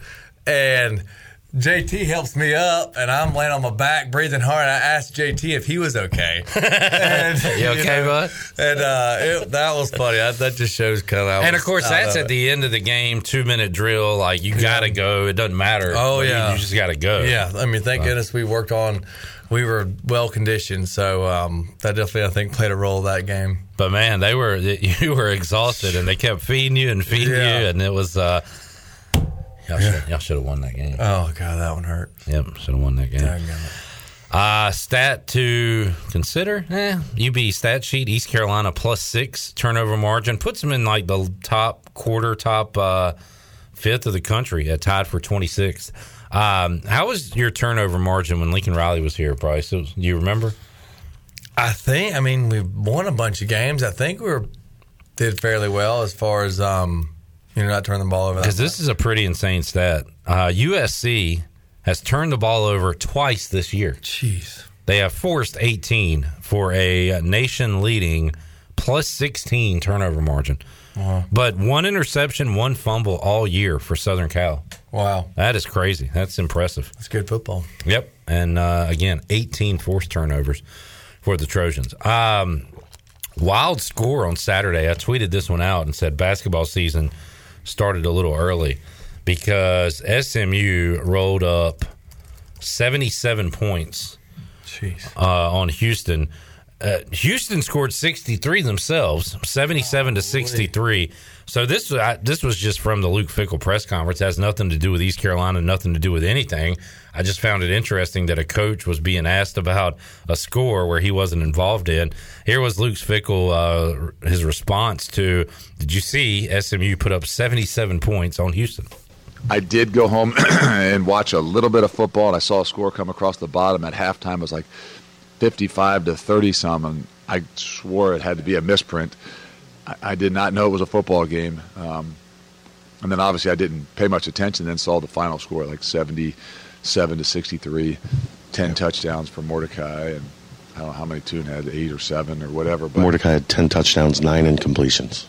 and JT helps me up, and I'm laying on my back, breathing hard. I asked JT if he was okay. And, You okay, bud? And uh, it, that was funny. That, that just shows kind of. and of course, that's at the end of the game, two minute drill. Like you got to go. It doesn't matter. Oh yeah, you, just got to go. Yeah, I mean, thank goodness we worked on. We were well conditioned, so um, that definitely I think played a role that game. But man, they were you were exhausted, and they kept feeding you and feeding Yeah. you, and it was. uh Y'all should, y'all should have won that game. Oh god, that one hurt. Yep, should have won that game. Uh, stat to consider. Eh, UB stat sheet. East Carolina plus six turnover margin puts them in like the top quarter, top uh, fifth of the country, uh, tied for 26th. Um, how was your turnover margin when Lincoln Riley was here, Bryce? Was, do you remember? I think. I mean, we won a bunch of games. I think we were did fairly well as far as um, you know, not turning the ball over. Because this is a pretty insane stat. Uh, USC has turned the ball over twice this year. Jeez. They have forced 18 for a nation leading plus 16 turnover margin. Wow. But one interception, one fumble all year for Southern Cal. Wow. That is crazy. That's impressive. That's good football. Yep. And uh, again, 18 forced turnovers for the Trojans. Um, wild score on Saturday. I tweeted this one out and said basketball season started a little early because SMU rolled up 77 points Jeez. uh, on Houston. Uh, Houston scored 63 themselves, 77 to 63. So this I, this was just from the Luke Fickell press conference. It has nothing to do with East Carolina, nothing to do with anything. I just found it interesting that a coach was being asked about a score where he wasn't involved in. Here was Luke Fickell, uh, his response to, "Did you see SMU put up 77 points on Houston?" I did go home and watch a little bit of football, and I saw a score come across the bottom at halftime. It was like 55 to 30 some, and I swore it had to be a misprint. I, I did not know it was a football game. Um, and then obviously I didn't pay much attention, then saw the final score like 77 to 63, 10 touchdowns for Mordecai, and I don't know how many Toon had, eight or seven or whatever. But Mordecai had 10 touchdowns, nine incompletions.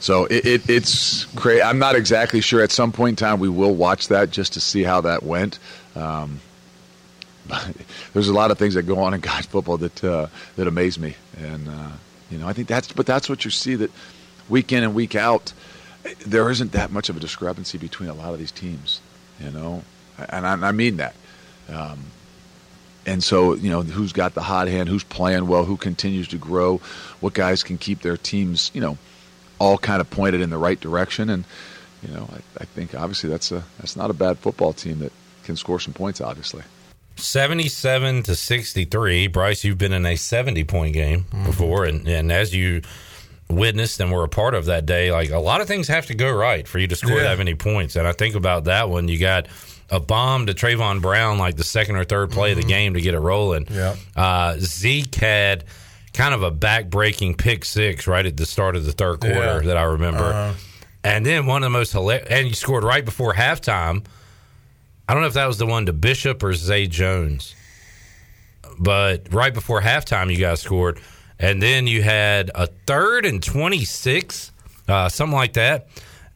so it, it, it's crazy. I'm not exactly sure. At some point in time, we will watch that just to see how that went. Um, there's a lot of things that go on in college football that uh, that amaze me, and uh, you know, I think that's. But that's what you see that week in and week out. There isn't that much of a discrepancy between a lot of these teams, you know, and I, I mean that. Um, and so, you know, who's got the hot hand, who's playing well, who continues to grow, what guys can keep their teams, you know, all kind of pointed in the right direction. And, you know, I, I think obviously that's a that's not a bad football team that can score some points, obviously. 77 to 63. Bryce, you've been in a 70 point game before. And, and as you witnessed and were a part of that day, like a lot of things have to go right for you to score Yeah. that many points. And I think about that one. You got a bomb to Trevon Brown, like the second or third play of the game to get it rolling. Yeah. Uh, Zeke had kind of a back breaking pick six right at the start of the third quarter Yeah. that I remember. Uh-huh. And then one of the most hilarious, and you scored right before halftime. I don't know if that was the one to Bishop or Zay Jones, but right before halftime, you guys scored. And then you had a third and 26, uh, something like that.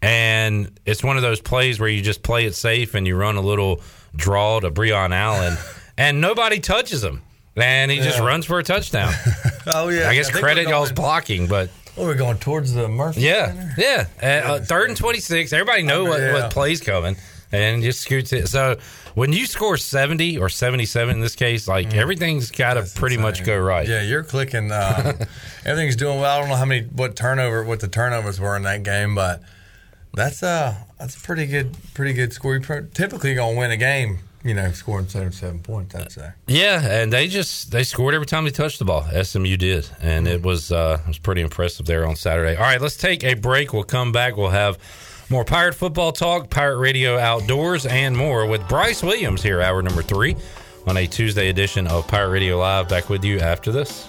And it's one of those plays where you just play it safe and you run a little draw to Breon Allen, and nobody touches him. and he just runs for a touchdown. Oh yeah. I guess think credit y'all's blocking, but Oh, we're going towards the Murphy. yeah, yeah. Uh, uh, third and twenty six. Everybody know what, Yeah. what plays coming, and just scoots it. So when you score seventy or seventy seven in this case, like everything's got to pretty much go right. Yeah, you're clicking. Um, everything's doing well. I don't know how many what turnover what the turnovers were in that game, but that's a that's a pretty good pretty good score. You're typically gonna win a game, you know, scoring seven seven points. I'd say. Yeah, and they just they scored every time they touched the ball. SMU did, and it was uh, it was pretty impressive there on Saturday. All right, let's take a break. We'll come back. We'll have more Pirate football talk, Pirate Radio outdoors, and more with Bryce Williams here, hour number three, on a Tuesday edition of Pirate Radio Live. Back with you after this.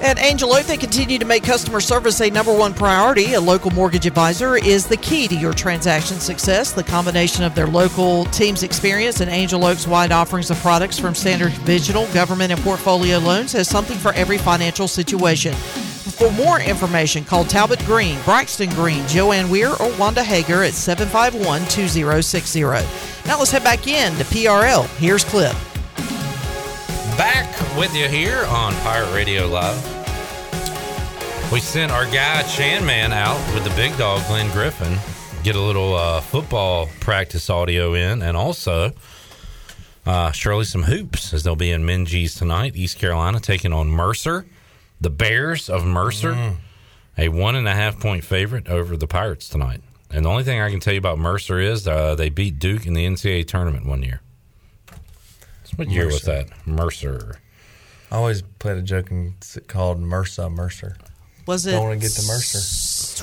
At Angel Oak, they continue to make customer service a number one priority. A local mortgage advisor is the key to your transaction success. The combination of their local team's experience and Angel Oak's wide offerings of products from standard conventional, government, and portfolio loans has something for every financial situation. For more information, call Talbot Green, Braxton Green, Joanne Weir, or Wanda Hager at 751 2060. Now let's head back in to PRL. Here's Clip. Back with you here on Pirate Radio Live. We sent our guy Chan Man out with the big dog Glenn Griffin, get a little uh, football practice audio in, and also uh, surely some hoops as they'll be in Minges tonight. East Carolina taking on Mercer, the Bears of Mercer, a one and a half point favorite over the Pirates tonight. And the only thing I can tell you about Mercer is uh, they beat Duke in the NCAA tournament one year. What year was that? Mercer. I always played a joke and s- called Mercer Mercer. Was it Don't want to get to Mercer.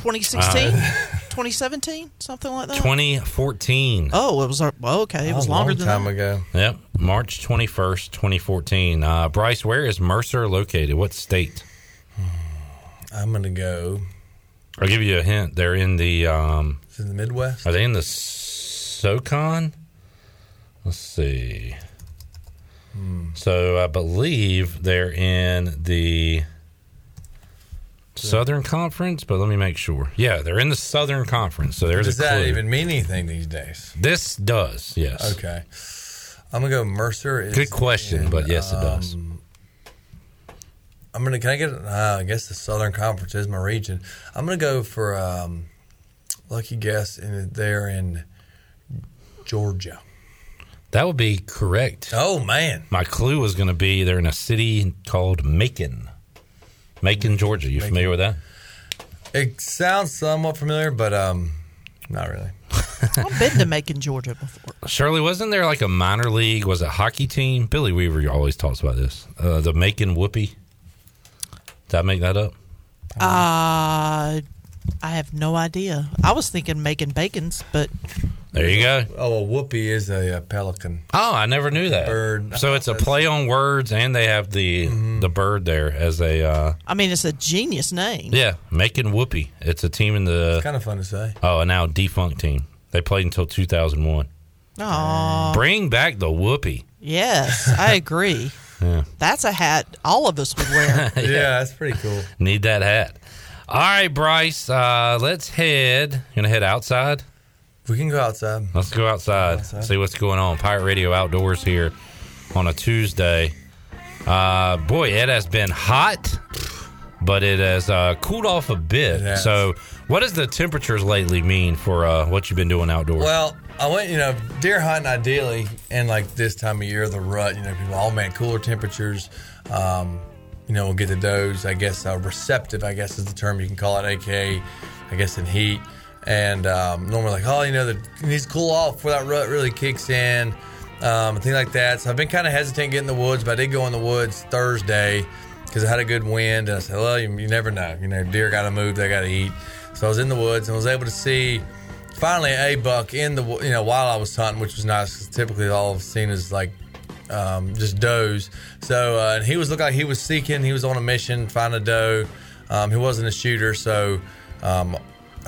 2016? Uh, 2017? Something like that? 2014. Oh, it was well, okay. It was longer than that. ago. Yep, March 21st, 2014. Uh, Bryce, where is Mercer located? What state? I'm gonna go. I'll give you a hint. They're in the. Um, Is in the Midwest? are they in the SoCon? Let's see. So I believe they're in the Southern Conference, but let me make sure. Yeah, they're in the Southern Conference. So there's Does that clue. even mean anything these days? This does, yes. Okay. I'm gonna go Mercer. Is Good question, in, but yes, it does. um, I'm gonna. Can I get? Uh, I guess the Southern Conference is my region. I'm gonna go for um, lucky guess, and they're in Georgia. That would be correct. Oh man, My clue was going to be they're in a city called Macon, Macon, Georgia. You familiar with that? it sounds somewhat familiar, but um, not really. I've been to Macon, Georgia before. Shirley, wasn't there like a minor league? Was it hockey team? Billy Weaver always talks about this. Uh, the Macon Whoopee. Did I make that up? Uh, I have no idea. I was thinking making bacons, but There you go. Oh, a whoopee is a, uh pelican. Oh, I never knew that. Bird. So it's a play on words, and they have the the bird there as a uh, I mean, it's a genius name. yeah, making whoopee. It's a team in the Kind of fun to say. oh, a now defunct team. They played until 2001. Oh. Bring back the whoopee. Yes, I agree. Yeah. That's a hat all of us would wear. yeah, that's pretty cool. Need that hat. All right, Bryce. Uh, let's head. You gonna head outside? We can go outside. Let's go outside. Outside. See what's going on. Pirate Radio Outdoors here on a Tuesday. Uh, boy, it has been hot, but it has uh, cooled off a bit. So, what does the temperatures lately mean for uh, what you've been doing outdoors? Well, I went, you know, deer hunting ideally, and like this time of year, the rut, you know, people, oh man, cooler temperatures, um, you know, we'll get the does, I guess, uh, receptive, I guess is the term you can call it, aka, I guess, in heat. And um, normally, like, oh, you know, the, needs to cool off before that rut really kicks in, um, and things like that. So I've been kind of hesitant getting in the woods, but I did go in the woods Thursday because I had a good wind, and I said, well, you, you never know. You know, deer got to move, they got to eat. So I was in the woods and was able to see finally a buck in the you know while I was hunting, which was nice. typically, all I've seen is like um, just does. So uh, he was looked like he was seeking. He was on a mission, find a doe. Um, he wasn't a shooter, so um,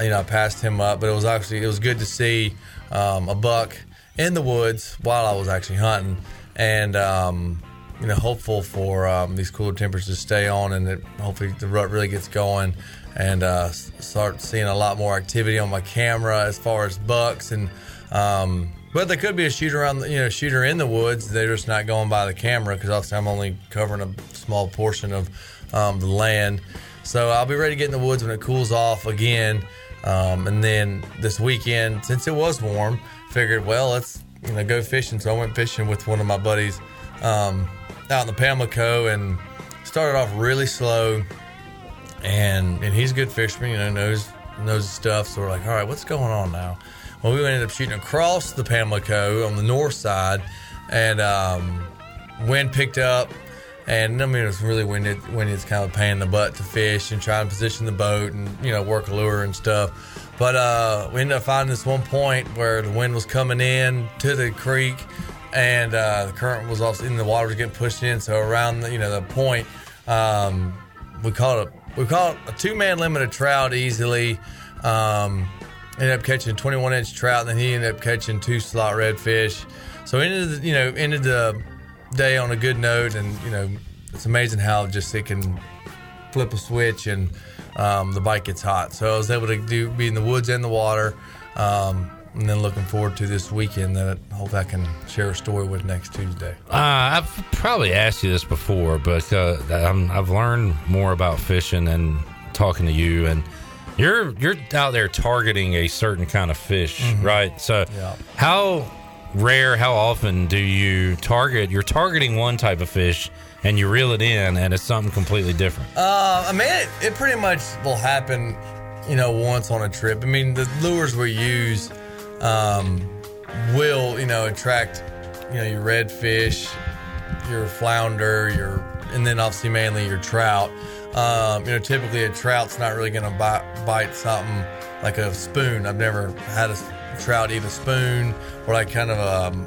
you know I passed him up. But it was actually it was good to see um, a buck in the woods while I was actually hunting, and um, you know hopeful for um, these cooler temperatures to stay on, and that hopefully the rut really gets going. And uh, start seeing a lot more activity on my camera as far as bucks and um, but there could be a shooter around, the- you know, shooter in the woods. They're just not going by the camera because obviously I'm only covering a small portion of um, the land. So I'll be ready to get in the woods when it cools off again. Um, and then this weekend, since it was warm, figured well let's you know go fishing. So I went fishing with one of my buddies um, out in the Pamlico and started off really slow. And and he's a good fisherman, you know, knows knows stuff. So we're like, all right, what's going on now? Well, we ended up shooting across the Pamlico on the north side, and um, wind picked up. And I mean, it was really windy. Windy it's kind of a pain in the butt to fish and try and position the boat and you know work a lure and stuff. But uh, we ended up finding this one point where the wind was coming in to the creek, and uh, the current was also in the water was getting pushed in. So around the, you know the point, um, we caught a we caught a two man limited trout easily. Um, ended up catching a 21 inch trout, and then he ended up catching two slot redfish. So ended the, you know ended the day on a good note, and you know it's amazing how just it can flip a switch and um, the bike gets hot. So I was able to do be in the woods and the water, um, and then looking forward to this weekend that I hope I can share a story with next Tuesday. Uh, I've probably asked you this before, but uh, I'm, I've learned more about fishing and talking to you, and you're you're out there targeting a certain kind of fish, Mhm. right? So, Yeah. how rare, how often do you target? You're targeting one type of fish, and you reel it in, and it's something completely different. Uh, I mean, it, it pretty much will happen, you know, once on a trip. I mean, the lures we use um, will, you know, attract, you know, your redfish, your flounder, your, and then obviously mainly your trout. Um, you know, typically a trout's not really going to bite, bite something like a spoon. I've never had a trout either spoon or like kind of um,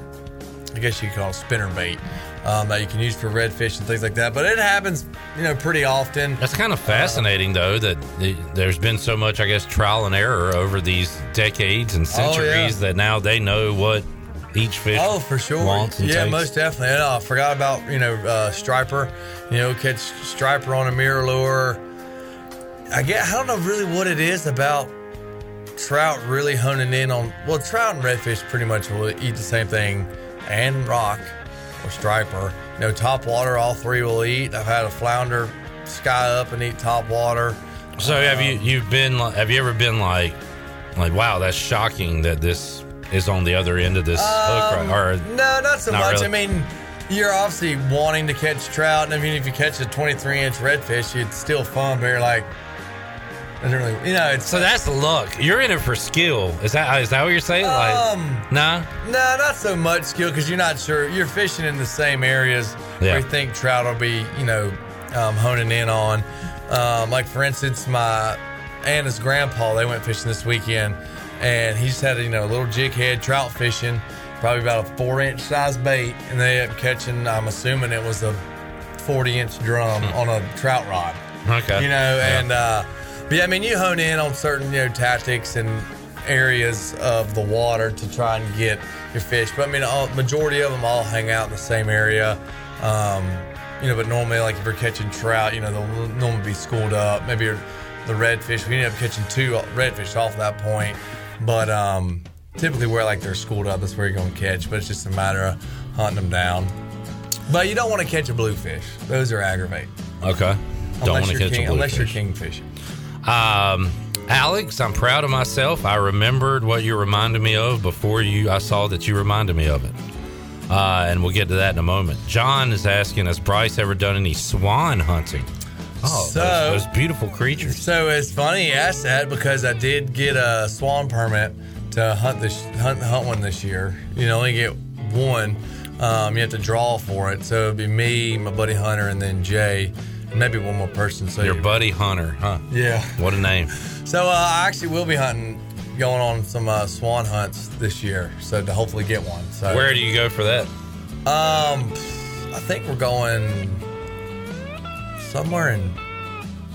I guess you could call it spinner bait um, that you can use for redfish and things like that. But it happens, you know, pretty often. That's kind of fascinating, though, that the, there's been so much, I guess, trial and error over these decades and Oh, yeah. centuries that now they know what each fish Oh, for sure. wants and yeah, tastes. most definitely. And, uh, I forgot about you know uh, striper. You know, catch striper on a mirror lure. I get. I don't know really what it is about trout really honing in on. Well, trout and redfish pretty much will eat the same thing, and rock or striper. You know, top water, all three will eat. I've had a flounder sky up and eat top water. So have you you've been like have you ever been like like wow that's shocking that this is on the other end of this hook Um, right or no, not so Not much. really. I mean, you're obviously wanting to catch trout, and I mean, if you catch a 23 inch redfish, it's still fun. But you're like, doesn't really, you know, it's so that's luck you're in it for skill is that is that what you're saying like Um, nah no, not so much skill because you're not sure. You're fishing in the same areas Yeah. where you think trout will be, you know, um, honing in on. Um, like for instance, my his grandpa they went fishing this weekend, and he just had a, you know a little jig head trout fishing, probably about a four inch size bait, and they ended up catching. I'm assuming it was a 40 inch drum on a trout rod. okay You know, and uh, but yeah, I mean, you hone in on certain you know tactics and areas of the water to try and get your fish. But I mean, all, majority of them all hang out in the same area. Um, you know, but normally, like if you're catching trout, you know, they'll normally be schooled up. Maybe the redfish, we ended up catching two redfish off that point. But um, typically, where like they're schooled up, that's where you're going to catch. But it's just a matter of hunting them down. But you don't want to catch a bluefish; those are aggravating. okay don't want to catch king- a unless you're bluefish. kingfishing. Um, Alex, I'm proud of myself. I remembered what you reminded me of before you. I saw that you reminded me of it, uh, and we'll get to that in a moment. John is asking, has Bryce ever done any swan hunting? Oh, So- those, those beautiful creatures. So it's funny you asked that because I did get a swan permit to hunt this hunt hunt one this year. You know, only get one. Um, you have to draw for it. So it'd be me, my buddy Hunter, and then Jay. Maybe one more person. So Your buddy Hunter, huh? Yeah. What a name. So uh, I actually will be hunting, going on some uh, swan hunts this year. So to hopefully get one. So Where do you go for that? Um, I think we're going somewhere in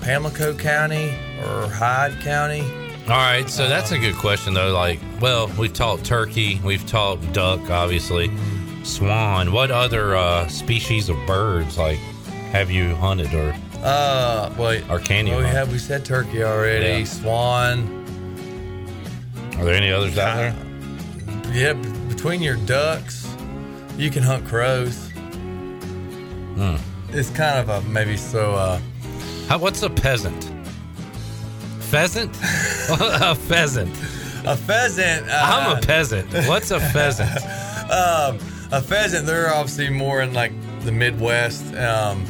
Pamlico County or Hyde County. All right, so that's a good question though. Like, well, we've talked turkey, we've talked duck, obviously, swan. What other uh, species of birds like have you hunted or Uh, well, or can you? we hunt? have we said turkey already. Yeah. Swan. Are there any others out there? Yeah, between your ducks, you can hunt crows. Hmm. It's kind of a maybe so. Uh, How, what's a peasant? Pheasant? a pheasant. A pheasant. Uh, I'm a peasant. What's a pheasant? um, a pheasant. They're obviously more in like the Midwest um,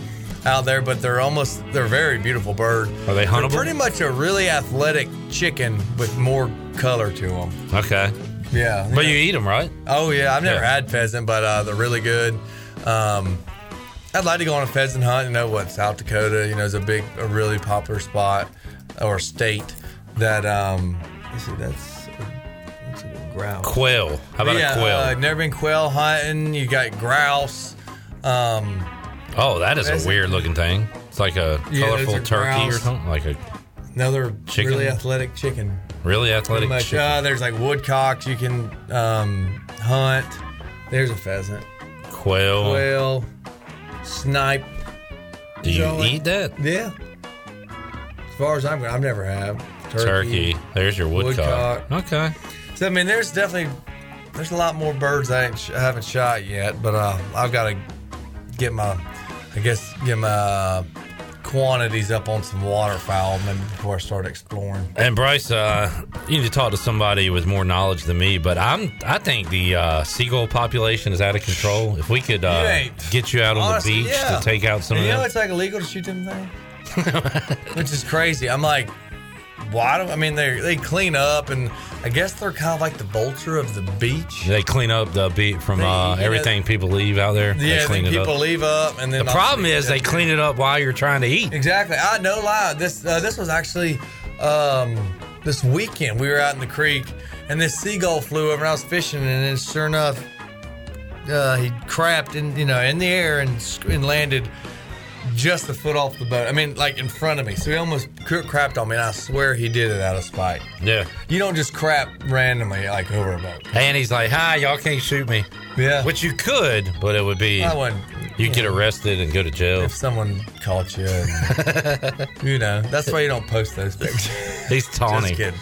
out there, but they're almost they're a very beautiful bird. Are they huntable? They're pretty much a really athletic chicken with more color to them. Okay. Yeah, But you eat them, right? Oh yeah, I've never Yeah. had pheasant, but uh, they're really good. Um, I'd like to go on a pheasant hunt. You know what? South Dakota, you know, is a big, a really popular spot or state that. Um, let's see, that's that's a grouse. Quail. How about yeah, a quail? Uh, never been quail hunting. You got grouse. Um, oh, that is a weird looking thing. It's like a Yeah, those colorful are turkey or something. Like a another Chicken? really athletic chicken. really Pretty athletic much. chicken. Uh, there's like woodcocks you can um, hunt. There's a pheasant. Quail. Quail. Snipe. Do you eat that? Yeah. As far as I'm, I've never have Turkey. There's your woodcock. Okay. So I mean, there's definitely there's a lot more birds I, ain't, sh- I haven't shot yet, but uh, I've got to get my, I guess, get my uh, quantities up on some waterfowl maybe before I start exploring. And Bryce, uh, you need to talk to somebody with more knowledge than me. But I'm, I think the uh, seagull population is out of control. If we could uh, get you out on Honestly, the beach yeah. to take out some And of you know them, it's like illegal to shoot them things, which is crazy. I'm like, why do I mean they they clean up and I guess they're kind of like the vulture of the beach. they clean up the beach from uh, everything people leave out there. They Yeah, clean then it people up. leave up, and then The problem is they clean it up while you're trying to eat. Exactly. I no lie. This uh, this was actually um, this weekend. We were out in the creek, and this seagull flew over. and I was fishing, and then sure enough, uh, he crapped in you know in the air and, sc- and landed just a foot off the boat. I mean, like in front of me. So he almost cr- crapped on me, and I swear he did it out of spite. Yeah. You don't just crap randomly like over a boat. And he's like, "Hi, y'all can't shoot me." Yeah. Which you could, but it would be. I wouldn't. You'd get arrested and go to jail. If someone caught you, and, you know, that's why you don't post those pictures. He's kidding.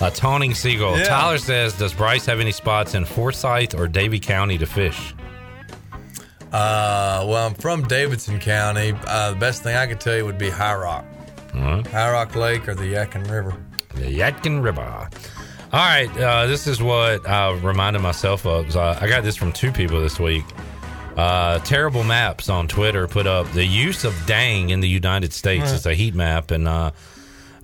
A taunting seagull. Yeah. Tyler says, "Does Bryce have any spots in Forsyth or Davie County to fish?" Uh, well, I'm from Davidson County. Uh, the best thing I could tell you would be High Rock. High Rock Lake, or the Yadkin River. The Yadkin River. All right, uh, this is what I reminded myself of. So I got this from two people this week. Uh, Terrible Maps on Twitter put up the use of dang in the United States. It's a heat map, and uh,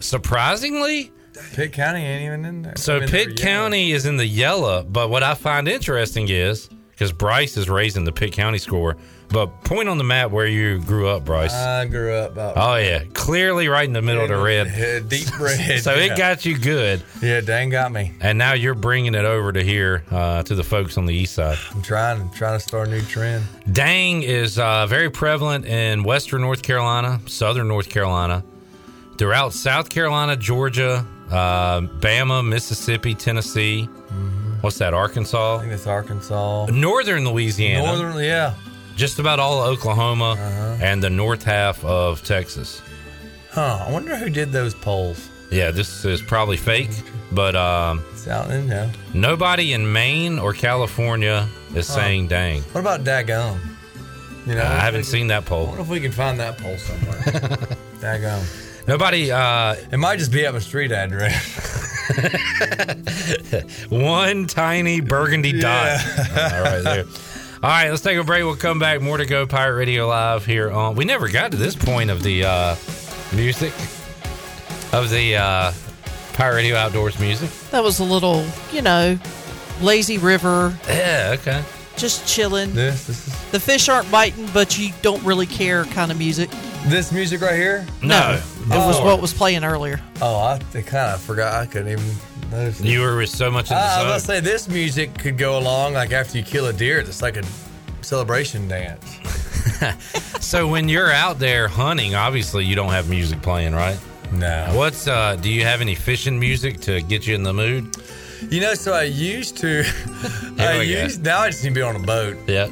surprisingly, Pitt County ain't even in there. So I mean, Pitt County is in the yellow, but what I find interesting is because Bryce is raising the Pitt County score, but point on the map where you grew up, Bryce. I grew up about oh yeah, clearly right in the middle of the red. deep red. so yeah. it got you good. Yeah, dang got me. And now you're bringing it over to here uh, to the folks on the east side. I'm trying, trying to start a new trend. Dang is uh, very prevalent in western North Carolina, southern North Carolina, throughout South Carolina, Georgia, uh, Bama, Mississippi, Tennessee. What's that, Arkansas? I think it's Arkansas. Northern Louisiana. Northern, yeah. Just about all of Oklahoma and the north half of Texas. Huh. I wonder who did those polls. Yeah, this is probably fake, but um, South, you know. nobody in Maine or California is Huh. saying dang. What about Daggum? You know, I haven't seen that I poll. wonder if we can find that poll somewhere. Daggum. Nobody. Uh, it might just be up a street address. One tiny burgundy Yeah. dot. All right, there. All right, let's take a break. We'll come back. More to go. Pirate Radio Live here on. We never got to this point of the uh, music of the uh, Pirate Radio Outdoors music. That was a little, you know, lazy river. Yeah, okay. Just chilling. This, this is The fish aren't biting, but you don't really care kind of music. this music right here. No, it was Oh. what was playing earlier. Oh, I kind of forgot. I couldn't even notice. it. You were so much in the I, I was gonna say this music could go along like after you kill a deer. It's like a celebration dance. So when you're out there hunting, obviously you don't have music playing, right? No. What's uh do you have any fishing music to get you in the mood? You know, so I used to. I we go. used now I just need to be on a boat. Yeah.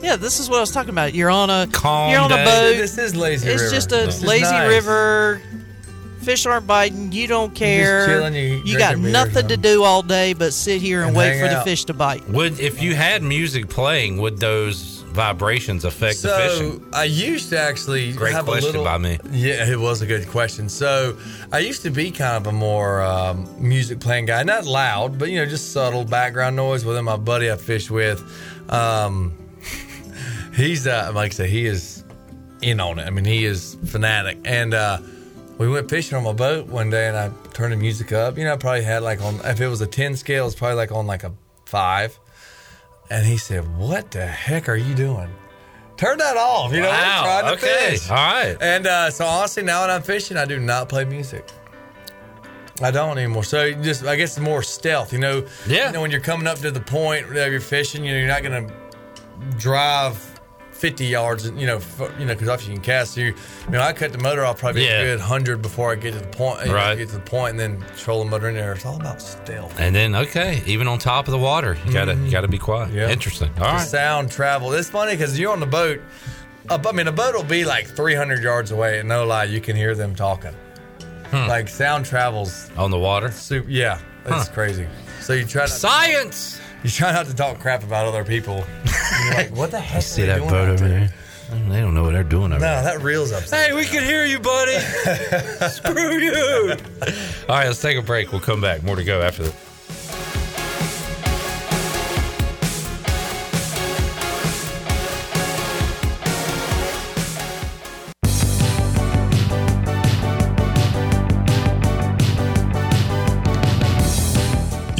Yeah, this is what I was talking about. You're on a Calm you're on a boat. This is lazy It's river. just a This lazy nice. river. Fish aren't biting. You don't care. chilling, you you got a beer or nothing to do all day but sit here and, And wait hang for the fish to bite. Would if you had music playing, would those vibrations affect the fishing? So I used to actually Great have question a little. by me. Yeah, it was a good question. So I used to be kind of a more um, music playing guy, not loud, but you know, just subtle background noise. With my buddy I fish with, um, he's uh, like I said, he is in on it. I mean, he is fanatic, and uh, we went fishing on my boat one day, and I turned the music up. You know, I probably had like on if it was a ten scale, it's probably like on like a five. And he said, "What the heck are you doing? Turn that off." You know, Wow, I'm trying to okay, fish. all right. And uh, so honestly, now when I'm fishing, I do not play music. I don't anymore. So just, I guess, it's more stealth. You know, Yeah. You know, when you're coming up to the point that you're fishing, you know, you're not gonna drive. 50 yards, and you know, f- you know, because obviously you can cast. You, you know, I cut the motor off probably Yeah. a good hundred before I get to the point. You know, Right. get to the point, and then control the motor in there. It's all about stealth. And then okay, even on top of the water, you gotta you gotta be quiet. Yeah. Interesting. All right. sound travel. It's funny because you're on the boat. Up, I mean, a boat will be like 300 yards away, and no lie, you can hear them talking. Hmm. Like sound travels on the water. Super, yeah, it's Huh. crazy. So you try to, science. You try not to talk crap about other people. You're like, what the heck? See are they that doing boat out over there? there? They don't know what they're doing over No, there. that reels up. Hey, we can hear you, buddy. Screw you. All right, let's take a break. We'll come back. More to go after this.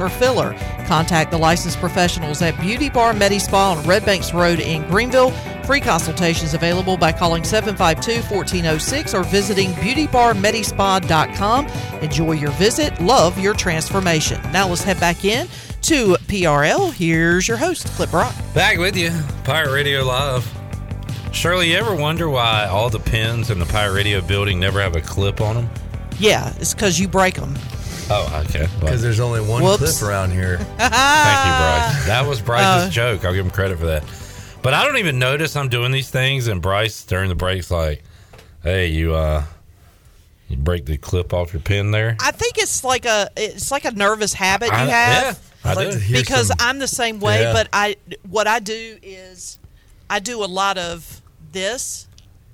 or filler? Contact the licensed professionals at Beauty Bar Medi Spa on Red Banks Road in Greenville. Free consultations available by calling 752-1406 or visiting beautybarmedispa.com. Enjoy your visit. Love your transformation. Now let's head back in to PRL. Here's your host, Clip Brock. Back with you, Pirate Radio Live. Shirley, you ever wonder why all the pins in the Pirate Radio building never have a clip on them? Yeah, it's because you break them. Oh, okay. Well, Because there's only one Whoops. clip around here. Thank you, Bryce. That was Bryce's Uh, joke. I'll give him credit for that. But I don't even notice I'm doing these things, and Bryce during the breaks like, "Hey, you uh, you break the clip off your pin there." I think it's like a it's like a nervous habit you have. yeah, I like do. because some- I'm the same way. Yeah. But I what I do is I do a lot of this.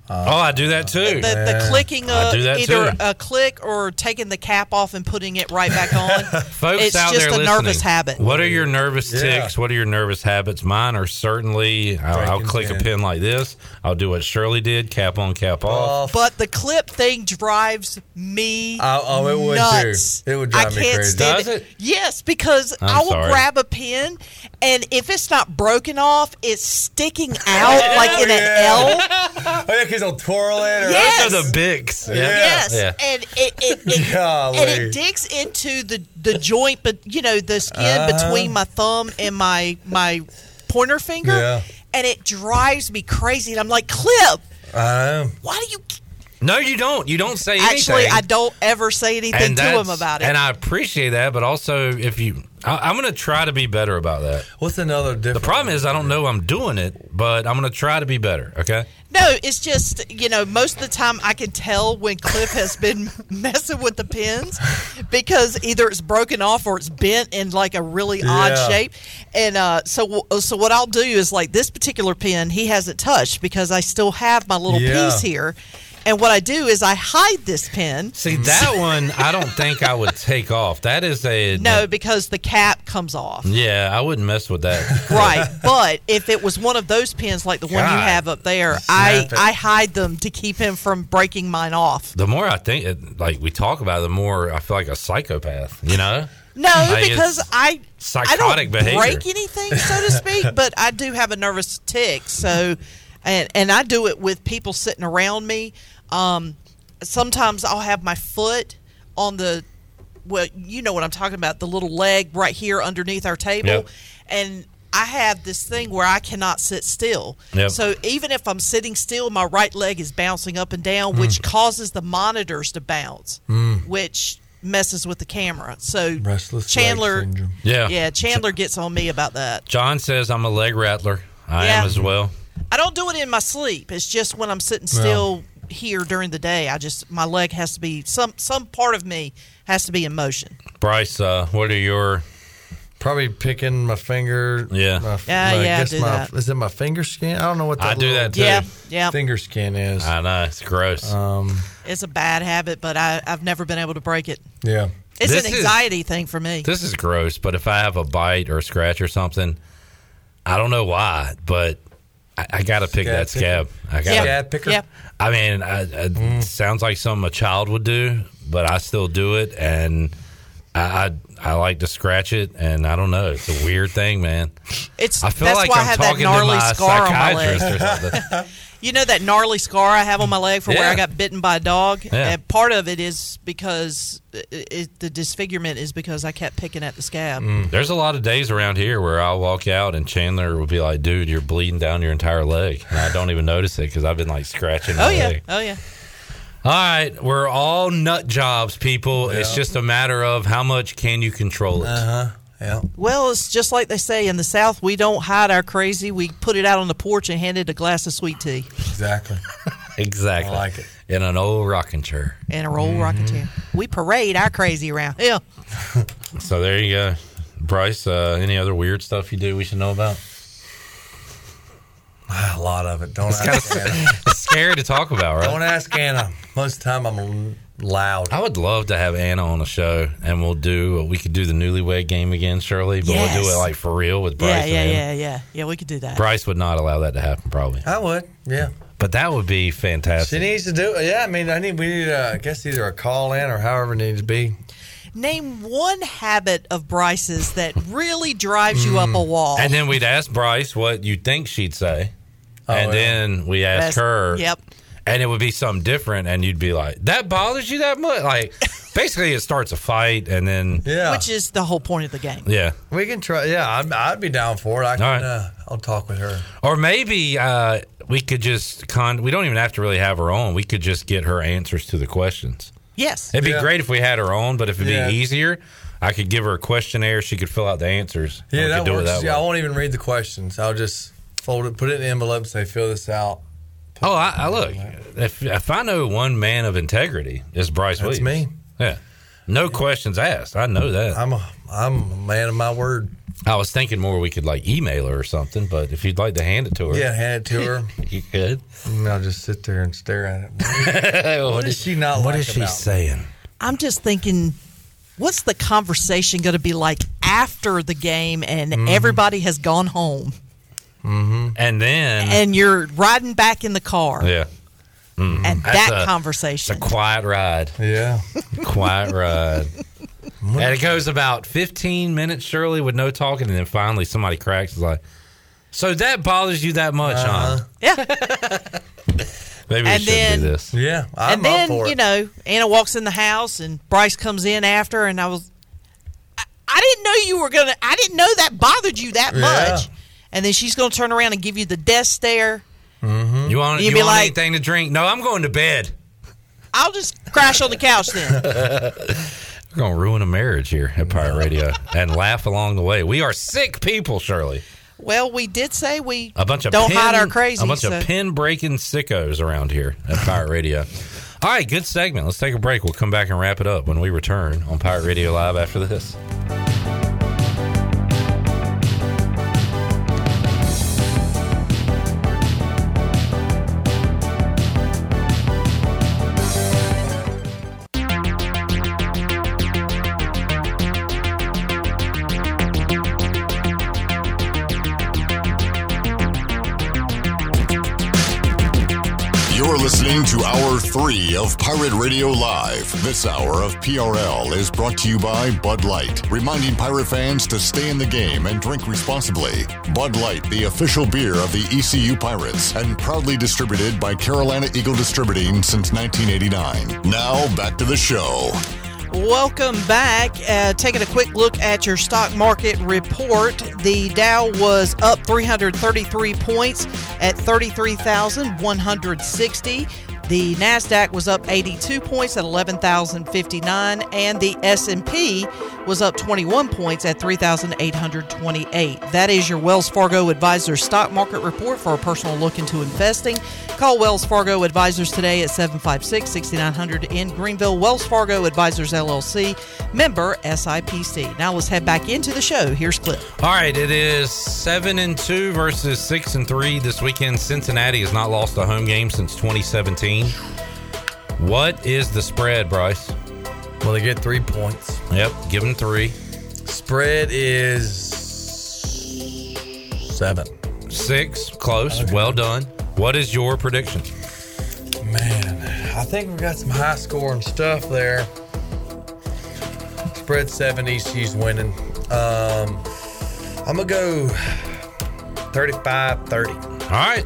Uh, oh, I do that too. The, the clicking of either too. a click or taking the cap off and putting it right back on. Folks it's out just there a listening, nervous habit. What are your nervous Yeah. ticks? What are your nervous habits? Mine are certainly I'll, I'll Breaking click a pin. pin like this. I'll do what Shirley did: cap on, cap off. But the clip thing drives me Oh, oh, it would nuts. too. It would drive I me can't crazy. stand Does it? Yes, because I'm I will sorry. grab a pin, and if it's not broken off, it's sticking out like in an L. Oh yeah, because they'll twirl it. Or Yes. Those are the bigs. Yeah. Yes, Yeah. and it, it, it Golly. and it digs into the the joint, but you know the skin Uh-huh. between my thumb and my my pointer finger, Yeah. and it drives me crazy. And I'm like, Clip, Um, why do you? No, you don't. You don't say anything. Actually, I don't ever say anything to him about it. And I appreciate that, but also if you, I, I'm going to try to be better about that. What's another difference? The problem is I don't know I'm doing it, but I'm going to try to be better. Okay. No, it's just you know most of the time I can tell when Cliff has been messing with the pins because either it's broken off or it's bent in like a really odd Yeah. shape. And uh, so so what I'll do is like this particular pin he hasn't touched because I still have my little Yeah. piece here. And what I do is I hide this pin. See that one, I don't think I would take off. That is a No, because the cap comes off. Yeah, I wouldn't mess with that. Right, but if it was one of those pins like the one you have up there, I it. I hide them to keep him from breaking mine off. The more I think, it, like we talk about, it, the more I feel like a psychopath. You know? No, Like, because I I don't behavior. break anything, so to speak, but I do have a nervous tick. So, and and I do it with people sitting around me. Um, sometimes I'll have my foot on the, well, you know what I'm talking about, the little leg right here underneath our table, Yep. and. I have this thing where I cannot sit still. Yep. So even if I'm sitting still, my right leg is bouncing up and down, which causes the monitors to bounce, Mm. which messes with the camera. So Restless Chandler. Yeah. yeah, Chandler gets on me about that. John says I'm a leg rattler. I Yeah. am as well. I don't do it in my sleep. It's just when I'm sitting still here during the day. I just my leg has to be some some part of me has to be in motion. Bryce, uh, what are your Probably picking my finger. Yeah. my, Yeah, my- yeah, I guess do my, that. Is it my finger skin? I don't know what that I do that too. Yeah, yeah. Finger skin is. I know it's gross. Um, It's a bad habit, but I, I've never been able to break it. yeah. It's This an is- anxiety thing for me. This is gross, but if I have a bite or a scratch or something, I don't know why, but I, I got to pick Scab that scab. I got Yeah. Scab picker? Yeah. I mean, I, I, Mm. it sounds like something a child would do, but I still do it, and I, I I like to scratch it, and I don't know. It's a weird thing, man. It's I feel that's like why I I'm have that talking to gnarly my scar on my leg. psychiatrist or something. You know that gnarly scar I have on my leg for where I got bitten by a dog? Yeah. And part of it is because it, it, the disfigurement is because I kept picking at the scab. Mm. There's a lot of days around here where I'll walk out and Chandler will be like, "Dude, you're bleeding down your entire leg," and I don't even notice it because I've been like scratching my Oh, yeah. leg. Oh, yeah. All right, we're all nut jobs, people. It's just a matter of how much can you control it. Uh huh. Yeah. Well, it's just like they say in the South, we don't hide our crazy. We put it out on the porch and hand it a glass of sweet tea Exactly. Exactly. I like it. In an old rocking chair. and a roll rocking chair. We parade our crazy around. Yeah. So there you go. Bryce, uh, any other weird stuff you do we should know about? A lot of it. Don't It's ask kinda Anna. Scary to talk about, right? Don't ask Anna. Most of the time I'm loud. I would love to have Anna on the show, and we'll do. We could do the newlywed game again, Shirley, but we'll do it like for real with Bryce. Yeah, and yeah, Anna. yeah, yeah. Yeah, we could do that. Bryce would not allow that to happen, probably. I would. Yeah. But that would be fantastic. She needs to do. Yeah, I mean, I need. We need. Uh, I guess either a call in or however it needs to be. Name one habit of Bryce's that really drives you up a Mm. wall. And then we'd ask Bryce what you think she'd say, Oh, and yeah. then we ask Best- her. Yep. And it would be something different, and you'd be like, "That bothers you that much?" Like, basically, it starts a fight, and then Yeah. Which is the whole point of the game. yeah, We can try. Yeah, I'd, I'd be down for it. I can. All right. Uh, I'll talk with her. Or maybe uh, we could just con. We don't even have to really have her own. We could just get her answers to the questions. Yes. It'd be Yeah. great if we had her own, but if it'd Yeah. be easier, I could give her a questionnaire. She could fill out the answers. Yeah, that do works. it that yeah, I won't even read the questions. I'll just fold it, put it in the envelope, and say, "Fill this out." Oh, I, I look. If if I know one man of integrity, it's Bryce That's Williams. me. Yeah, no questions asked. I know that. I'm a I'm a man of my word. I was thinking more we could like email her or something, but if you'd like to hand it to her, Yeah, hand it to her. you could. And I'll just sit there and stare at it. what does she not What like is she about me? saying? I'm just thinking, what's the conversation going to be like after the game and Mm-hmm. everybody has gone home Mm-hmm. And then, and you're riding back in the car yeah, Mhm. and That's that a- conversation. It's a quiet ride. Yeah, quiet ride. and it goes about 15 minutes, Shirley, with no talking, and then finally somebody cracks. Is like, so that bothers you that much, huh? yeah. Maybe we And should then- do this. Yeah, I'm and then, up for it. you know, Anna walks in the house and Bryce comes in after, and I was, I, I didn't know you were going to, I didn't know that bothered you that Yeah. much. And then she's going to turn around and give you the death stare. Mm-hmm. You want, You'd be want like- anything to drink? No, I'm going to bed. I'll just crash on the couch then. We're going to ruin a marriage here at Pirate Radio and laugh along the way. We are sick people, Shirley. Well, we did say we A bunch of don't pin, hide our crazy. A bunch so- of pin breaking sickos around here at Pirate Radio. All right, good segment. Let's take a break. We'll come back and wrap it up when we return on Pirate Radio Live after this. To Hour 3 of Pirate Radio Live. This hour of PRL is brought to you by Bud Light, reminding pirate fans to stay in the game and drink responsibly. Bud Light, the official beer of the ECU Pirates, and proudly distributed by Carolina Eagle Distributing since 1989. Now, back to the show. Welcome back. Uh, taking a quick look at your stock market report. The Dow was up 333 points at 33,160. The Nasdaq was up 82 points at 11,059 and the S&P was up 21 points at 3,828. That is your Wells Fargo Advisors stock market report for a personal look into investing. Call Wells Fargo Advisors today at 756-6900 in Greenville. Wells Fargo Advisors LLC, member SIPC. Now let's head back into the show. Here's Cliff. All right, it is seven and two versus six and three this weekend. Cincinnati has not lost a home game since 2017. What is the spread, Bryce? Well, they get three points. Yep, give them three. Spread is seven. Six, close. Well done. What is your prediction? Man, I think we've got some high scoring stuff there. Spread seven, ECU's winning. Um, I'm going to go 35 30. All right,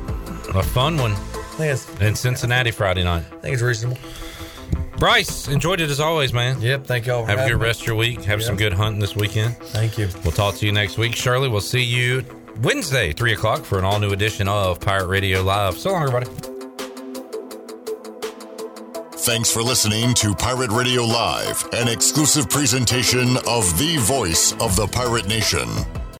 a fun one. I think it's, In Cincinnati Friday night. I think it's reasonable. Bryce, enjoyed it as always, man. Yep, thank y'all. for Have a good me. rest of your week. Have some good hunting this weekend. Thank you. We'll talk to you next week. Shirley, we'll see you Wednesday, 3 o'clock, for an all new edition of Pirate Radio Live. So long, everybody. Thanks for listening to Pirate Radio Live, an exclusive presentation of the voice of the pirate nation.